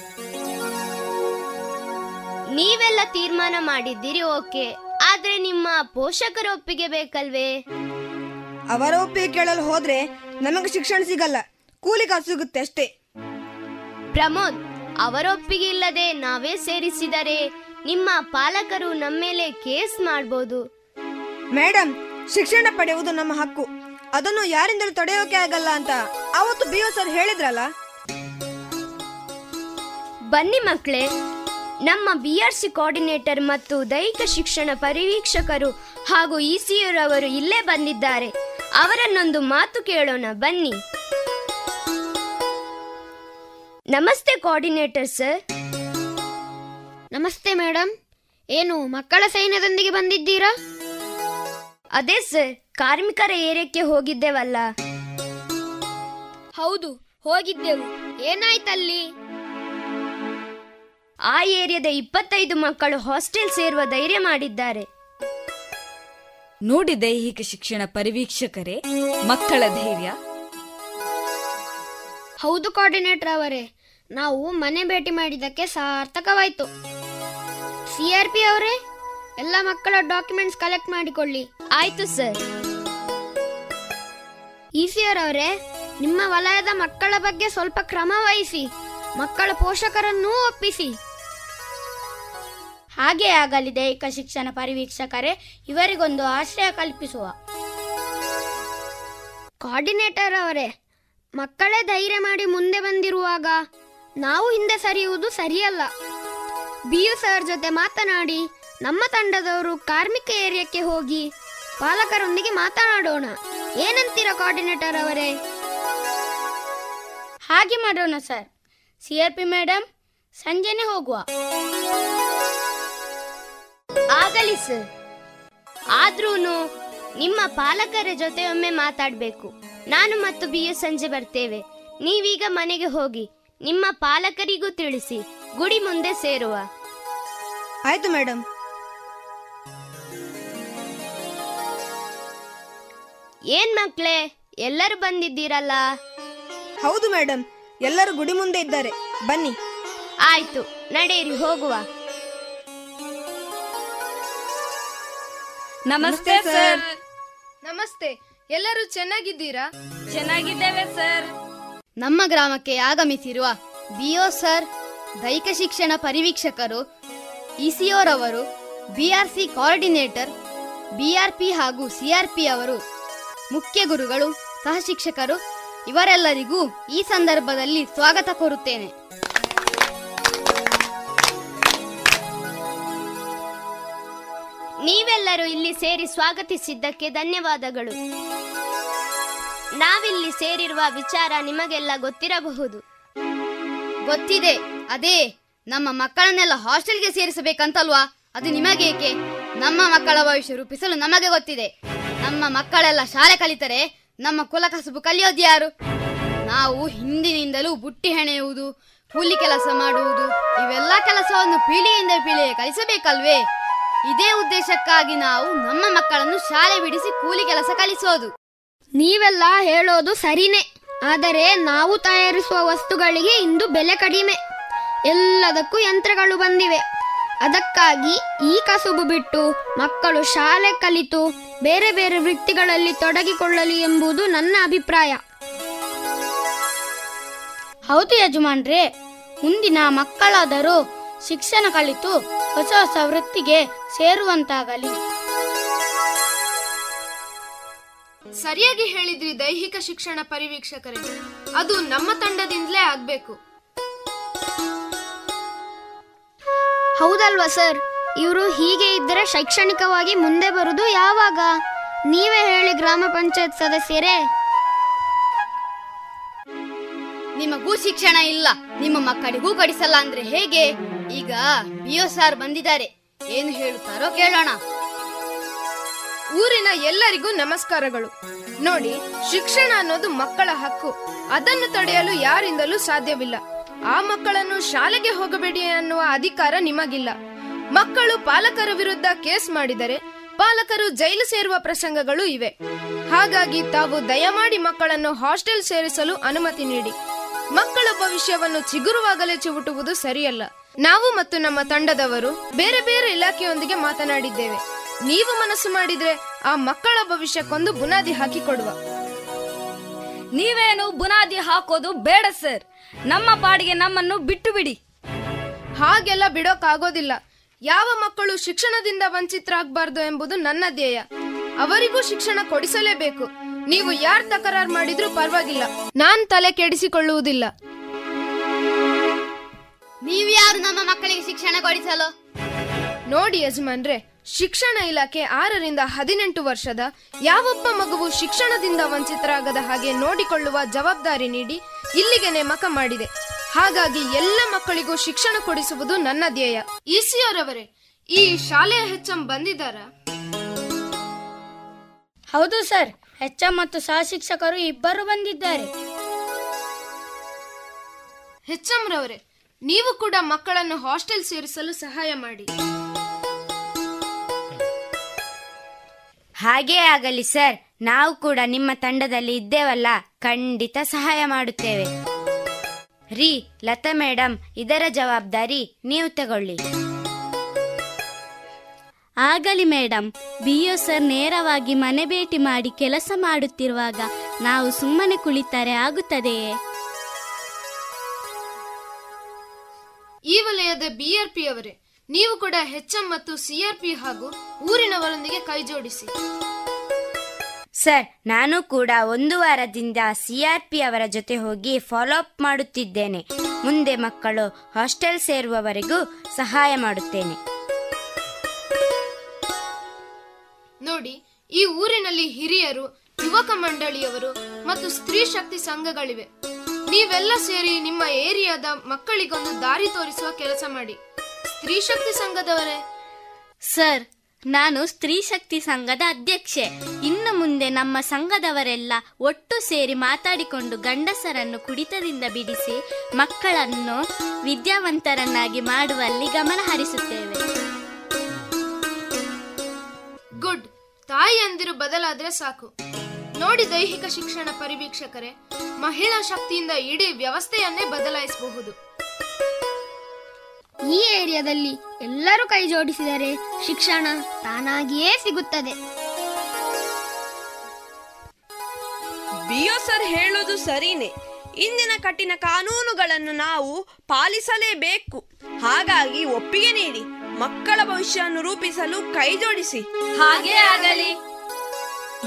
ನೀವೆಲ್ಲ ತೀರ್ಮಾನ ಮಾಡಿದ್ದೀರಿ ಓಕೆ. ಆದ್ರೆ ನಿಮ್ಮ ಪೋಷಕರ ಒಪ್ಪಿಗೆ ಬೇಕಲ್ವೇ? ಅವರ ಒಪ್ಪಿಗೆ ಕೇಳಲು ಹೋದ್ರೆ ನಮಗೆ ಶಿಕ್ಷಣ ಸಿಗಲ್ಲ. ಕೂಲಿ ಕಾಸು ಸಿಗುತ್ತೆ ಅಷ್ಟೇ. ಪ್ರಮೋದ್ ಅವರ ಒಪ್ಪಿಗೆ ಇಲ್ಲದೆ ನಾವೇ ಸೇರಿಸಿದರೆ ನಿಮ್ಮ ಪಾಲಕರು ನಮ್ಮೇಲೆ ಕೇಸ್ ಮಾಡಬಹುದು ಮೇಡಮ್ ಶಿಕ್ಷಣ ಪಡೆಯುವುದು ನಮ್ಮ ಹಕ್ಕು. ಅದನ್ನು ಯಾರಿಂದಲೂ ತಡೆಯೋಕೆ ಆಗಲ್ಲ ಅಂತ ಅವತ್ತು ಬಿ ಸರ್ ಹೇಳಿದ್ರಲ್ಲ? ಬನ್ನಿ ಮಕ್ಕಳೇ ನಮ್ಮ ಬಿ ಆರ್ ಸಿ ಕೋಆರ್ಡಿನೇಟರ್ ಮತ್ತು ದೈಹಿಕ ಶಿಕ್ಷಣ ಪರಿವೀಕ್ಷಕರು ಹಾಗೂ ಇಸಿಯುರವರು ಇಲ್ಲೇ ಬಂದಿದ್ದಾರೆ. ಅವರನ್ನೊಂದು ಮಾತು ಕೇಳೋಣ ಬನ್ನಿ. ನಮಸ್ತೆ ಕೋಆರ್ಡಿನೇಟರ್ ಸರ್ ನಮಸ್ತೆ ಮೇಡಮ್ ಏನು ಮಕ್ಕಳ ಸೈನ್ಯದೊಂದಿಗೆ ಬಂದಿದ್ದೀರಾ? ಅದೇ ಸರ್ ಕಾರ್ಮಿಕರ ಏರಿಯಕ್ಕೆ ಹೋಗಿದ್ದೇವಲ್ಲ. ಹೌದು ಹೋಗಿದ್ದೆವು. ಏನಾಯ್ತಲ್ಲಿ? ಆ ಏರಿಯಾದ ಇಪ್ಪತ್ತೈದು ಮಕ್ಕಳು ಹಾಸ್ಟೆಲ್ ಸೇರುವ ಧೈರ್ಯ ಮಾಡಿದ್ದಾರೆ. ನೋಡಿ ದೈಹಿಕ ಶಿಕ್ಷಣ ಪರಿವೀಕ್ಷಕರೇ ಮಕ್ಕಳ ಧೈರ್ಯ. ಹೌದು ಕೋಆರ್ಡಿನೇಟರ್ ಅವರೇ. ನಾವು ಮನೆ ಭೇಟಿ ಮಾಡಿದ್ದಕ್ಕೆ ಸಾರ್ಥಕವಾಯ್ತು. ಸಿ ಆರ್ ಪಿ ಅವರೇ ಎಲ್ಲ ಮಕ್ಕಳ ಡಾಕ್ಯುಮೆಂಟ್ಸ್ ಕಲೆಕ್ಟ್ ಮಾಡಿಕೊಳ್ಳಿ. ಆಯ್ತು ಸರ್. ಈಸಿಯರ್ ಅವರೇ ನಿಮ್ಮ ವಲಯದ ಮಕ್ಕಳ ಬಗ್ಗೆ ಸ್ವಲ್ಪ ಕ್ರಮ ವಹಿಸಿ ಮಕ್ಕಳ ಪೋಷಕರನ್ನೂ ಒಪ್ಪಿಸಿ. ಹಾಗೆ ಆಗಲಿ ದೈಹಿಕ ಶಿಕ್ಷಣ ಪರಿವೀಕ್ಷಕರೇ ಇವರಿಗೊಂದು ಆಶ್ರಯ ಕಲ್ಪಿಸುವ. ಕೋಆರ್ಡಿನೇಟರ್ ಅವರೇ ಮಕ್ಕಳೇ ಧೈರ್ಯ ಮಾಡಿ ಮುಂದೆ ಬಂದಿರುವಾಗ ನಾವು ಹಿಂದೆ ಸರಿಯುವುದು ಸರಿಯಲ್ಲ. ಬಿ ಯು ಸರ್ ಜೊತೆ ಮಾತನಾಡಿ ನಮ್ಮ ತಂಡದವರು ಕಾರ್ಮಿಕ ಏರಿಯಾಕ್ಕೆ ಹೋಗಿ ಪಾಲಕರೊಂದಿಗೆ ಮಾತನಾಡೋಣ. ಏನಂತೀರ ಕೋಆರ್ಡಿನೇಟರ್ ಅವರೇ? ಹಾಗೆ ಮಾಡೋಣ sir. C R P madam ಸಂಜೆನೆ ಹೋಗುವ. ಆಗಲಿ ಸರ್. ಆದ್ರೂ ನಿಮ್ಮ ಪಾಲಕರ ಜೊತೆ ಒಮ್ಮೆ ಮಾತಾಡಬೇಕು. ನಾನು ಮತ್ತು ಬಿಯು ಸಂಜೆ ಬರ್ತೇವೆ. ನೀವೀಗ ಮನೆಗೆ ಹೋಗಿ ನಿಮ್ಮ ಪಾಲಕರಿಗೂ ತಿಳಿಸಿ ಗುಡಿ ಮುಂದೆ ಸೇರುವ. ಆಯ್ತು ಮೇಡಮ್ ಏನ್ ಮಕ್ಳೇ ಎಲ್ಲರೂ ಬಂದಿದ್ದೀರಲ್ಲ? ಹೌದು ಮೇಡಮ್ ಎಲ್ಲರೂ ಗುಡಿ ಮುಂದೆ ಇದ್ದಾರೆ. ಬನ್ನಿ. ಆಯ್ತು ನಡೆಯಿರಿ ಹೋಗುವ. ನಮಸ್ತೆ ಸರ್. ನಮಸ್ತೆ ಎಲ್ಲರೂ ಚೆನ್ನಾಗಿದ್ದೀರಾ? ಚೆನ್ನಾಗಿದ್ದೇವೆ ಸರ್. ನಮ್ಮ ಗ್ರಾಮಕ್ಕೆ ಆಗಮಿಸಿರುವ ಬಿಒ ಸರ್, ದೈಹಿಕ ಶಿಕ್ಷಣ ಪರಿವೀಕ್ಷಕರು, ಇಸಿಒರವರು, ಬಿಆರ್ಸಿ ಕೋಆರ್ಡಿನೇಟರ್, ಬಿಆರ್ಪಿ ಹಾಗೂ ಸಿಆರ್ಪಿ ಅವರು, ಮುಖ್ಯ ಗುರುಗಳು ಸಹ ಶಿಕ್ಷಕರು ಇವರೆಲ್ಲರಿಗೂ ಈ ಸಂದರ್ಭದಲ್ಲಿ ಸ್ವಾಗತ ಕೋರುತ್ತೇನೆ. ನೀವೆಲ್ಲರೂ ಇಲ್ಲಿ ಸೇರಿ ಸ್ವಾಗತಿಸಿದ್ದಕ್ಕೆ ಧನ್ಯವಾದಗಳು. ನಾವಿಲ್ಲಿ ಸೇರಿರುವ ವಿಚಾರ ನಿಮಗೆಲ್ಲ ಗೊತ್ತಿರಬಹುದು. ಗೊತ್ತಿದೆ. ಅದೇ, ನಮ್ಮ ಮಕ್ಕಳನ್ನೆಲ್ಲ ಹಾಸ್ಟೆಲ್ಗೆ ಸೇರಿಸಬೇಕಂತಲ್ವಾ? ಅದು ನಿಮಗೇಕೆ? ನಮ್ಮ ಮಕ್ಕಳ ಭವಿಷ್ಯ ರೂಪಿಸಲು ನಮಗೆ ಗೊತ್ತಿದೆ. ನಮ್ಮ ಮಕ್ಕಳೆಲ್ಲ ಶಾಲೆ ಕಲಿತರೆ, ನಮ್ಮ ಕುಲ ಕಸುಬು ಕಲಿಯೋದು ಯಾರು? ನಾವು ಹಿಂದಿನಿಂದಲೂ ಬುಟ್ಟಿ ಹೆಣೆಯುವುದು, ಕೂಲಿ ಕೆಲಸ ಮಾಡುವುದು, ಇವೆಲ್ಲ ಕೆಲಸವನ್ನು ಪೀಳಿಗೆಯಿಂದ ಪೀಳಿಗೆ ಕಲಿಸಬೇಕಲ್ವೇ? ಇದೇ ಉದ್ದೇಶಕ್ಕಾಗಿ ನಾವು ನಮ್ಮ ಮಕ್ಕಳನ್ನು ಶಾಲೆ ಬಿಡಿಸಿ ಕೂಲಿ ಕೆಲಸ ಕಲಿಸೋದು. ನೀವೆಲ್ಲ ಹೇಳೋದು ಸರಿನೇ. ಆದರೆ ನಾವು ತಯಾರಿಸುವ ವಸ್ತುಗಳಿಗೆ ಇಂದು ಬೆಲೆ ಕಡಿಮೆ. ಎಲ್ಲದಕ್ಕೂ ಯಂತ್ರಗಳು ಬಂದಿವೆ. ಅದಕ್ಕಾಗಿ ಈ ಕಸುಬು ಬಿಟ್ಟು ಮಕ್ಕಳು ಶಾಲೆ ಕಲಿತು ಬೇರೆ ಬೇರೆ ವೃತ್ತಿಗಳಲ್ಲಿ ತೊಡಗಿಕೊಳ್ಳಲಿ ಎಂಬುದು ನನ್ನ ಅಭಿಪ್ರಾಯ. ಹೌದು ಯಜಮಾನ್ರೆ, ಮುಂದಿನ ಮಕ್ಕಳಾದರೂ ಶಿಕ್ಷಣ ಕಲಿತು ಹೊಸ ಹೊಸ ವೃತ್ತಿಗೆ ಸೇರುವಂತಾಗಲಿ. ಸರಿಯಾಗಿ ಹೇಳಿದ್ರಿ ದೈಹಿಕ ಶಿಕ್ಷಣ ಪರಿವೀಕ್ಷಕರೇ ಅದು ನಮ್ಮ ತಂಡದಿಂದಲೇ ಆಗ್ಬೇಕು. ಹೌದಲ್ವಾ ಸರ್? ಇವರು ಹೀಗೆ ಇದ್ದರೆ ಶೈಕ್ಷಣಿಕವಾಗಿ ಮುಂದೆ ಬರುದು ಯಾವಾಗ? ನೀವೇ ಹೇಳಿ ಗ್ರಾಮ ಪಂಚಾಯತ್ ಸದಸ್ಯರೇ. ನಿಮಗೂ ಶಿಕ್ಷಣ ಇಲ್ಲ. ನಿಮ್ಮ ಮಕ್ಕಳಿಗೂ ಕಡಿಸಲ್ಲ ಅಂದ್ರೆ ಹೇಗೆ? ಈಗ ಬಿಒ ಸಾರ್ ಬಂದಿದ್ದಾರೆ. ಏನು ಹೇಳುತ್ತಾರೋ ಕೇಳೋಣ. ಊರಿನ ಎಲ್ಲರಿಗೂ ನಮಸ್ಕಾರಗಳು. ನೋಡಿ, ಶಿಕ್ಷಣ ಅನ್ನೋದು ಮಕ್ಕಳ ಹಕ್ಕು. ಅದನ್ನು ತಡೆಯಲು ಯಾರಿಂದಲೂ ಸಾಧ್ಯವಿಲ್ಲ. ಆ ಮಕ್ಕಳನ್ನು ಶಾಲೆಗೆ ಹೋಗಬೇಡಿ ಅನ್ನುವ ಅಧಿಕಾರ ನಿಮಗಿಲ್ಲ. ಮಕ್ಕಳು ಪಾಲಕರ ವಿರುದ್ಧ ಕೇಸ್ ಮಾಡಿದರೆ ಪಾಲಕರು ಜೈಲು ಸೇರುವ ಪ್ರಸಂಗಗಳು ಇವೆ. ಹಾಗಾಗಿ ತಾವು ದಯಮಾಡಿ ಮಕ್ಕಳನ್ನು ಹಾಸ್ಟೆಲ್ ಸೇರಿಸಲು ಅನುಮತಿ ನೀಡಿ. ಮಕ್ಕಳ ಭವಿಷ್ಯವನ್ನು ಚಿಗುರುವಾಗಲೇ ಚಿವುಟುವುದು ಸರಿಯಲ್ಲ. ನಾವು ಮತ್ತು ನಮ್ಮ ತಂಡದವರು ಬೇರೆ ಬೇರೆ ಇಲಾಖೆಯೊಂದಿಗೆ ಮಾತನಾಡಿದ್ದೇವೆ. ನೀವು ಮನಸ್ಸು ಮಾಡಿದ್ರೆ ಆ ಮಕ್ಕಳ ಭವಿಷ್ಯಕ್ಕೊಂದು ಬುನಾದಿ ಹಾಕಿಕೊಡುವ ನೀವೇನು ಬುನಾದಿ ಹಾಕೋದು ಬೇಡ ಸರ್. ನಮ್ಮ ಪಾಡಿಗೆ ನಮ್ಮನ್ನು ಬಿಟ್ಟು ಬಿಡಿ. ಹಾಗೆಲ್ಲ ಬಿಡೋಕ್ಕಾಗೋದಿಲ್ಲ ಯಾವ ಮಕ್ಕಳು ಶಿಕ್ಷಣದಿಂದ ವಂಚಿತರಾಗಬಾರ್ದು ಎಂಬುದು ನನ್ನ ಧ್ಯೇಯ. ಅವರಿಗೂ ಶಿಕ್ಷಣ ಕೊಡಿಸಲೇಬೇಕು. ನೀವು ಯಾರ್ ತಕರಾರು ಮಾಡಿದ್ರೂ ಪರವಾಗಿಲ್ಲ. ನಾನ್ ತಲೆ ಕೆಡಿಸಿಕೊಳ್ಳುವುದಿಲ್ಲ. ನೀವ್ಯಾರು ನಮ್ಮ ಮಕ್ಕಳಿಗೆ ಶಿಕ್ಷಣ ಕೊಡಿಸಲು? ನೋಡಿ ಯಜಮಾನ್ರೆ ಶಿಕ್ಷಣ ಇಲಾಖೆ ಆರರಿಂದ ಹದಿನೆಂಟು ವರ್ಷದ ಯಾವೊಬ್ಬ ಮಗುವು ಶಿಕ್ಷಣದಿಂದ ವಂಚಿತರಾಗದ ಹಾಗೆ ನೋಡಿಕೊಳ್ಳುವ ಜವಾಬ್ದಾರಿ ನೀಡಿ ಇಲ್ಲಿಗೆ ನೇಮಕ ಮಾಡಿದೆ. ಹಾಗಾಗಿ ಎಲ್ಲ ಮಕ್ಕಳಿಗೂ ಶಿಕ್ಷಣ ಕೊಡಿಸುವುದು ನನ್ನ ಧ್ಯೇಯ. ಈಸಿಯವರವರೇ ಈ ಶಾಲೆಯ ಹೆಚ್ಚಂ ಬಂದಿದ್ದಾರಾ? ಹೌದು ಸರ್ ಹೆಚ್ಚಂ ಮತ್ತು ಸಹ ಶಿಕ್ಷಕರು ಇಬ್ಬರು ಬಂದಿದ್ದಾರೆ. ಹೆಚ್ಚಂ ರವರೇ ನೀವು ಕೂಡ ಮಕ್ಕಳನ್ನು ಹಾಸ್ಟೆಲ್ ಸೇರಿಸಲು ಸಹಾಯ ಮಾಡಿ. ಹಾಗೇ ಆಗಲಿ ಸರ್. ನಾವು ಕೂಡ ನಿಮ್ಮ ತಂಡದಲ್ಲಿ ಇದ್ದೇವಲ್ಲ. ಖಂಡಿತ ಸಹಾಯ ಮಾಡುತ್ತೇವೆ. ರೀ ಲತಾ ಮೇಡಮ್ ಇದರ ಜವಾಬ್ದಾರಿ ನೀವು ತಗೊಳ್ಳಿ. ಆಗಲಿ ಮೇಡಮ್ ಬಿಒ ಸರ್ ನೇರವಾಗಿ ಮನೆ ಭೇಟಿ ಮಾಡಿ ಕೆಲಸ ಮಾಡುತ್ತಿರುವಾಗ ನಾವು ಸುಮ್ಮನೆ ಕುಳಿತರೆ ಆಗುತ್ತದೆಯೇ? ಈ ವಲಯದ ಬಿಆರ್ಪಿ ಅವರೇ ನೀವು ಕೂಡ ಹೆಚ್ಎಂ ಮತ್ತು ಸಿಆರ್ಪಿ ಹಾಗೂ ಊರಿನವರೊಂದಿಗೆ ಕೈಜೋಡಿಸಿ ಸರ್ ನಾನು ಕೂಡ ಒಂದು ವಾರದಿಂದ ಸಿಆರ್ಪಿ ಅವರ ಜೊತೆ ಹೋಗಿ ಫಾಲೋ ಅಪ್ ಮಾಡುತ್ತಿದ್ದೇನೆ. ಮುಂದೆ ಮಕ್ಕಳು ಹಾಸ್ಟೆಲ್ ಸೇರುವವರೆಗೂ ಸಹಾಯ ಮಾಡುತ್ತೇನೆ. ನೋಡಿ ಈ ಊರಿನಲ್ಲಿ ಹಿರಿಯರು ಯುವಕ ಮಂಡಳಿಯವರು ಮತ್ತು ಸ್ತ್ರೀ ಶಕ್ತಿ ಸಂಘಗಳಿವೆ. ನೀವೆಲ್ಲ ಸೇರಿ ನಿಮ್ಮ ಏರಿಯಾದ ಮಕ್ಕಳಿಗೊಂದು ದಾರಿ ತೋರಿಸುವ ಕೆಲಸ ಮಾಡಿ. ಸ್ತ್ರೀ ಶಕ್ತಿ ಸಂಘದವರೇ? ಸರ್, ನಾನು ಸ್ತ್ರೀ ಶಕ್ತಿ ಸಂಘದ ಅಧ್ಯಕ್ಷೆ. ಇನ್ನು ಮುಂದೆ ನಮ್ಮ ಸಂಘದವರೆಲ್ಲ ಒಟ್ಟು ಸೇರಿ ಮಾತಾಡಿಕೊಂಡು ಗಂಡಸರನ್ನು ಕುಡಿತದಿಂದ ಬಿಡಿಸಿ ಮಕ್ಕಳನ್ನು ವಿದ್ಯಾವಂತರನ್ನಾಗಿ ಮಾಡುವಲ್ಲಿ ಗಮನ ಹರಿಸುತ್ತೇವೆ. ಗುಡ್. ತಾಯಿ ಅಂದಿರು ಬದಲಾದ್ರೆ ಸಾಕು. ನೋಡಿ ದೈಹಿಕ ಶಿಕ್ಷಣ ಪರಿವೀಕ್ಷಕರೇ, ಮಹಿಳಾ ಶಕ್ತಿಯಿಂದ ಇಡೀ ವ್ಯವಸ್ಥೆಯನ್ನೇ ಬದಲಾಯಿಸಬಹುದು. ಈ ಏರಿಯಾದಲ್ಲಿ ಎಲ್ಲರೂ ಕೈ ಜೋಡಿಸಿದರೆ ಶಿಕ್ಷಣ ತಾನಾಗಿಯೇ ಸಿಗುತ್ತದೆ. ಬಿಯೋ ಸರ್ ಹೇಳೋದು ಸರಿನೇ. ಇಂದಿನ ಕಠಿಣ ಕಾನೂನುಗಳನ್ನು ನಾವು ಪಾಲಿಸಲೇಬೇಕು. ಹಾಗಾಗಿ ಒಪ್ಪಿಗೆ ನೀಡಿ ಮಕ್ಕಳ ಭವಿಷ್ಯವನ್ನು ರೂಪಿಸಲು ಕೈ ಜೋಡಿಸಿ. ಹಾಗೇ ಆಗಲಿ.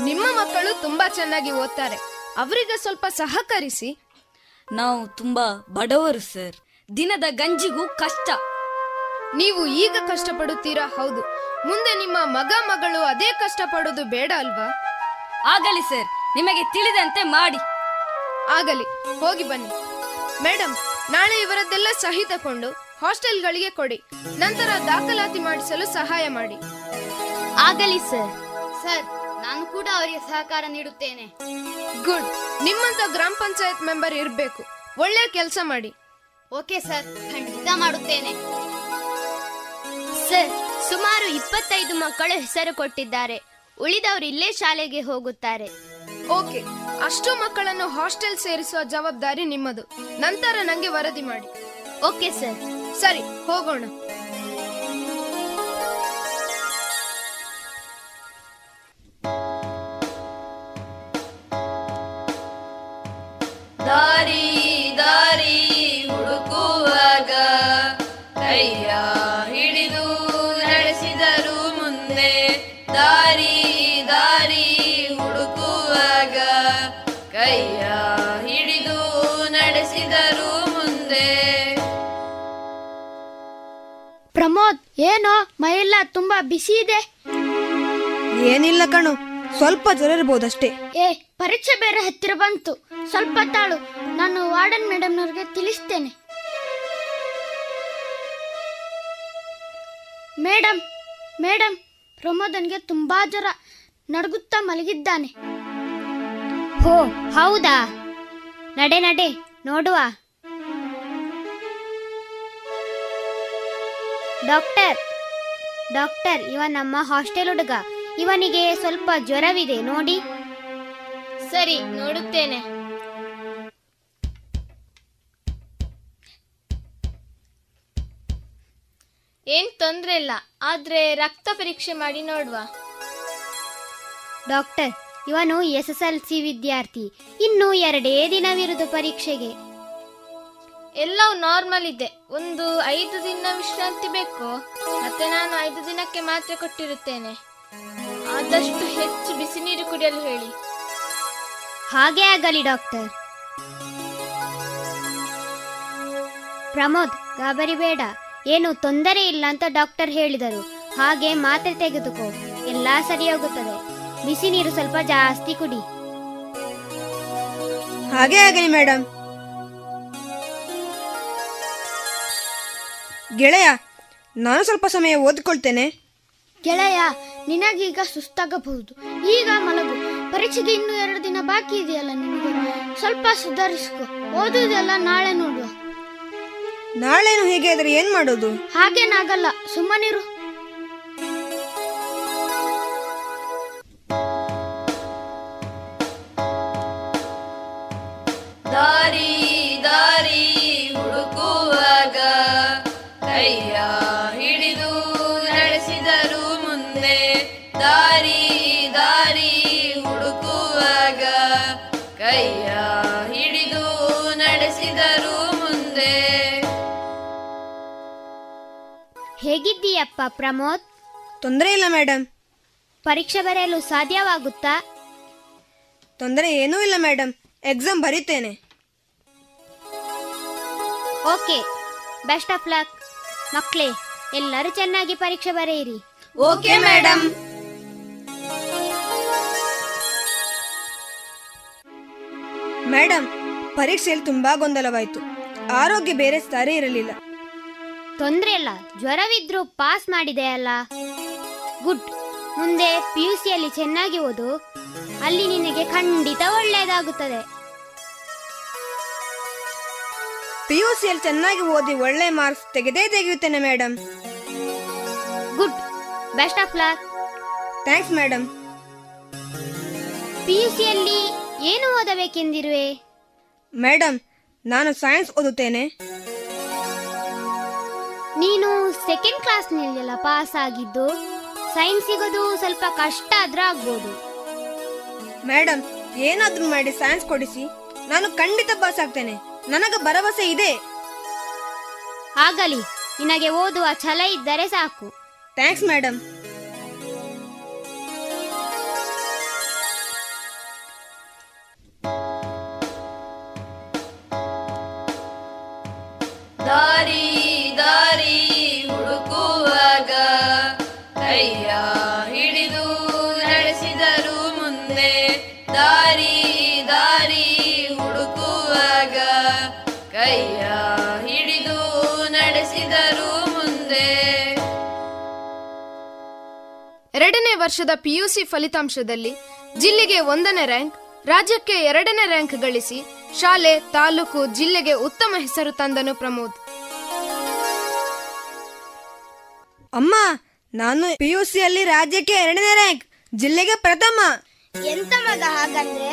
ನಿಮ್ಮ ಮಕ್ಕಳು ತುಂಬಾ ಚೆನ್ನಾಗಿ ಓದ್ತಾರೆ. ಅವರಿಗೆ ಸ್ವಲ್ಪ ಸಹಕರಿಸಿ. ನಾವು ತುಂಬಾ ಬಡವರು ಸರ್. ದಿನದ ಗಂಜಿಗೂ ಕಷ್ಟ. ನೀವು ಈಗ ಕಷ್ಟಪಡುತ್ತೀರಾ? ಹೌದು. ಮುಂದೆ ನಿಮ್ಮ ಮಗ ಮಗಳು ಅದೇ ಕಷ್ಟಪಡೋದು ಬೇಡ ಅಲ್ವಾ? ಆಗಲಿ ಸರ್. ನಿಮಗೆ ತಿಳಿದಂತೆ ಮಾಡಿ. ಆಗಲಿ. ಹೋಗಿ ಬನ್ನಿ. ಮೇಡಮ್ ನಾಳೆ ಇವರದ್ದೆಲ್ಲ ಸಹಿ ತಕೊಂಡು ಹಾಸ್ಟೆಲ್ಗಳಿಗೆ ಕೊಡಿ. ನಂತರ ದಾಖಲಾತಿ ಮಾಡಿಸಲು ಸಹಾಯ ಮಾಡಿ. ಆಗಲಿ ಸರ್. ಸರ್ ನಾನು ಕೂಡ ಅವರಿಗೆ ಸಹಕಾರ ನೀಡುತ್ತೇನೆ. ಗುಡ್. ನಿಮ್ಮಂತ ಗ್ರಾಮ ಪಂಚಾಯತ್ ಮೆಂಬರ್ ಇರಬೇಕು. ಒಳ್ಳೆ ಕೆಲಸ ಮಾಡಿ. Okay sir. ಖಂಡಿತ ಮಾಡುತ್ತೇನೆ. ಸರ್ ಸುಮಾರು ಇಪ್ಪತ್ತೈದು ಮಕ್ಕಳು ಹೆಸರು ಕೊಟ್ಟಿದ್ದಾರೆ. ಉಳಿದವರು ಇಲ್ಲೇ ಶಾಲೆಗೆ ಹೋಗುತ್ತಾರೆ. ಓಕೆ ಅಷ್ಟು ಮಕ್ಕಳನ್ನು ಹಾಸ್ಟೆಲ್ ಸೇರಿಸುವ ಜವಾಬ್ದಾರಿ ನಿಮ್ಮದು. ನಂತರ ನಂಗೆ ವರದಿ ಮಾಡಿ. Okay sir. ಸರಿ ಹೋಗೋಣ. ಏನೋ ಮೈಯೆಲ್ಲ ತುಂಬಾ ಬಿಸಿ ಇದೆ. ಏನಿಲ್ಲ ಕಣು ಸ್ವಲ್ಪ ಜ್ವರ ಇರ್ಬೋದಷ್ಟೇ. ಏ ಪರೀಕ್ಷೆ ಬೇರೆ ಹತ್ತಿರ ಬಂತು. ಸ್ವಲ್ಪ ತಾಳು ನಾನು ವಾರ್ಡನ್ ಮೇಡಮ್ನವ್ರಿಗೆ ತಿಳಿಸ್ತೇನೆ. ಮೇಡಮ್ ಮೇಡಮ್ ಪ್ರಮೋದನ್ಗೆ ತುಂಬಾ ಜ್ವರ. ನಡುಗುತ್ತಾ ಮಲಗಿದ್ದಾನೆ. ಹೋ ಹೌದಾ? ನಡೆ ನಡೆ ನೋಡುವ. ಡಾಕ್ಟರ್ ಡಾಕ್ಟರ್ ಇವ ನಮ್ಮ ಹಾಸ್ಟೆಲ್ ಹುಡುಗ. ಇವನಿಗೆ ಸ್ವಲ್ಪ ಜ್ವರವಿದೆ ನೋಡಿ. ಸರಿ ನೋಡುತ್ತೇನೆ. ಏನ್ ತೊಂದ್ರೆ ಇಲ್ಲ ಆದ್ರೆ ರಕ್ತ ಪರೀಕ್ಷೆ ಮಾಡಿ ನೋಡುವ. ಡಾಕ್ಟರ್ ಇವನು ಎಸ್ ಎಸ್ ಎಲ್ ಸಿ ವಿದ್ಯಾರ್ಥಿ. ಇನ್ನು ಎರಡೇ ದಿನವಿರುವುದು ಪರೀಕ್ಷೆಗೆ. ಎಲ್ಲವೂ ನಾರ್ಮಲ್ ಇದೆ. ಒಂದು ಐದು ದಿನ ವಿಶ್ರಾಂತಿ ಬೇಕು. ಮತ್ತೆ ನಾನು ಐದು ದಿನಕ್ಕೆ ಮಾತ್ರೆ ಕೊಟ್ಟಿರುತ್ತೇನೆ. ಆದಷ್ಟು ಹೆಚ್ಚು ಬಿಸಿ ನೀರು ಕುಡಿಯಲು ಹೇಳಿ. ಹಾಗೆ ಆಗಲಿ ಡಾಕ್ಟರ್ ಪ್ರಮೋದ್ ಗಾಬರಿ ಬೇಡ. ಏನು ತೊಂದರೆ ಇಲ್ಲ ಅಂತ ಡಾಕ್ಟರ್ ಹೇಳಿದರು. ಹಾಗೆ ಮಾತ್ರೆ ತೆಗೆದುಕೋ. ಎಲ್ಲ ಸರಿಯಾಗುತ್ತದೆ ಬಿಸಿ ನೀರು ಸ್ವಲ್ಪ ಜಾಸ್ತಿ ಕುಡಿ. ಹಾಗೆ ಆಗಲಿ ಮೇಡಮ್ ಗೆಳೆಯ ನಾನು ಸ್ವಲ್ಪ ಸಮಯ ಓದ್ಕೊಳ್ತೇನೆ. ಗೆಳೆಯ ನಿನಗೀಗ ಸುಸ್ತಾಗಬಹುದು. ಈಗ ಮಲಗು. ಪರೀಕ್ಷೆಗೆ ಇನ್ನು ಎರಡು ದಿನ ಬಾಕಿ ಇದೆಯಲ್ಲ ನಿನಗೆ? ಸ್ವಲ್ಪ ಸುಧಾರಿಸ್ಕೊ. ಓದುವುದೆಲ್ಲ ನಾಳೆ ನೋಡುವ. ನಾಳೆನು ಹೇಗೆ ಆದರೆ ಏನ್ ಮಾಡೋದು? ಹಾಗೇನಾಗಲ್ಲ. ಸುಮ್ಮನಿರು. ಹೇಗಿದ್ದೀಯಪ್ಪ ಪ್ರಮೋದ್. ತೊಂದರೆ ಇಲ್ಲ ಮೇಡಮ್ ಪರೀಕ್ಷೆ ಬರೆಯಲು ಸಾಧ್ಯವಾಗುತ್ತಾ? ತೊಂದರೆ ಏನೂ ಇಲ್ಲ ಮೇಡಮ್ ಎಕ್ಸಾಮ್ ಬರೀತೇನೆ. ಓಕೆ ಬೆಸ್ಟ್ ಆಫ್ ಲಕ್ ಮಕ್ಕಳೇ ಎಲ್ಲರೂ ಚೆನ್ನಾಗಿ ಪರೀಕ್ಷೆ ಬರೆಯಿರಿ. ಓಕೆ ಮೇಡಮ್ ಮೇಡಮ್ ಪರೀಕ್ಷೆಯಲ್ಲಿ ತುಂಬಾ ಗೊಂದಲವಾಯಿತು. ಆರೋಗ್ಯ ಬೇರೆ ಸರಿ ಇರಲಿಲ್ಲ. ತೊಂದ್ರೆ ಇಲ್ಲ. ಜ್ವರವಿದ್ರೂ ಪಾಸ್ ಮಾಡಿದೆ ಅಲ್ಲ. ಗುಡ್. ಮುಂದೆ ಪಿ ಯು ಸಿಯಲ್ಲಿ ಚೆನ್ನಾಗಿ ಓದು. ಅಲ್ಲಿ ನಿನಗೆ ಖಂಡಿತ ಒಳ್ಳೆಯದಾಗುತ್ತದೆ. ಪಿ ಯು ಸಿಯಲ್ಲಿ ಚೆನ್ನಾಗಿ ಓದಿ ಒಳ್ಳೆ ಮಾರ್ಕ್ಸ್ ತೆಗೆದೇ ತೆಗೆಯುತ್ತೇನೆ madam good. Best of luck. Thanks madam P U ಸಿಯಲ್ಲಿ ಏನು ಓದಬೇಕೆಂದಿರುವೆ? ಮೇಡಮ್ ನಾನು ಸೈನ್ಸ್ ಓದುತ್ತೇನೆ. ನೀನು ಸೆಕೆಂಡ್ ಕ್ಲಾಸ್ನಲ್ಲೆಲ್ಲ ಪಾಸ್ ಆಗಿದ್ದು ಸೈನ್ಸ್ ಸಿಗೋದು ಸ್ವಲ್ಪ ಕಷ್ಟ ಆದ್ರೂ ಆಗ್ಬೋದು. ಮೇಡಮ್ ಏನಾದ್ರೂ ಮಾಡಿ ಸೈನ್ಸ್ ಕೊಡಿಸಿ. ನಾನು ಖಂಡಿತ ಪಾಸ್ ಆಗ್ತೇನೆ. ನನಗೆ ಭರವಸೆ ಇದೆ. ಆಗಲಿ. ನಿನಗೆ ಓದುವ ಛಲ ಇದ್ದರೆ ಸಾಕು. ಥ್ಯಾಂಕ್ಸ್ ಮೇಡಮ್ ಎರಡನೇ ವರ್ಷದ ಪಿಯುಸಿ ಫಲಿತಾಂಶದಲ್ಲಿ ಜಿಲ್ಲೆಗೆ ಒಂದನೇ ರ್ಯಾಂಕ್ ರಾಜ್ಯಕ್ಕೆ ಎರಡನೇ ರ್ಯಾಂಕ್ ಗಳಿಸಿ ಶಾಲೆ ತಾಲೂಕು ಜಿಲ್ಲೆಗೆ ಉತ್ತಮ ಹೆಸರು ತಂದನು ಪ್ರಮೋದ್. ಅಮ್ಮ ನಾನು ಪಿಯುಸಿಯಲ್ಲಿ ರಾಜ್ಯಕ್ಕೆ ಎರಡನೇ ರ್ಯಾಂಕ್ ಜಿಲ್ಲೆಗೆ ಪ್ರಥಮ. ಎಂತ ಮಗ ಹಾಗಂದ್ರೆ?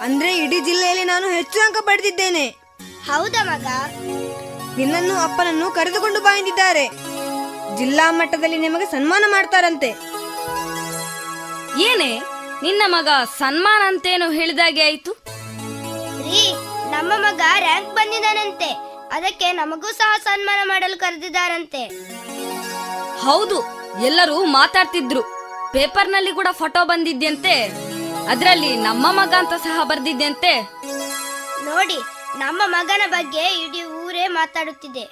ಅಂದ್ರೆ ಇಡೀ ಜಿಲ್ಲೆಯಲ್ಲಿ ನಾನು ಹೆಚ್ಚು ಅಂಕ ಪಡೆದಿದ್ದೇನೆ. ಹೌದಾ ಮಗ? ನಿನ್ನನ್ನು ಅಪ್ಪನನ್ನು ಕರೆದುಕೊಂಡು ಬಾ ಎಂದಿದ್ದಾರೆ. ಜಿಲ್ಲಾ ಮಟ್ಟದಲ್ಲಿ ನಿಮಗೆ ಸನ್ಮಾನ ಮಾಡ್ತಾರಂತೆ. ಏನೇ ನಿನ್ನ ಮಗ ಸನ್ಮಾನ್ ಅಂತೇನು ಹೇಳಿದಾಗೆ ಆಯ್ತು? ರೀ ನಮ್ಮ ಮಗ ರ್ಯಾಂಕ್ ಬಂದಿದ್ದಾನಂತೆ. ಅದಕ್ಕೆ ನಮಗೂ ಸಹ ಸನ್ಮಾನ ಮಾಡಲು ಕರೆದಿದ್ದಾರಂತೆ. ಹೌದು ಎಲ್ಲರೂ ಮಾತಾಡ್ತಿದ್ರು. ಪೇಪರ್ನಲ್ಲಿ ಕೂಡ ಫೋಟೋ ಬಂದಿದ್ಯಂತೆ. ಅದರಲ್ಲಿ ನಮ್ಮ ಮಗ ಅಂತ ಸಹ ಬರ್ದಿದ್ಯಂತೆ. ನೋಡಿ ನಮ್ಮ ಮಗನ ಬಗ್ಗೆ ಇಡೀ ಊರೇ ಮಾತಾಡುತ್ತಿದೆ.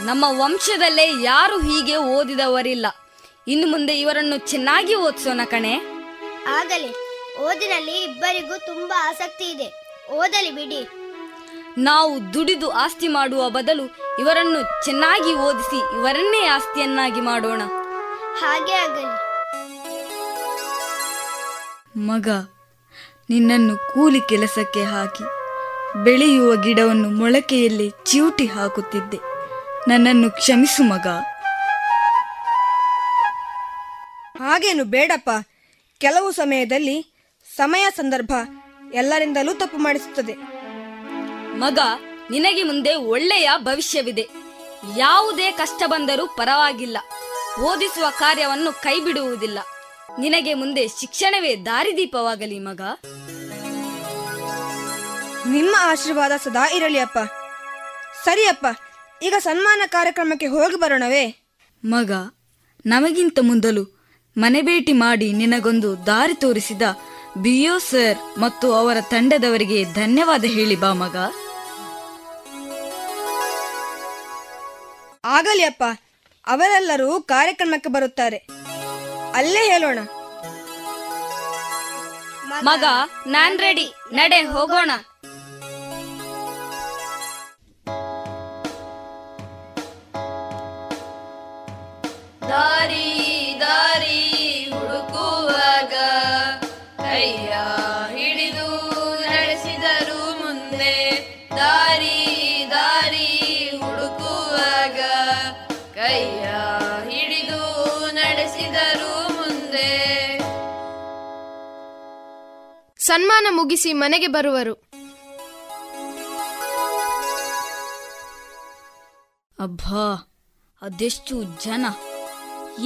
ನಮ್ಮ ವಂಶದಲ್ಲೇ ಯಾರು ಹೀಗೆ ಓದಿದವರಿಲ್ಲ. ಇನ್ನು ಮುಂದೆ ಇವರನ್ನು ಚೆನ್ನಾಗಿ ಓದಿಸೋಣ ಕಣೆ. ಆಗಲಿ ಓದಿನಲ್ಲಿ ಇಬ್ಬರಿಗೂ ತುಂಬಾ ಆಸಕ್ತಿ ಇದೆ. ಓದಲಿ ಬಿಡಿ. ನಾವು ದುಡಿದು ಆಸ್ತಿ ಮಾಡುವ ಬದಲು ಇವರನ್ನು ಚೆನ್ನಾಗಿ ಓದಿಸಿ ಇವರನ್ನೇ ಆಸ್ತಿಯನ್ನಾಗಿ ಮಾಡೋಣ. ಹಾಗೆ ಆಗಲಿ. ಮಗ ನಿನ್ನನ್ನು ಕೂಲಿ ಕೆಲಸಕ್ಕೆ ಹಾಕಿ ಬೆಳೆಯುವ ಗಿಡವನ್ನು ಮೊಳಕೆಯಲ್ಲಿ ಚಿವುಟಿ ಹಾಕುತ್ತಿದ್ದೆ. ನನ್ನನ್ನು ಕ್ಷಮಿಸು ಮಗ. ಹಾಗೇನು ಬೇಡಪ್ಪ. ಕೆಲವು ಸಮಯದಲ್ಲಿ ಸಮಯ ಸಂದರ್ಭ ಎಲ್ಲರಿಂದಲೂ ತಪ್ಪು ಮಾಡಿಸುತ್ತದೆ. ಮಗ ನಿನಗೆ ಮುಂದೆ ಒಳ್ಳೆಯ ಭವಿಷ್ಯವಿದೆ. ಯಾವುದೇ ಕಷ್ಟ ಬಂದರೂ ಪರವಾಗಿಲ್ಲ. ಓದಿಸುವ ಕಾರ್ಯವನ್ನು ಕೈ ಬಿಡುವುದಿಲ್ಲ ನಿನಗೆ ಮುಂದೆ ಶಿಕ್ಷಣವೇ ದಾರಿದೀಪವಾಗಲಿ ಮಗ. ನಿಮ್ಮ ಆಶೀರ್ವಾದ ಸದಾ ಇರಲಿ ಅಪ್ಪ. ಸರಿಯಪ್ಪ ಈಗ ಸನ್ಮಾನ ಕಾರ್ಯಕ್ರಮಕ್ಕೆ ಹೋಗಿ ಬರೋಣವೇ? ಮಗ ನಮಗಿಂತ ಮೊದಲು ಮನೆ ಭೇಟಿ ಮಾಡಿ ನಿನಗೊಂದು ದಾರಿ ತೋರಿಸಿದ ಬಿಯೋ ಸರ್ ಮತ್ತು ಅವರ ತಂಡದವರಿಗೆ ಧನ್ಯವಾದ ಹೇಳಿ ಬಾ ಮಗ ಆಗಲಿ ಅಪ್ಪ ಅವರೆಲ್ಲರೂ ಕಾರ್ಯಕ್ರಮಕ್ಕೆ ಬರುತ್ತಾರೆ. ಅಲ್ಲೇ ಹೇಳೋಣ. ಮಗ ನಾನ್ ರೆಡಿ ನಡೆ ಹೋಗೋಣ. ದಾರಿ ದಾರಿ ಸನ್ಮಾನ ಮುಗಿಸಿ ಮನೆಗೆ ಬರುವರು. ಅಬ್ಬಾ ಅದೆಷ್ಟು ಜನ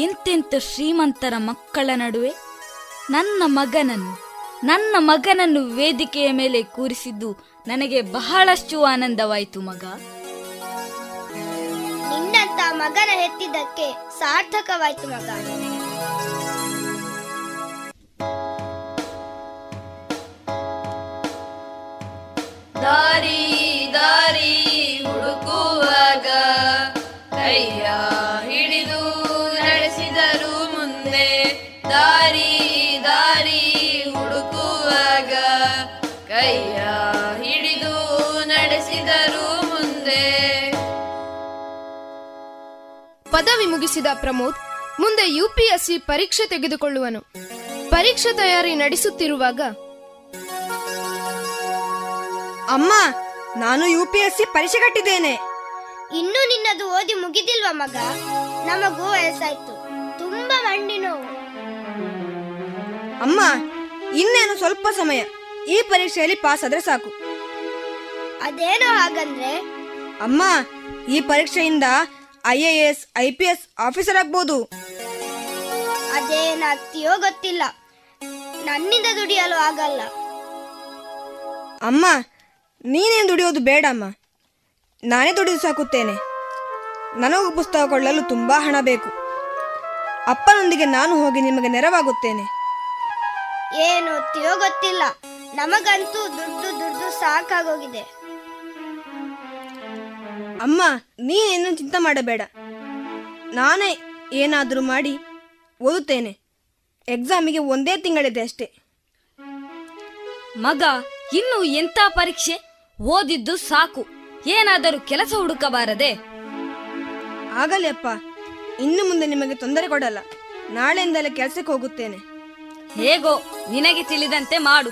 ಎಂತೆಂತ ಶ್ರೀಮಂತರ ಮಕ್ಕಳ ನಡುವೆ ನನ್ನ ಮಗನನ್ನು ನನ್ನ ಮಗನನ್ನು ವೇದಿಕೆಯ ಮೇಲೆ ಕೂರಿಸಿದ್ದು ನನಗೆ ಬಹಳಷ್ಟು ಆನಂದವಾಯಿತು ಮಗ. ನಿನ್ನಂತ ಮಗನ ಹೆತ್ತಿದ್ದಕ್ಕೆ ಸಾರ್ಥಕವಾಯಿತು ಮಗ. ದಾರಿ ದಾರಿ ಹುಡುಕುವಾಗ ಕೈಯ ಹಿಡಿದು ನಡೆಸಿದರು ಮುಂದೆ. ದಾರಿ ದಾರಿ ಹುಡುಕುವಾಗ ಕೈಯ ಹಿಡಿದು ನಡೆಸಿದರು ಮುಂದೆ. ಪದವಿ ಮುಗಿಸಿದ ಪ್ರಮೋದ್ ಮುಂದೆ ಯುಪಿಎಸ್ಸಿ ಪರೀಕ್ಷೆ ತೆಗೆದುಕೊಳ್ಳುವನು. ಪರೀಕ್ಷೆ ತಯಾರಿ ನಡೆಸುತ್ತಿರುವಾಗ ಅಮ್ಮ ನಾನು ಯು ಪಿ ಎಸ್ ಸಿ ಪರೀಕ್ಷೆ ಕಟ್ಟಿದ್ದೇನೆ. ಇನ್ನೂ ನಿನ್ನದು ಓದಿ ಮುಗಿದಿಲ್ವಾ ಮಗ? ನಮಗೂ ವಯಸ್ಸಾಯ್ತು. ತುಂಬಾ ಮಂಡಿ ನೋವು. ಅಮ್ಮ ಇನ್ನೇನು ಸ್ವಲ್ಪ ಸಮಯ. ಈ ಪರೀಕ್ಷೆಯಲ್ಲಿ ಪಾಸ್ ಆದ್ರೆ ಸಾಕು. ಅದೇನೋ ಹಾಗಂದ್ರೆ? ಅಮ್ಮ ಈ ಪರೀಕ್ಷೆಯಿಂದ I A S I P S officer ಆಗ್ಬೋದು. ಅದೇನಾಗ್ತೀಯೋ ಗೊತ್ತಿಲ್ಲ. ನನ್ನಿಂದ ದುಡಿಯಲು ಆಗಲ್ಲ. ಅಮ್ಮ ನೀನೇನು ದುಡಿಯೋದು ಬೇಡಮ್ಮ. ನಾನೇ ದುಡಿದು ಸಾಕುತ್ತೇನೆ ನನಗೂ ಪುಸ್ತಕ ಕೊಳ್ಳಲು ತುಂಬ ಹಣ ಬೇಕು. ಅಪ್ಪನೊಂದಿಗೆ ನಾನು ಹೋಗಿ ನಿಮಗೆ ನೆರವಾಗುತ್ತೇನೆ. ಏನು ತಿಯೋ ಗೊತ್ತಿಲ್ಲ. ನಮಗಂತೂ ದುಡ್ಡು ದುಡ್ಡು ಸಾಕಾಗೋಗಿದೆ. ಅಮ್ಮ ನೀನೇನು ಚಿಂತೆ ಮಾಡಬೇಡ. ನಾನೇ ಏನಾದರೂ ಮಾಡಿ ಓದುತ್ತೇನೆ. ಎಕ್ಸಾಮಿಗೆ ಒಂದೇ ತಿಂಗಳಿದೆ ಅಷ್ಟೇ. ಮಗ ಇನ್ನು ಎಂತ ಪರೀಕ್ಷೆ? ಓದಿದ್ದು ಸಾಕು. ಏನಾದರೂ ಕೆಲಸ ಹುಡುಕಬಾರದೆ? ಆಗಲಿ ಅಪ್ಪ. ಇನ್ನು ಮುಂದೆ ನಿಮಗೆ ತೊಂದರೆ ಕೊಡಲ್ಲ. ನಾಳೆಯಿಂದಲೇ ಕೆಲಸಕ್ಕೆ ಹೋಗುತ್ತೇನೆ. ಹೇಗೋ ನಿನಗೆ ತಿಳಿದಂತೆ ಮಾಡು.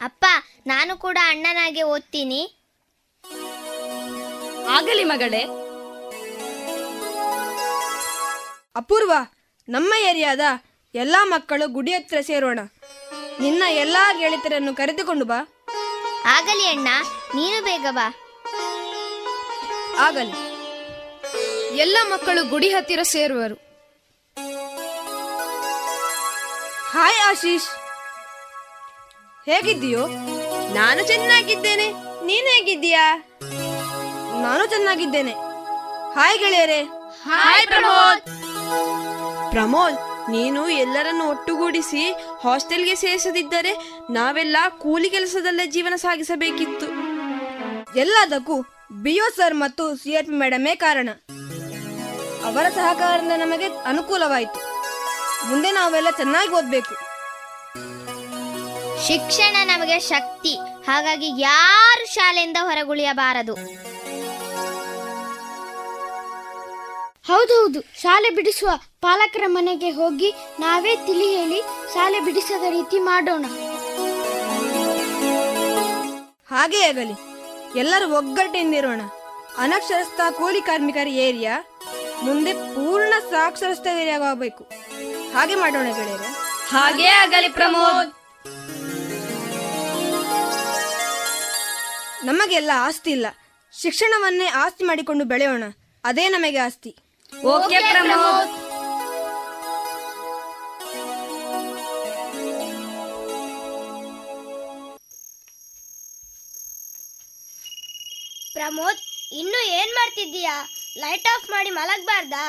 ಅಪ್ಪ ನಾನು ಕೂಡ ಅಣ್ಣನಾಗೆ ಓದ್ತೀನಿ. ಆಗಲಿ ಮಗಳೇ. ಅಪೂರ್ವ ನಮ್ಮ ಏರಿಯಾದ ಎಲ್ಲಾ ಮಕ್ಕಳು ಗುಡಿ ಹತ್ರ ಸೇರೋಣ. ನಿನ್ನ ಎಲ್ಲಾ ಗೆಳತಿಯರನ್ನು ಕರೆದುಕೊಂಡು ಬಾ. ಆಗಲಿ ಅಣ್ಣ ನೀನು ಬೇಗ ಬಾ. ಆಗಲಿ. ಎಲ್ಲ ಮಕ್ಕಳು ಗುಡಿ ಹತ್ತಿರ ಸೇರುವರು. ಹಾಯ್ ಆಶೀಶ್. ಹೇಗಿದ್ದೀಯೋ? ನಾನು ಚೆನ್ನಾಗಿದ್ದೇನೆ. ನೀನು ಹೇಗಿದ್ದೀಯಾ? ನಾನು ಚೆನ್ನಾಗಿದ್ದೇನೆ. ಹಾಯ್ ಗೆಳೆಯರೇ. ಹಾಯ್ ಪ್ರಮೋದ್. ಪ್ರಮೋದ್ ನೀನು ಎಲ್ಲರನ್ನು ಒಟ್ಟುಗೂಡಿಸಿ ಹಾಸ್ಟೆಲ್ಗೆ ಸೇರಿಸದಿದ್ದರೆ ನಾವೆಲ್ಲ ಕೂಲಿ ಕೆಲಸದಲ್ಲೇ ಜೀವನ ಸಾಗಿಸಬೇಕಿತ್ತು. ಎಲ್ಲದಕ್ಕೂ ಬಿಯೋ ಸರ್ ಮತ್ತು ಸಿಆರ್ಪಿ ಮೇಡಮೇ ಕಾರಣ. ಅವರ ಸಹಕಾರದಿಂದ ನಮಗೆ ಅನುಕೂಲವಾಯಿತು. ಮುಂದೆ ನಾವೆಲ್ಲ ಚೆನ್ನಾಗಿ ಓದ್ಬೇಕು. ಶಿಕ್ಷಣ ನಮಗೆ ಶಕ್ತಿ. ಹಾಗಾಗಿ ಯಾರು ಶಾಲೆಯಿಂದ ಹೊರಗುಳಿಯಬಾರದು. ಹೌದೌದು ಶಾಲೆ ಬಿಡಿಸುವ ಪಾಲಕರ ಮನೆಗೆ ಹೋಗಿ ನಾವೇ ತಿಳಿ ಹೇಳಿ ಶಾಲೆ ಬಿಡಿಸದ ರೀತಿ ಮಾಡೋಣ. ಹಾಗೇ ಆಗಲಿ. ಎಲ್ಲರೂ ಒಗ್ಗಟ್ಟಿನಿರೋಣ. ಅನಕ್ಷರಸ್ಥ ಕೂಲಿ ಕಾರ್ಮಿಕರ ಏರಿಯಾ ಮುಂದೆ ಪೂರ್ಣ ಸಾಕ್ಷರಸ್ಥ ಏರಿಯಾಗಬೇಕು ಹಾಗೆ ಮಾಡೋಣ ಗೆಳೆಯರೆ. ಹಾಗೇ ಆಗಲಿ ಪ್ರಮೋದ್. ನಮಗೆಲ್ಲ ಆಸ್ತಿ ಇಲ್ಲ. ಶಿಕ್ಷಣವನ್ನೇ ಆಸ್ತಿ ಮಾಡಿಕೊಂಡು ಬೆಳೆಯೋಣ. ಅದೇ ನಮಗೆ ಆಸ್ತಿ. ಓಕೆ ಪ್ರಮೋದ್. ಪ್ರಮೋದ್ ಇನ್ನು ಏನ್ ಮಾಡ್ತಿದ್ದೀಯಾ? ಲೈಟ್ ಆಫ್ ಮಾಡಿ ಮಲಗಬಾರ್ದಾ?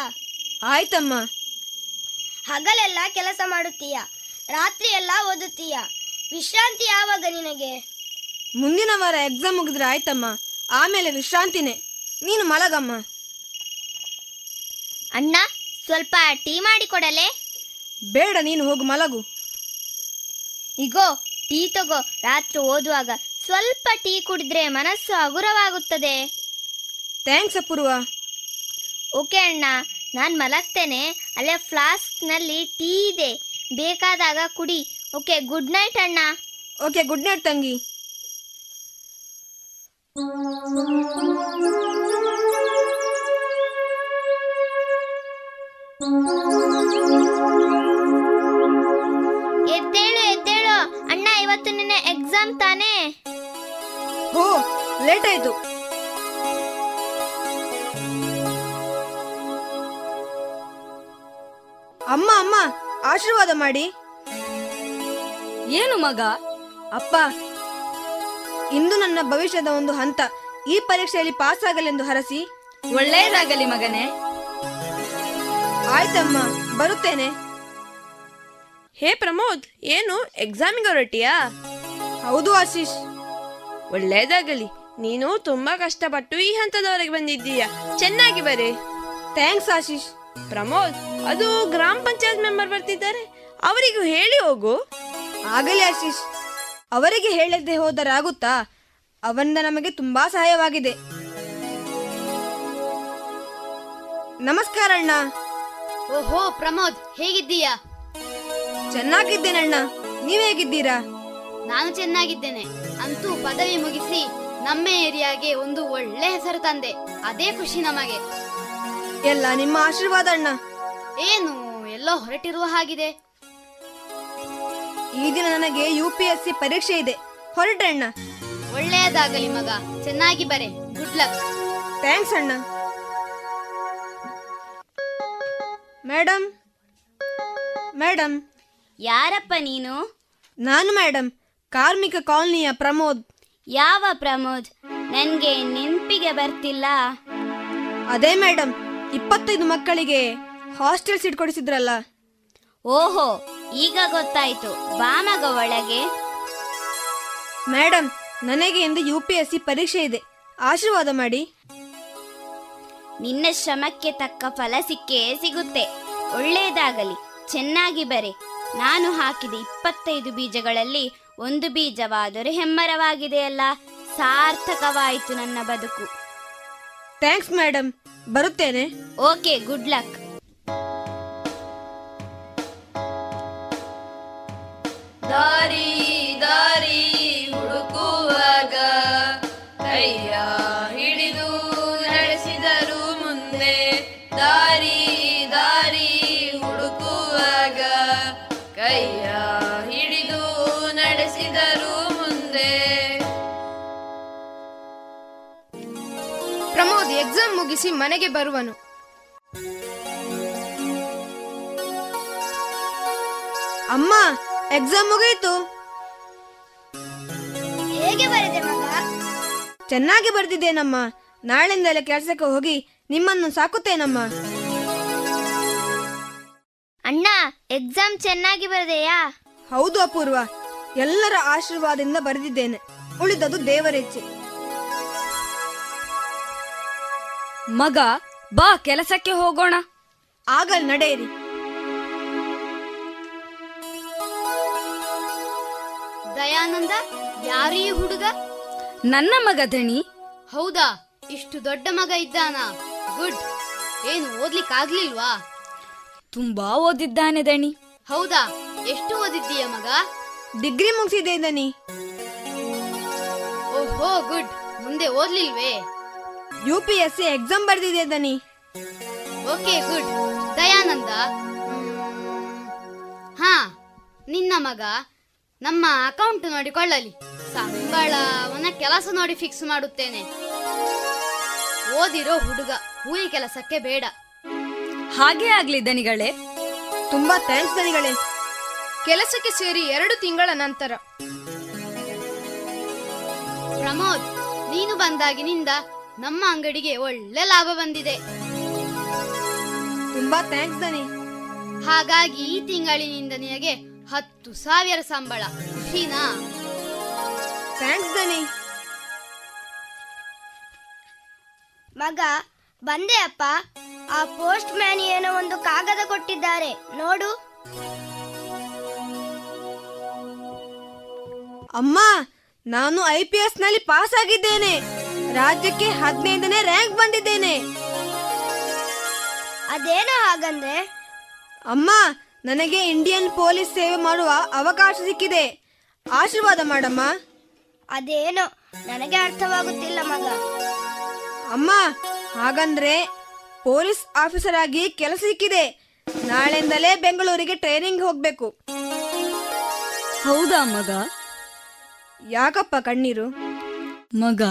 ಆಯ್ತಮ್ಮ. ಹಗಲೆಲ್ಲ ಕೆಲಸ ಮಾಡುತ್ತೀಯ? ರಾತ್ರಿ ಎಲ್ಲ ಓದುತ್ತೀಯ? ವಿಶ್ರಾಂತಿ ಯಾವಾಗ ನಿನಗೆ? ಮುಂದಿನ ವಾರ ಎಕ್ಸಾಮ್ ಮುಗಿದ್ರೆ ಆಯ್ತಮ್ಮ. ಆಮೇಲೆ ವಿಶ್ರಾಂತಿನೇ. ನೀನು ಮಲಗಮ್ಮ. ಅಣ್ಣ ಸ್ವಲ್ಪ ಟೀ ಮಾಡಿ ಕೊಡಲೆ? ಬೇಡ ನೀನು ಹೋಗು ಮಲಗು. ಇಗೋ ಟೀ ತಗೋ. ರಾತ್ರಿ ಓದುವಾಗ ಸ್ವಲ್ಪ ಟೀ ಕುಡಿದ್ರೆ ಮನಸ್ಸು ಹಗುರವಾಗುತ್ತದೆ. ಥ್ಯಾಂಕ್ಸ್ ಅಪೂರ್ವ. ಓಕೆ ಅಣ್ಣ ನಾನು ಮಲಗ್ತೇನೆ. ಅಲ್ಲೇ ಫ್ಲಾಸ್ಕ್ನಲ್ಲಿ ಟೀ ಇದೆ. ಬೇಕಾದಾಗ ಕುಡಿ. ಓಕೆ ಗುಡ್ ನೈಟ್ ಅಣ್ಣ. ಓಕೆ ಗುಡ್ ನೈಟ್ ತಂಗಿ. ಎದ್ದೇಳು ಎದ್ದೇಳು. ಅಣ್ಣ ಇವತ್ತು ನಿನ್ನ ಎಕ್ಸಾಮ್ ತಾನೇ? ಹೋ ಲೇಟ್ ಆಯ್ತು. ಅಮ್ಮ ಅಮ್ಮ ಆಶೀರ್ವಾದ ಮಾಡಿ. ಏನು ಮಗ? ಅಪ್ಪ ಇಂದು ನನ್ನ ಭವಿಷ್ಯದ ಒಂದು ಹಂತ. ಈ ಪರೀಕ್ಷೆಯಲ್ಲಿ ಪಾಸ್ ಆಗಲೆಂದು ಹರಸಿ. ಒಳ್ಳೆಯದಾಗಲಿ ಮಗನೇ. ಆಯ್ತಮ್ಮ ಬರುತ್ತೇನೆ. ಹೇ ಪ್ರಮೋದ್ ಏನು ಎಕ್ಸಾಮಿಗೆ ಹೊರಟಿಯಾ? ಹೌದು ಆಶೀಶ್. ಒಳ್ಳೇದಾಗಲಿ ನೀನು ತುಂಬಾ ಕಷ್ಟಪಟ್ಟು ಈ ಹಂತದವರೆಗೆ ಬಂದಿದ್ದೀಯ? ಚೆನ್ನಾಗಿ ಬರೆ. ಥ್ಯಾಂಕ್ಸ್ ಆಶೀಶ್. ಪ್ರಮೋದ್ ಅದು ಗ್ರಾಮ ಪಂಚಾಯತ್ ಮೆಂಬರ್ ಬರ್ತಿದ್ದಾರೆ ಅವರಿಗೂ ಹೇಳಿ ಹೋಗು. ಆಗಲಿ ಆಶೀಶ್. ಅವರಿಗೆ ಹೇಳದೆ ಹೋದರಾಗುತ್ತಾ? ಅವನಿಂದ ಅವರಿಂದ ನಮಗೆ ತುಂಬಾ ಸಹಾಯವಾಗಿದೆ. ನಮಸ್ಕಾರ ಅಣ್ಣ. ಓಹೋ ಪ್ರಮೋದ್ ಹೇಗಿದ್ದೀಯಾ? ಚೆನ್ನಾಗಿದ್ದೇನಣ್ಣ. ನೀವ್ ಹೇಗಿದ್ದೀರಾ? ನಾನು ಚೆನ್ನಾಗಿದ್ದೇನೆ. ಅಂತೂ ಪದವಿ ಮುಗಿಸಿ ನಮ್ಮ ಏರಿಯಾಗೆ ಒಂದು ಒಳ್ಳೆ ಹೆಸರು ತಂದೆ. ಅದೇ ಖುಷಿ ನಮಗೆ. ಎಲ್ಲ ನಿಮ್ಮ ಆಶೀರ್ವಾದ ಅಣ್ಣ. ಏನು ಎಲ್ಲೋ ಹೊರಟಿರುವ ಹಾಗಿದೆ. ಈ ದಿನ ನನಗೆ ಯು ಪಿ ಎಸ್ ಸಿ ಪರೀಕ್ಷೆ ಇದೆ. ಹೊರಟಣ್ಣ ಒಳ್ಳೆಯದಾಗಲಿ ಮಗ. ಚೆನ್ನಾಗಿ ಬರೆ. ಗುಡ್ ಲಕ್ ಥ್ಯಾಂಕ್ಸ್ ಅಣ್ಣ. ಮೇಡಮ್ ಮೇಡಮ್ ಯಾರಪ್ಪ ನೀನು? ನಾನು ಮೇಡಮ್ ಕಾರ್ಮಿಕ ಕಾಲನಿಯ ಪ್ರಮೋದ್. ಯಾವ ಪ್ರಮೋದ್? ನನಗೆ ನೆನ್ಪಿಗೆ ಬರ್ತಿಲ್ಲ. ಅದೇ ಮೇಡಮ್ ಇಪ್ಪತ್ತೈದು ಮಕ್ಕಳಿಗೆ ಹಾಸ್ಟೆಲ್ ಸೀಟ್ ಕೊಡಿಸಿದ್ರಲ್ಲ. ಓಹೋ ಈಗ ಗೊತ್ತಾಯ್ತು. ಬಾಮಗ ಒಳಗೆ. ಮೇಡಮ್ ನನಗೆ ಇಂದು ಯು ಪಿ ಎಸ್ ಸಿ ಪರೀಕ್ಷೆ ಇದೆ. ಆಶೀರ್ವಾದ ಮಾಡಿ. ನಿನ್ನ ಶ್ರಮಕ್ಕೆ ತಕ್ಕ ಫಲ ಸಿಕ್ಕೇ ಸಿಗುತ್ತೆ. ಒಳ್ಳೆಯದಾಗಲಿ ಚೆನ್ನಾಗಿ ಬರೆ. ನಾನು ಹಾಕಿದ ಇಪ್ಪತ್ತೈದು ಬೀಜಗಳಲ್ಲಿ ಒಂದು ಬೀಜವಾದರೂ ಹೆಮ್ಮರವಾಗಿದೆಯಲ್ಲ ಸಾರ್ಥಕವಾಯಿತು ನನ್ನ ಬದುಕು. ಥ್ಯಾಂಕ್ಸ್ ಮೇಡಮ್ ಬರುತ್ತೇನೆ. Okay good luck. ದಾರಿ ದಾರಿ ಮುಗಿಸಿ ಮನೆಗೆ ಬರುವನು. ಅಮ್ಮ ಎಕ್ಸಾಮ್ ಮುಗಿಯಿತು ಹೇಗೆ ಬರೆದೆ ಮಗ? ಚೆನ್ನಾಗಿ ಬರ್ದಿದ್ದೇನಮ್ಮ. ನಾಳೆಯಿಂದಲೇ ಕೆಲಸಕ್ಕೆ ಹೋಗಿ ನಿಮ್ಮನ್ನು ಸಾಕುತ್ತೇನಮ್ಮ. ಅಣ್ಣ ಎಕ್ಸಾಮ್ ಚೆನ್ನಾಗಿ ಬರೆದೆಯಾ? ಹೌದು ಅಪೂರ್ವ. ಎಲ್ಲರ ಆಶೀರ್ವಾದದಿಂದ ಬರೆದಿದ್ದೇನೆ. ಉಳಿದದು ದೇವರೆಚ್ಚೆ ಮಗ ಬಾ ಕೆಲಸಕ್ಕೆ ಹೋಗೋಣ. ಆಗಲ್ ನಡೆಯಿರಿ. ದಯಾನಂದ ಯಾರು ಈ ಹುಡುಗ? ನನ್ನ ಮಗ ಧಣಿ ಹೌದಾ ಇಷ್ಟು ದೊಡ್ಡ ಮಗ ಇದ್ದಾನ. ಗುಡ್ ಏನು ಓದ್ಲಿಕ್ಕಾಗ್ಲಿಲ್ವಾ ತುಂಬಾ ಓದಿದ್ದಾನೆ ದಣಿ. ಹೌದಾ ಎಷ್ಟು ಓದಿದ್ದೀಯ ಮಗ? ಡಿಗ್ರಿ ಮುಗಿಸಿದೆ ದಣಿ. ಓಹೋ ಗುಡ್ ಮುಂದೆ ಓದ್ಲಿಲ್ವೇ? U P S C exam ಬರ್ದಿದೆ ದನಿ ಓಕೆ ಗುಡ್. ದಯಾನಂದ. ಹಾ ನಿನ್ನ ಮಗ ನಮ್ಮ ಅಕೌಂಟ್ ನೋಡಿಕೊಳ್ಳಲಿ. ಸಂಬಳವನ್ನ ಕೆಲಸ ನೋಡಿ ಫಿಕ್ಸ್ ಮಾಡುತ್ತೇನೆ. ಓದಿರೋ ಹುಡುಗ ಹೂಯಿ ಕೆಲಸಕ್ಕೆ ಬೇಡ. ಹಾಗೆ ಆಗ್ಲಿ ದನಿಗಳೇ ತುಂಬಾ ಥ್ಯಾಂಕ್ಸ್ ದನಿಗಳೇ ಕೆಲಸಕ್ಕೆ ಸೇರಿ ಎರಡು ತಿಂಗಳ ನಂತರ. ಪ್ರಮೋದ್ ನೀನು ಬಂದಾಗಿನಿಂದ ನಮ್ಮ ಅಂಗಡಿಗೆ ಒಳ್ಳೆ ಲಾಭ ಬಂದಿದೆ. ತುಂಬಾ ಥ್ಯಾಂಕ್ಸ್ ದನಿ. ಹಾಗಾಗಿ ಈ ತಿಂಗಳಿನಿಂದ ನಿನಗೆ ಹತ್ತು ಸಾವಿರ ಸಂಬಳ. ಖುಷಿನಾ? ಥ್ಯಾಂಕ್ಸ್ ದನಿ. ಮಗ ಬಂದೆ ಅಪ್ಪ. ಆ ಪೋಸ್ಟ್ ಮ್ಯಾನ್ ಏನೋ ಒಂದು ಕಾಗದ ಕೊಟ್ಟಿದ್ದಾರೆ. ನೋಡು. ಅಮ್ಮ ನಾನು ಐ ಪಿ ಎಸ್ನಲ್ಲಿ ಪಾಸ್ ಆಗಿದ್ದೇನೆ. ರಾಜ್ಯಕ್ಕೆ ಹದಿನೈದನೇ ರ್ಯಾಂಕ್ ಬಂದಿದ್ದೇನೆ. ಅದೇನೋ ಹಾಗಂದ್ರೆ? ಅಮ್ಮ ನನಗೆ ಇಂಡಿಯನ್ ಪೊಲೀಸ್ ಸೇವೆ ಮಾಡುವ ಅವಕಾಶ ಸಿಕ್ಕಿದೆ. ಆಶೀರ್ವಾದ ಮಾಡಮ್ಮ. ಅದೇನೋ? ನನಗೆ ಅರ್ಥವಾಗುತ್ತಿಲ್ಲ ಮಗ. ಅಮ್ಮ ಹಾಗಂದ್ರೆ ಪೊಲೀಸ್ ಆಫೀಸರ್ ಆಗಿ ಕೆಲಸ ಸಿಕ್ಕಿದೆ. ನಾಳೆಯಿಂದಲೇ ಬೆಂಗಳೂರಿಗೆ ಟ್ರೈನಿಂಗ್ ಹೋಗ್ಬೇಕು. ಹೌದಾ ಮಗ? ಯಾಕಪ್ಪ ಕಣ್ಣೀರು? ಮಗ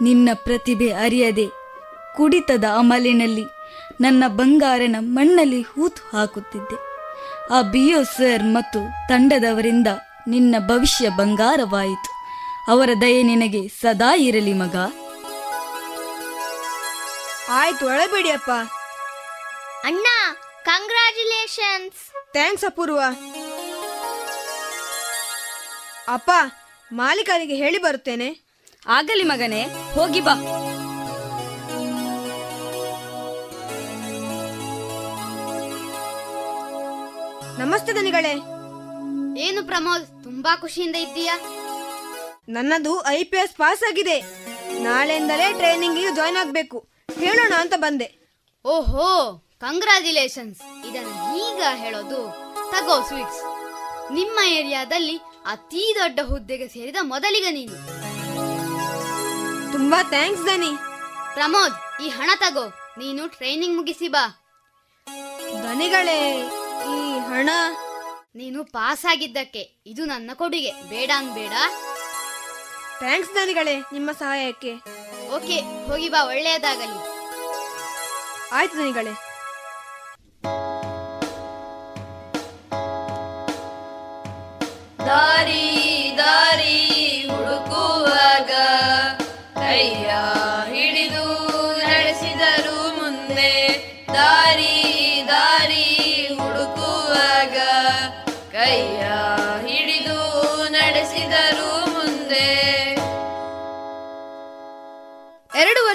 ನಿನ್ನ ಪ್ರತಿಭೆ ಅರಿಯದೆ ಕುಡಿತದ ಅಮಲಿನಲ್ಲಿ ನನ್ನ ಬಂಗಾರನ ಮಣ್ಣಲ್ಲಿ ಹೂತು ಹಾಕುತ್ತಿದ್ದೆ. ಆ ಬಿಯೋ ಸರ್ ಮತ್ತು ತಂಡದವರಿಂದ ನಿನ್ನ ಭವಿಷ್ಯ ಬಂಗಾರವಾಯಿತು. ಅವರ ದಯೆ ನಿನಗೆ ಸದಾ ಇರಲಿ ಮಗ. ಆಯ್ತು ಒಳಬೇಡಿಯಪ್ಪ. ಅಣ್ಣ ಕಂಗ್ರಾಚುಲೇಷನ್ಸ್ ಥ್ಯಾಂಕ್ಸ್ ಅಪೂರ್ವ. ಅಪ್ಪ ಮಾಲೀಕರಿಗೆ ಹೇಳಿ ಬರುತ್ತೇನೆ. ಆಗಲಿ ಮಗನೇ ಹೋಗಿ ಬಾ. ನಮಸ್ತೆ ದನಿಗಳೇ. ಏನು ಪ್ರಮೋದ್ ತುಂಬಾ ಖುಷಿಯಿಂದ ಇದ್ದೀಯಾ? ನನ್ನದು ಐ ಪಿ ಎಸ್ ಪಾಸ್ ಆಗಿದೆ ನಾಳೆಯಿಂದಲೇ ಟ್ರೈನಿಂಗಿಗೆ ಜಾಯ್ನ್ ಆಗ್ಬೇಕು. ಹೇಳೋಣ ಅಂತ ಬಂದೆ. ಓಹೋ ಕಂಗ್ರಾಚುಲೇಷನ್ಸ್ ಇದನ್ನು ಈಗ ಹೇಳೋದು ತಗೋ ಸ್ವೀಟ್ಸ್ ನಿಮ್ಮ ಏರಿಯಾದಲ್ಲಿ ಅತಿ ದೊಡ್ಡ ಹುದ್ದೆಗೆ ಸೇರಿದ ಮೊದಲಿಗ ನೀನು. ತುಂಬಾ ಥ್ಯಾಂಕ್ಸ್ ದನಿ. ಪ್ರಮೋದ್ ಈ ಹಣ ತಗೋ. ನೀನು ಟ್ರೈನಿಂಗ್ ಮುಗಿಸಿ ಬಾ. ದನಿಗಳೇ ಈ ಹಣ. ನೀನು ಪಾಸ್ ಆಗಿದ್ದಕ್ಕೆ ಇದು ನನ್ನ ಕೊಡುಗೆ. ಬೇಡ ಅನ್ಬೇಡ ಥ್ಯಾಂಕ್ಸ್ ದನಿಗಳೇ ನಿಮ್ಮ ಸಹಾಯಕ್ಕೆ. ಓಕೆ ಹೋಗಿ ಬಾ ಒಳ್ಳೆಯದಾಗಲಿ. ಆಯ್ತು ದನಿಗಳೇ.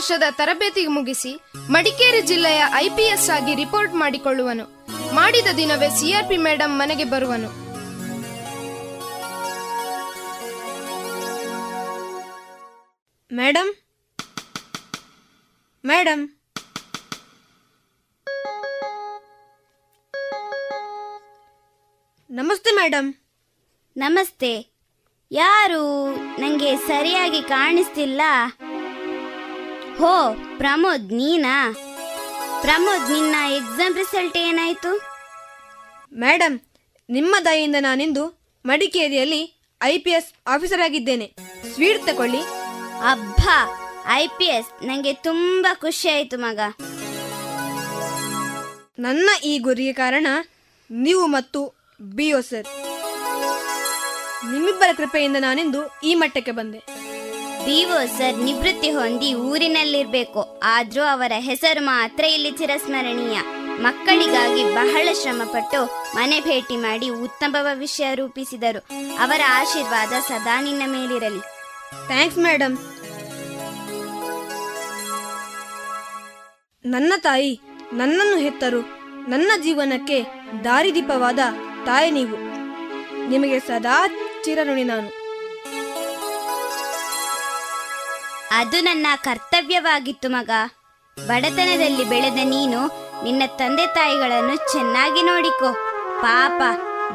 ವರ್ಷದ ತರಬೇತಿ ಮುಗಿಸಿ ಮಡಿಕೇರಿ ಜಿಲ್ಲೆಯ ಐಪಿಎಸ್ ಆಗಿ ರಿಪೋರ್ಟ್ ಮಾಡಿಕೊಳ್ಳುವನು. ಮಾಡಿದ ದಿನವೇ ಸಿಆರ್ಪಿ ಮೇಡಮ್ ಮನೆಗೆ ಬರುವನು. ಮೇಡಮ್ ಮೇಡಮ್ ನಮಸ್ತೆ ಮೇಡಮ್ ನಮಸ್ತೆ. ಯಾರು? ನನಗೆ ಸರಿಯಾಗಿ ಕಾಣಿಸ್ತಿಲ್ಲ. ಹೋ ಪ್ರಮೋದ್ ನೀನಾ? ಪ್ರಮೋದ್ ನಿನ್ನ ಎಕ್ಸಾಮ್ ರಿಸಲ್ಟ್ ಏನಾಯ್ತು? ಮೇಡಮ್ ನಿಮ್ಮ ದಯೆಯಿಂದ ನಾನಿಂದು ಮಡಿಕೇರಿಯಲ್ಲಿ ಐ ಪಿ ಎಸ್ ಆಫೀಸರ್ ಆಗಿದ್ದೇನೆ. ಸ್ವೀಟ್ ತಕೊಳ್ಳಿ. ಅಬ್ಬಾ ಐ ಪಿ ಎಸ್? ನಂಗೆ ತುಂಬಾ ಖುಷಿ ಆಯ್ತು ಮಗ. ನನ್ನ ಈ ಗುರಿಗೆ ಕಾರಣ ನೀವು ಮತ್ತು ಬಿಒ ಸರ್. ನಿಮ್ಮಿಬ್ಬರ ಕೃಪೆಯಿಂದ ನಾನಿಂದು ಈ ಮಟ್ಟಕ್ಕೆ ಬಂದೆ. ಬಿಒ ಸರ್ ನಿವೃತ್ತಿ ಹೊಂದಿ ಊರಿನಲ್ಲಿರಬೇಕು. ಆದರೂ ಅವರ ಹೆಸರು ಮಾತ್ರ ಇಲ್ಲಿ ಚಿರಸ್ಮರಣೀಯ. ಮಕ್ಕಳಿಗಾಗಿ ಬಹಳ ಶ್ರಮಪಟ್ಟು ಮನೆ ಭೇಟಿ ಮಾಡಿ ಉತ್ತಮ ಭವಿಷ್ಯ ರೂಪಿಸಿದರು. ಅವರ ಆಶೀರ್ವಾದ ಸದಾ ನಿನ್ನ ಮೇಲಿರಲಿ. ಥ್ಯಾಂಕ್ಸ್ ಮೇಡಮ್ ನನ್ನ ತಾಯಿ ನನ್ನನ್ನು ಹೆತ್ತರು. ನನ್ನ ಜೀವನಕ್ಕೆ ದಾರಿದೀಪವಾದ ತಾಯಿ ನೀವು. ನಿಮಗೆ ಸದಾ ಚಿರಋಣಿ ನಾನು. ಅದು ನನ್ನ ಕರ್ತವ್ಯವಾಗಿತ್ತು ಮಗ. ಬಡತನದಲ್ಲಿ ಬೆಳೆದ ನೀನು ನಿನ್ನ ತಂದೆ ತಾಯಿಗಳನ್ನು ಚೆನ್ನಾಗಿ ನೋಡಿಕೊ. ಪಾಪ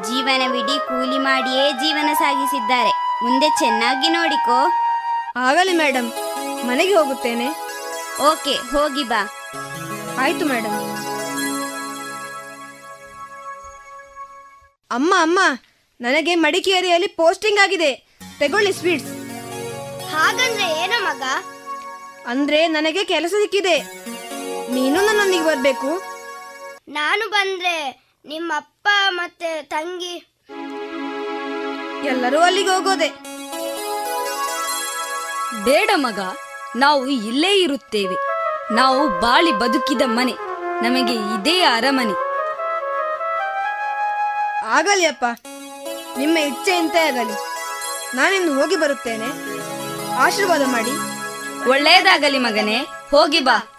ಜೀವನವಿಡೀ ಕೂಲಿ ಮಾಡಿಯೇ ಜೀವನ ಸಾಗಿಸಿದ್ದಾರೆ. ಮುಂದೆ ಚೆನ್ನಾಗಿ ನೋಡಿಕೊ. ಆಗಲಿ ಮೇಡಮ್ ಮನೆಗೆ ಹೋಗುತ್ತೇನೆ. ಓಕೆ ಹೋಗಿ ಬಾ. ಆಯ್ತು ಮೇಡಮ್ ಅಮ್ಮ ಅಮ್ಮ ನನಗೆ ಮಡಿಕೇರಿಯಲ್ಲಿ ಪೋಸ್ಟಿಂಗ್ ಆಗಿದೆ. ತಗೊಳ್ಳಿ ಸ್ವೀಟ್ಸ್. ಹಾಗಂದ್ರೆ ಏನು ಮಗ? ಅಂದ್ರೆ ನನಗೆ ಕೆಲಸ ಸಿಕ್ಕಿದೆ. ನೀನು ನನ್ನೊಂದಿಗೆ ಬರ್ಬೇಕು. ನಾನು ಬಂದ್ರೆ ನಿಮ್ಮ ಅಪ್ಪ ಮತ್ತೆ ತಂಗಿ. ಎಲ್ಲರೂ ಅಲ್ಲಿಗೆ ಹೋಗೋದೆ. ಬೇಡ ಮಗ ನಾವು ಇಲ್ಲೇ ಇರುತ್ತೇವೆ. ನಾವು ಬಾಳಿ ಬದುಕಿದ ಮನೆ ನಮಗೆ ಇದೇ ಅರಮನೆ. ಆಗಲಿ ಅಪ್ಪ ನಿಮ್ಮ ಇಚ್ಛೆಯಂತೆ ಆಗಲಿ. ನಾನಿನ್ನು ಹೋಗಿ ಬರುತ್ತೇನೆ. ಆಶೀರ್ವಾದ ಮಾಡಿ. ಒಳ್ಳೆಯದಾಗಲಿ ಮಗನೇ ಹೋಗಿ ಬಾ.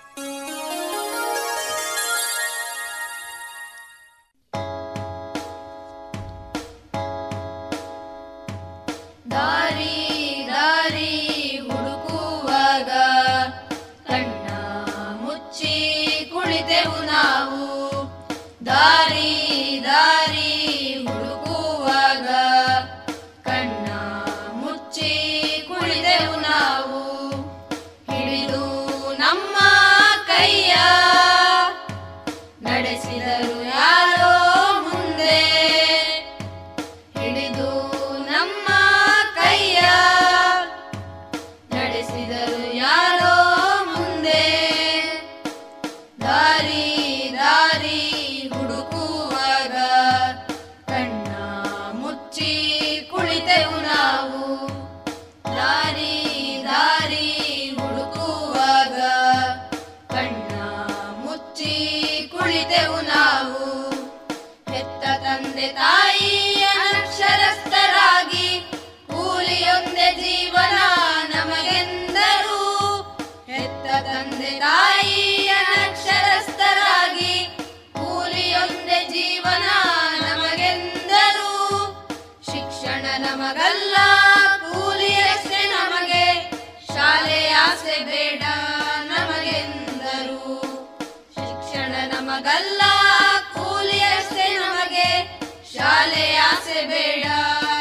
ಬೇಡ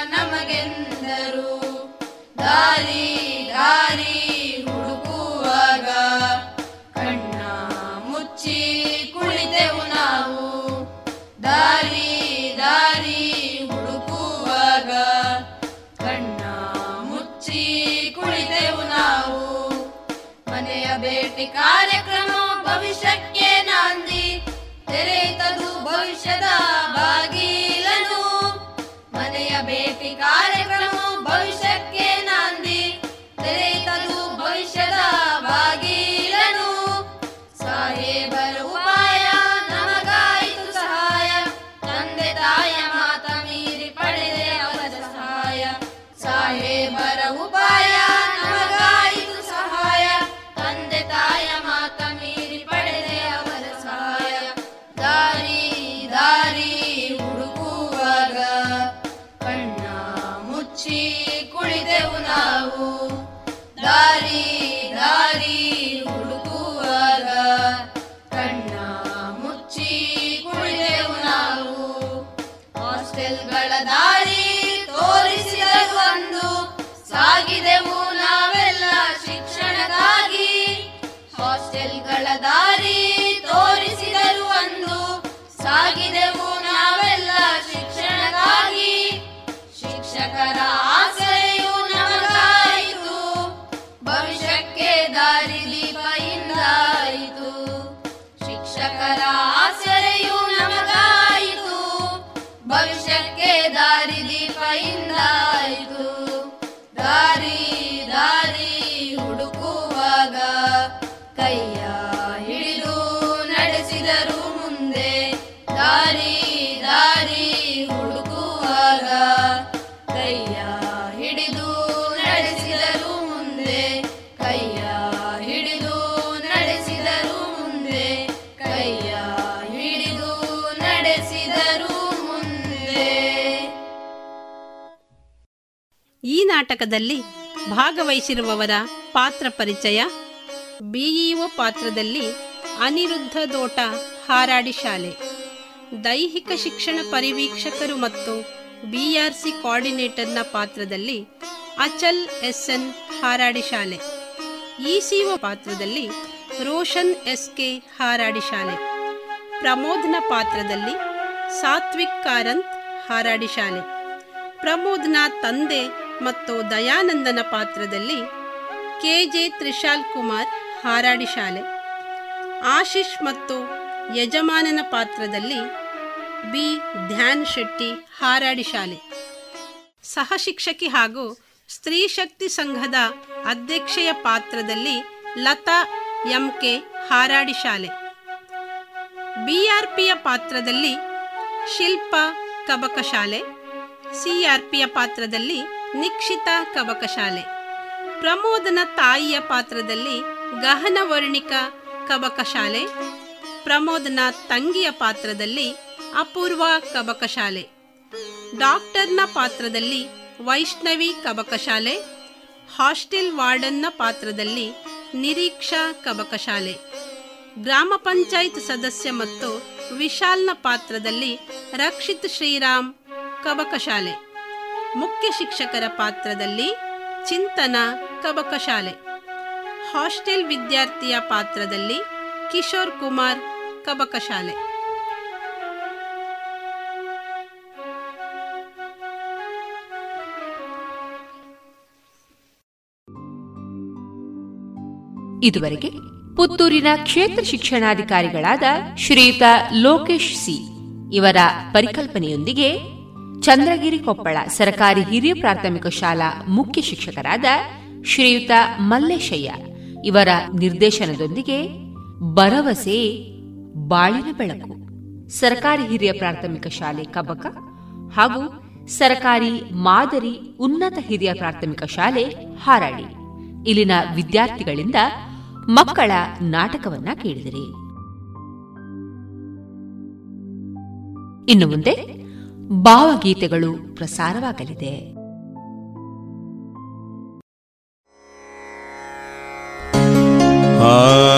ನಮಗೆಂದರು. ದಾರಿ ದಾರಿ ಹುಡುಕುವಾಗ ಕಣ್ಣ ಮುಚ್ಚಿ ಕುಳಿತೆವು ನಾವು. ದಾರಿ ದಾರಿ ಹುಡುಕುವಾಗ ಕಣ್ಣ ಮುಚ್ಚಿ ಕುಳಿತೆವು ನಾವು. ಮನೆಯ ಭೇಟಿ ಕಾರ್ಯಕ್ರಮ ಭವಿಷ್ಯಕ್ಕೆ ನಾಂದಿ. ತೆರೆಯಿತದು ಭವಿಷ್ಯದ ದಾರಿ ದೀಪ ಇಂದಾಯಿತು ದಾರಿ ದಾರಿ ಹುಡುಕುವಾಗ ಕೈಯ ಹಿಡಿದು ನಡೆಸಿದರು ಮುಂದೆ. ದಾರಿ ನಾಟಕದಲ್ಲಿ ಭಾಗವಹಿಸಿರುವವರ ಪಾತ್ರ ಪರಿಚಯ. ಬಿಇಒ ಪಾತ್ರದಲ್ಲಿ ಅನಿರುದ್ಧ ದೋಟ ಹಾರಾಡಿ ಶಾಲೆ. ದೈಹಿಕ ಶಿಕ್ಷಣ ಪರಿವೀಕ್ಷಕರು ಮತ್ತು ಬಿಆರ್ಸಿ ಕೋಆರ್ಡಿನೇಟರ್ನ ಪಾತ್ರದಲ್ಲಿ ಅಚಲ್ ಎಸ್ಎನ್ ಹಾರಾಡಿ ಶಾಲೆ. ಇಸಿಒ ಪಾತ್ರದಲ್ಲಿ ರೋಷನ್ ಎಸ್ಕೆ ಹಾರಾಡಿ ಶಾಲೆ. ಪ್ರಮೋದ್ನ ಪಾತ್ರದಲ್ಲಿ ಸಾತ್ವಿಕ್ ಕಾರಂತ್ ಹಾರಾಡಿ ಶಾಲೆ. ಪ್ರಮೋದ್ನ ತಂದೆ ಮತ್ತು ದಯಾನಂದನ ಪಾತ್ರದಲ್ಲಿ ಕೆ ಜೆ ತ್ರಿಶಾಲ್ ಕುಮಾರ್ ಹಾರಾಡಿ ಶಾಲೆ. ಆಶಿಷ್ ಮತ್ತು ಯಜಮಾನನ ಪಾತ್ರದಲ್ಲಿ ಬಿ. ಧ್ಯಾನ್ ಶೆಟ್ಟಿ ಹಾರಾಡಿ ಶಾಲೆ. ಸಹಶಿಕ್ಷಕಿ ಹಾಗೂ ಸ್ತ್ರೀ ಶಕ್ತಿ ಸಂಘದ ಅಧ್ಯಕ್ಷೆಯ ಪಾತ್ರದಲ್ಲಿ ಲತಾ ಎಂಕೆ ಹಾರಾಡಿ ಶಾಲೆ. ಬಿಆರ್ಪಿಯ ಪಾತ್ರದಲ್ಲಿ ಶಿಲ್ಪ ಕಬಕ ಶಾಲೆ ಸಿಆರ್ಪಿಯ ಪಾತ್ರದಲ್ಲಿ ನಿಕ್ಷಿತ ಕವಕಶಾಲೆ. ಪ್ರಮೋದನ ತಾಯಿಯ ಪಾತ್ರದಲ್ಲಿ ಗಹನ ವರ್ಣಿಕ ಕವಕಶಾಲೆ. ಪ್ರಮೋದನ ತಂಗಿಯ ಪಾತ್ರದಲ್ಲಿ ಅಪೂರ್ವ ಕಬಕಶಾಲೆ ಡಾಕ್ಟರ್ನ ಪಾತ್ರದಲ್ಲಿ ವೈಷ್ಣವಿ ಕಬಕಶಾಲೆ ಹಾಸ್ಟೆಲ್ ವಾರ್ಡನ್ನ ಪಾತ್ರದಲ್ಲಿ ನಿರೀಕ್ಷಾ ಕಬಕಶಾಲೆ ಗ್ರಾಮ ಪಂಚಾಯತ್ ಸದಸ್ಯ ಮತ್ತು ವಿಶಾಲ್ನ ಪಾತ್ರದಲ್ಲಿ ರಕ್ಷಿತ್ ಶ್ರೀರಾಮ್ ಕಬಕ ಶಾಲೆ ಮುಖ್ಯ ಶಿಕ್ಷಕರ ಪಾತ್ರದಲ್ಲಿ ಚಿಂತನ ಕಬಕ ಶಾಲೆ. ಹಾಸ್ಟೆಲ್ ವಿದ್ಯಾರ್ಥಿಯ ಪಾತ್ರದಲ್ಲಿ ಕಿಶೋರ್ ಕುಮಾರ್ ಕಬಕ ಶಾಲೆ. ಇದುವರೆಗೆ ಪುತ್ತೂರಿನ ಕ್ಷೇತ್ರ ಶಿಕ್ಷಣಾಧಿಕಾರಿಗಳಾದ ಶ್ರೀಯುತ ಲೋಕೇಶ್ ಸಿ ಇವರ ಪರಿಕಲ್ಪನೆಯೊಂದಿಗೆ ಚಂದ್ರಗಿರಿ ಕೊಪ್ಪಳ ಸರಕಾರಿ ಹಿರಿಯ ಪ್ರಾಥಮಿಕ ಶಾಲಾ ಮುಖ್ಯ ಶಿಕ್ಷಕರಾದ ಶ್ರೀಯುತ ಮಲ್ಲೇಶಯ್ಯ. ಇವರ ನಿರ್ದೇಶನದೊಂದಿಗೆ ಭರವಸೆ, ಬಾಳಿನ ಬೆಳಕು. ಸರ್ಕಾರಿ ಹಿರಿಯ ಪ್ರಾಥಮಿಕ ಶಾಲೆ ಕಬಕ ಹಾಗೂ ಸರ್ಕಾರಿ ಮಾದರಿ ಉನ್ನತ ಹಿರಿಯ ಪ್ರಾಥಮಿಕ ಶಾಲೆ ಹಾರಾಡಿ ಇಲ್ಲಿನ ವಿದ್ಯಾರ್ಥಿಗಳಿಂದ ಮಕ್ಕಳ ನಾಟಕವನ್ನ ಕೇಳಿದಿರಿ. ಇನ್ನು ಮುಂದೆ ಭಾವಗೀತೆಗಳು ಪ್ರಸಾರವಾಗಲಿದೆ. ಹಾಡು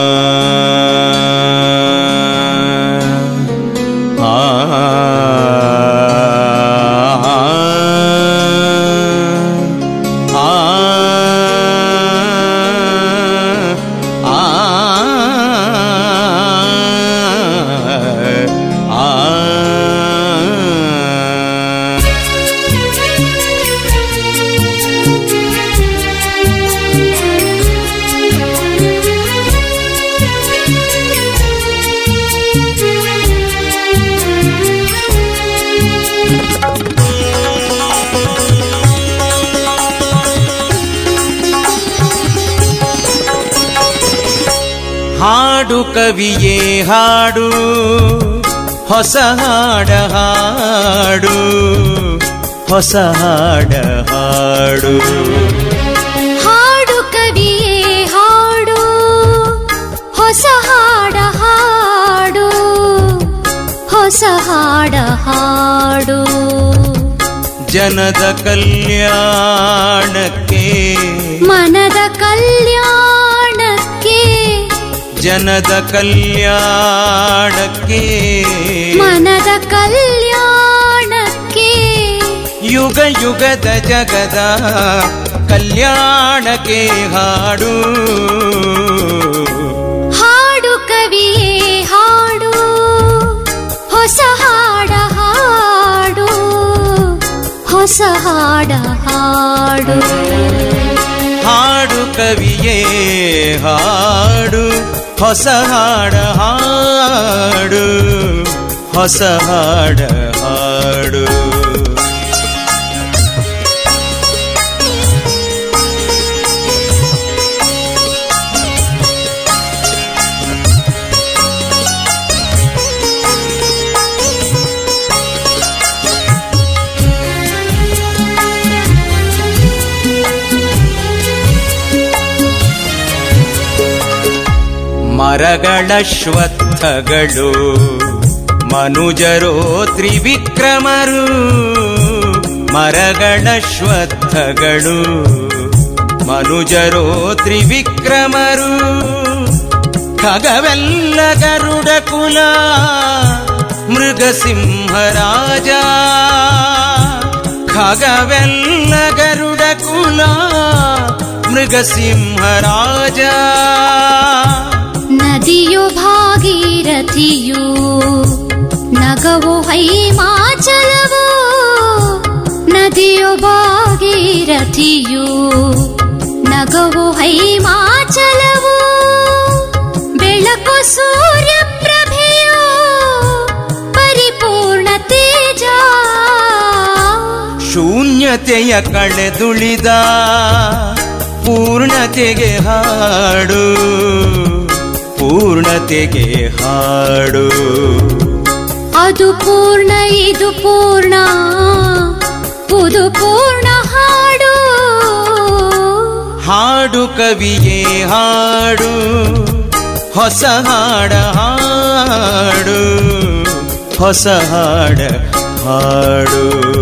ಹಾಡು ಹೊಸ ಹಾಡ ಹಾಡು ಹೊಸ ಹಾಡ ಹಾಡು. ಹಾಡು ಕವಿಯೇ ಹಾಡು ಹೊಸ ಹಾಡ ಹಾಡು ಹೊಸ ಹಾಡ ಹಾಡು. ಜನದ ಕಲ್ಯಾಣಕ್ಕೆ ಜನದ ಕಲ್ಯಾಣಕ್ಕೆ ಮನದ ಕಲ್ಯಾಣಕ್ಕೆ. ಯುಗ ಯುಗದ ಜಗದ ಕಲ್ಯಾಣಕ್ಕೆ ಹಾಡು. ಹಾಡು ಕವಿಯೇ ಹಾಡು ಹೊಸ ಹಾಡ ಹಾಡು ಹೊಸ ಹಾಡ ಹಾಡು. ಹಾಡು ಕವಿಯೇ ಹಾಡು. ಹೊಸ ಹಾಡ ಹಾಡು ಹೊಸ ಹಾಡ. ಮರಗಳ ಶ್ವತ್ಥಗಳು, ಮನುಜರೋ ತ್ರಿವಿಕ್ರಮರು, ಮರಗಳ ಶ್ವತ್ಥಗಳು, ಮನುಜರೋ ತ್ರಿವಿಕ್ರಮರು. ಖಗವೆಲ್ಲ ಗರುಡ ಕುಲ ಮೃಗಸಿಂಹರಾಜ ಖಗವೆಲ್ಲ ಗರುಡ ಕುಲ ಮೃಗಸಿಂಹರಾಜ ನದಿಯು ಭಾಗೀರಥಿಯು ನಗವು ಹೈಮಾಚಲವು, ನದಿಯು ಭಾಗೀರಥಿಯು ನಗವು ಹೈಮಾಚಲವು, ಬೆಳಕು ಸೂರ್ಯ ಪ್ರಭೆಯು ಪರಿಪೂರ್ಣ ತೇಜ. ಶೂನ್ಯತೆಯ ಕಳೆದುಳಿದ ಪೂರ್ಣತೆಗೆ ಹಾಡು. ಪೂರ್ಣತೆಗೆ ಹಾಡು. ಅದು ಪೂರ್ಣ ಇದು ಪೂರ್ಣ ಪುದು ಪೂರ್ಣ ಹಾಡು. ಹಾಡು ಕವಿಯೇ ಹಾಡು ಹೊಸ ಹಾಡ ಹಾಡು ಹೊಸ ಹಾಡ ಹಾಡು.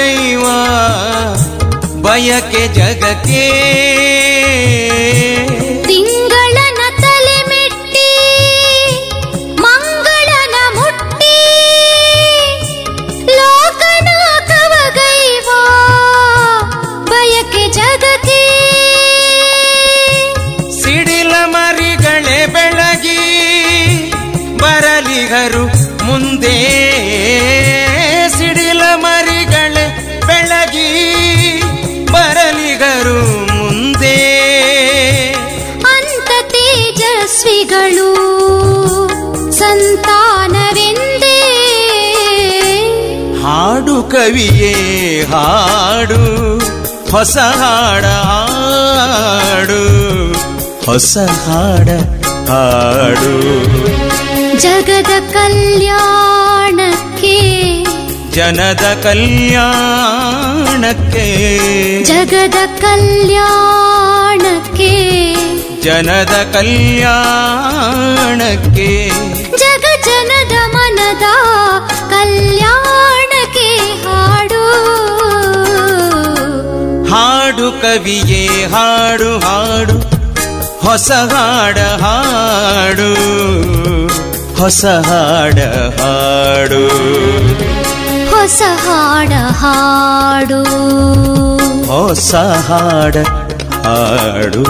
दैवा बय के जग के ಕವಿಯೇ ಹಾಡು ಹೊಸ ಹಾಡ ಹಾಡು ಹೊಸ ಹಾಡ ಹಾಡು. ಜಗದ ಕಲ್ಯಾಣಕ್ಕೆ ಜನದ ಕಲ್ಯಾಣಕ್ಕೆ ಜಗದ ಕಲ್ಯಾಣಕ್ಕೆ ಜನದ ಕಲ್ಯಾಣಕ್ಕೆ. ಹಾಡು ಕವಿಯೇ ಹಾಡು ಹಾಡು. ಹೊಸ ಹಾಡ ಹಾಡು. ಹೊಸ ಹಾಡ ಹಾಡು. ಹೊಸ ಹಾಡ ಹಾಡು. ಹೊಸ ಹಾಡ ಹಾಡು.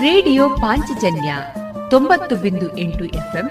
ರೇಡಿಯೋ ಪಾಂಚಜನ್ಯ ತೊಂಬತ್ತು ಬಿಂದು ಎಂಟು ಎಫ್ಎಂ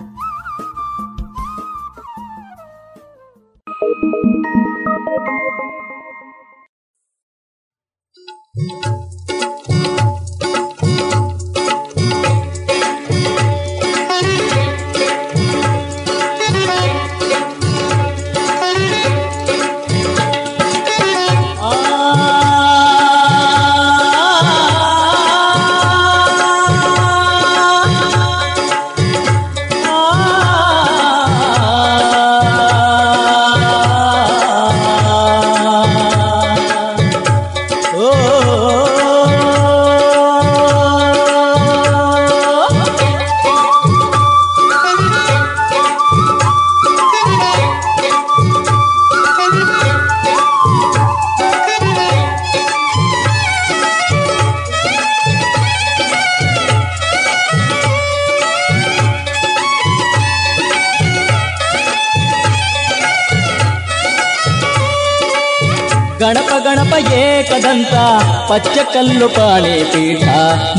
ಪಚ್ಚಕಲ್ಲು ಪಾಣಿ ಪೀಠ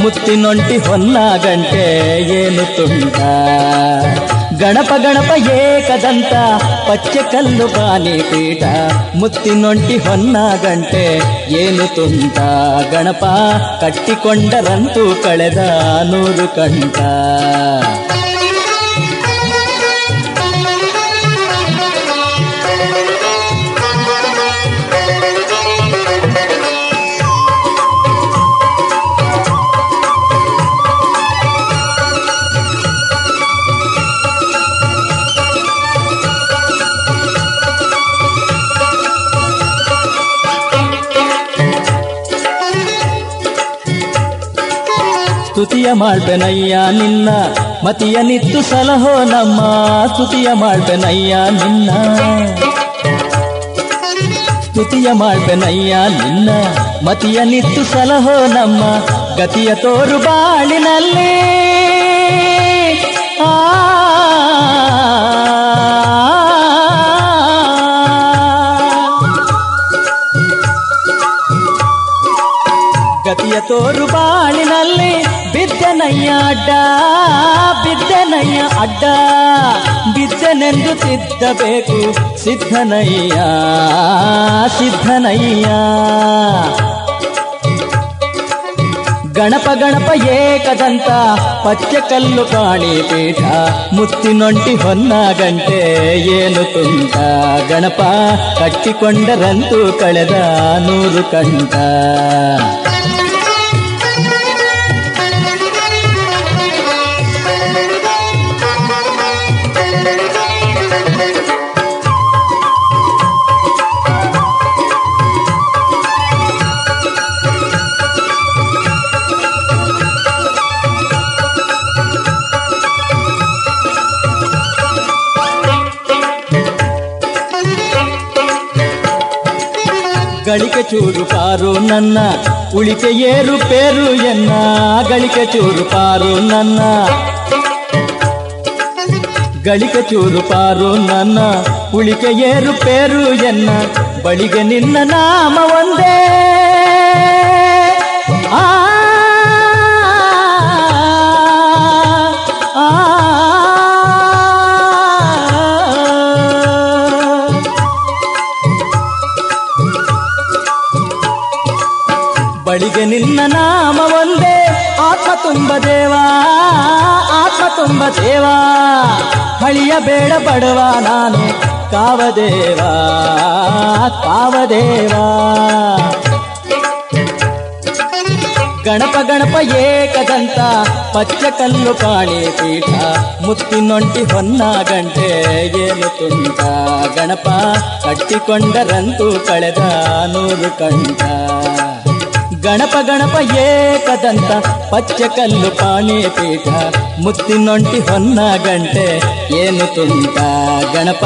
ಮುತ್ತಿನೊಂಟಿ ಹೊನ್ನ ಗಂಟೆ ಏನು ತುಂಟ ಗಣಪ ಗಣಪ ಏಕದಂತ ಪಚ್ಚಕಲ್ಲು ಪಾಣಿ ಪೀಠ ಮುತ್ತಿನೊಂಟಿ ಹೊನ್ನ ಗಂಟೆ ಏನು ತುಂಟ ಗಣಪ ಕಟ್ಟಿಕೊಂಡರಂತೂ ಕಳೆದ ನೂರು ಕಂಠ ಮಾಡ್ಬೆನಯ್ಯ ನಿನ್ನ. ಮತಿಯ ನಿತ್ತು ಸಲಹೋ ನಮ್ಮ ಸ್ತುತಿಯ ಮಾಡ್ಬೆನಯ್ಯ ನಿನ್ನ. ಸ್ತುತಿಯ ಮಾಡ್ಬೆನಯ್ಯ ನಿನ್ನ. ಮತಿಯ ನಿತ್ತು ಸಲಹೋ ನಮ್ಮ ಗತಿಯ ತೋರು ಬಾಳಿನಲ್ಲಿ. ಆ. ಗತಿಯ ತೋರು ಬಿದ್ದನಯ್ಯ ಅಡ್ಡ ಬಿದ್ದನಯ್ಯ ಅಡ್ಡ ಬಿದ್ದನೆಂದು ತಿದ್ದಬೇಕು ಸಿದ್ಧನಯ್ಯ ಸಿದ್ಧನಯ್ಯ ಗಣಪ ಗಣಪ ಏಕದಂತ ಪಚ್ಚಕಲ್ಲು ಕಾಣಿ ಪೀಠ ಮುತ್ತಿನೊಂಟಿ ಹೊನ್ನ ಗಂಟೆ ಏನು ತುಂಟ ಗಣಪ ಕಟ್ಟಿಕೊಂಡರಂತೂ ಕಳೆದ ನೂರು ಕಂಠ ಚೂರು ಪಾರು ನನ್ನ, ಉಳಿಕೆ ಏರು ಪೇರು ಎನ್ನ, ಗಳಿಕೆ ಚೂರು ಪಾರು ನನ್ನ. ಗಳಿಕೆ ಚೂರು ಪಾರು ನನ್ನ, ಉಳಿಕೆ ಏರು ಪೇರು ಎನ್ನ, ಬಳಿಗೆ ನಿನ್ನ ನಾಮ ಒಂದೇ. ನಿನ್ನ ನಾಮ ಒಂದೇ ಆತ್ಮ ತುಂಬ ದೇವಾ, ಆತ್ಮ ತುಂಬ ದೇವಾ ಹಳಿಯ ಬೇಡ ಪಡುವ ನಾನು, ಕಾವದೇವಾ ಕಾವದೇವಾ ಗಣಪ ಗಣಪ ಏಕದಂತ, ಪಚ್ಚ ಕಲ್ಲು ಕಾಣಿ ಪೀಠ ಮುತ್ತಿನೊಂಟಿ ಹೊನ್ನ ಗಂಟೆ ಏನು ತುಂಟ. ಗಣಪ ಕಟ್ಟಿಕೊಂಡರಂತೂ ಕಳೆದ ನೂರು ಕಂಠ. ಗಣಪ ಗಣಪ ಏಕದಂತ ಪಚ್ಚಕಲ್ಲು ಪಾಣಿ ಪೀಠ, ಮುತ್ತಿನೊಂಟಿ ಹೊನ್ನ ಗಂಟೆ, ಏನು ತುಂಟ? ಗಣಪ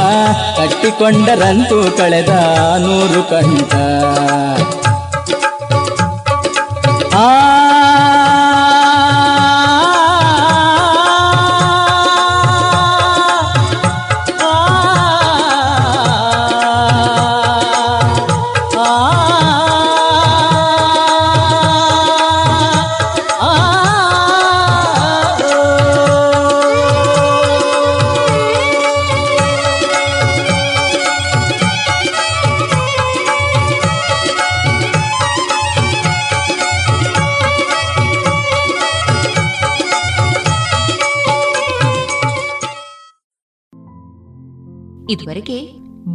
ಕಟ್ಟಿಕೊಂಡರಂತೂ ಕಳೆದ ನೂರು ಕಂಠ. ಆ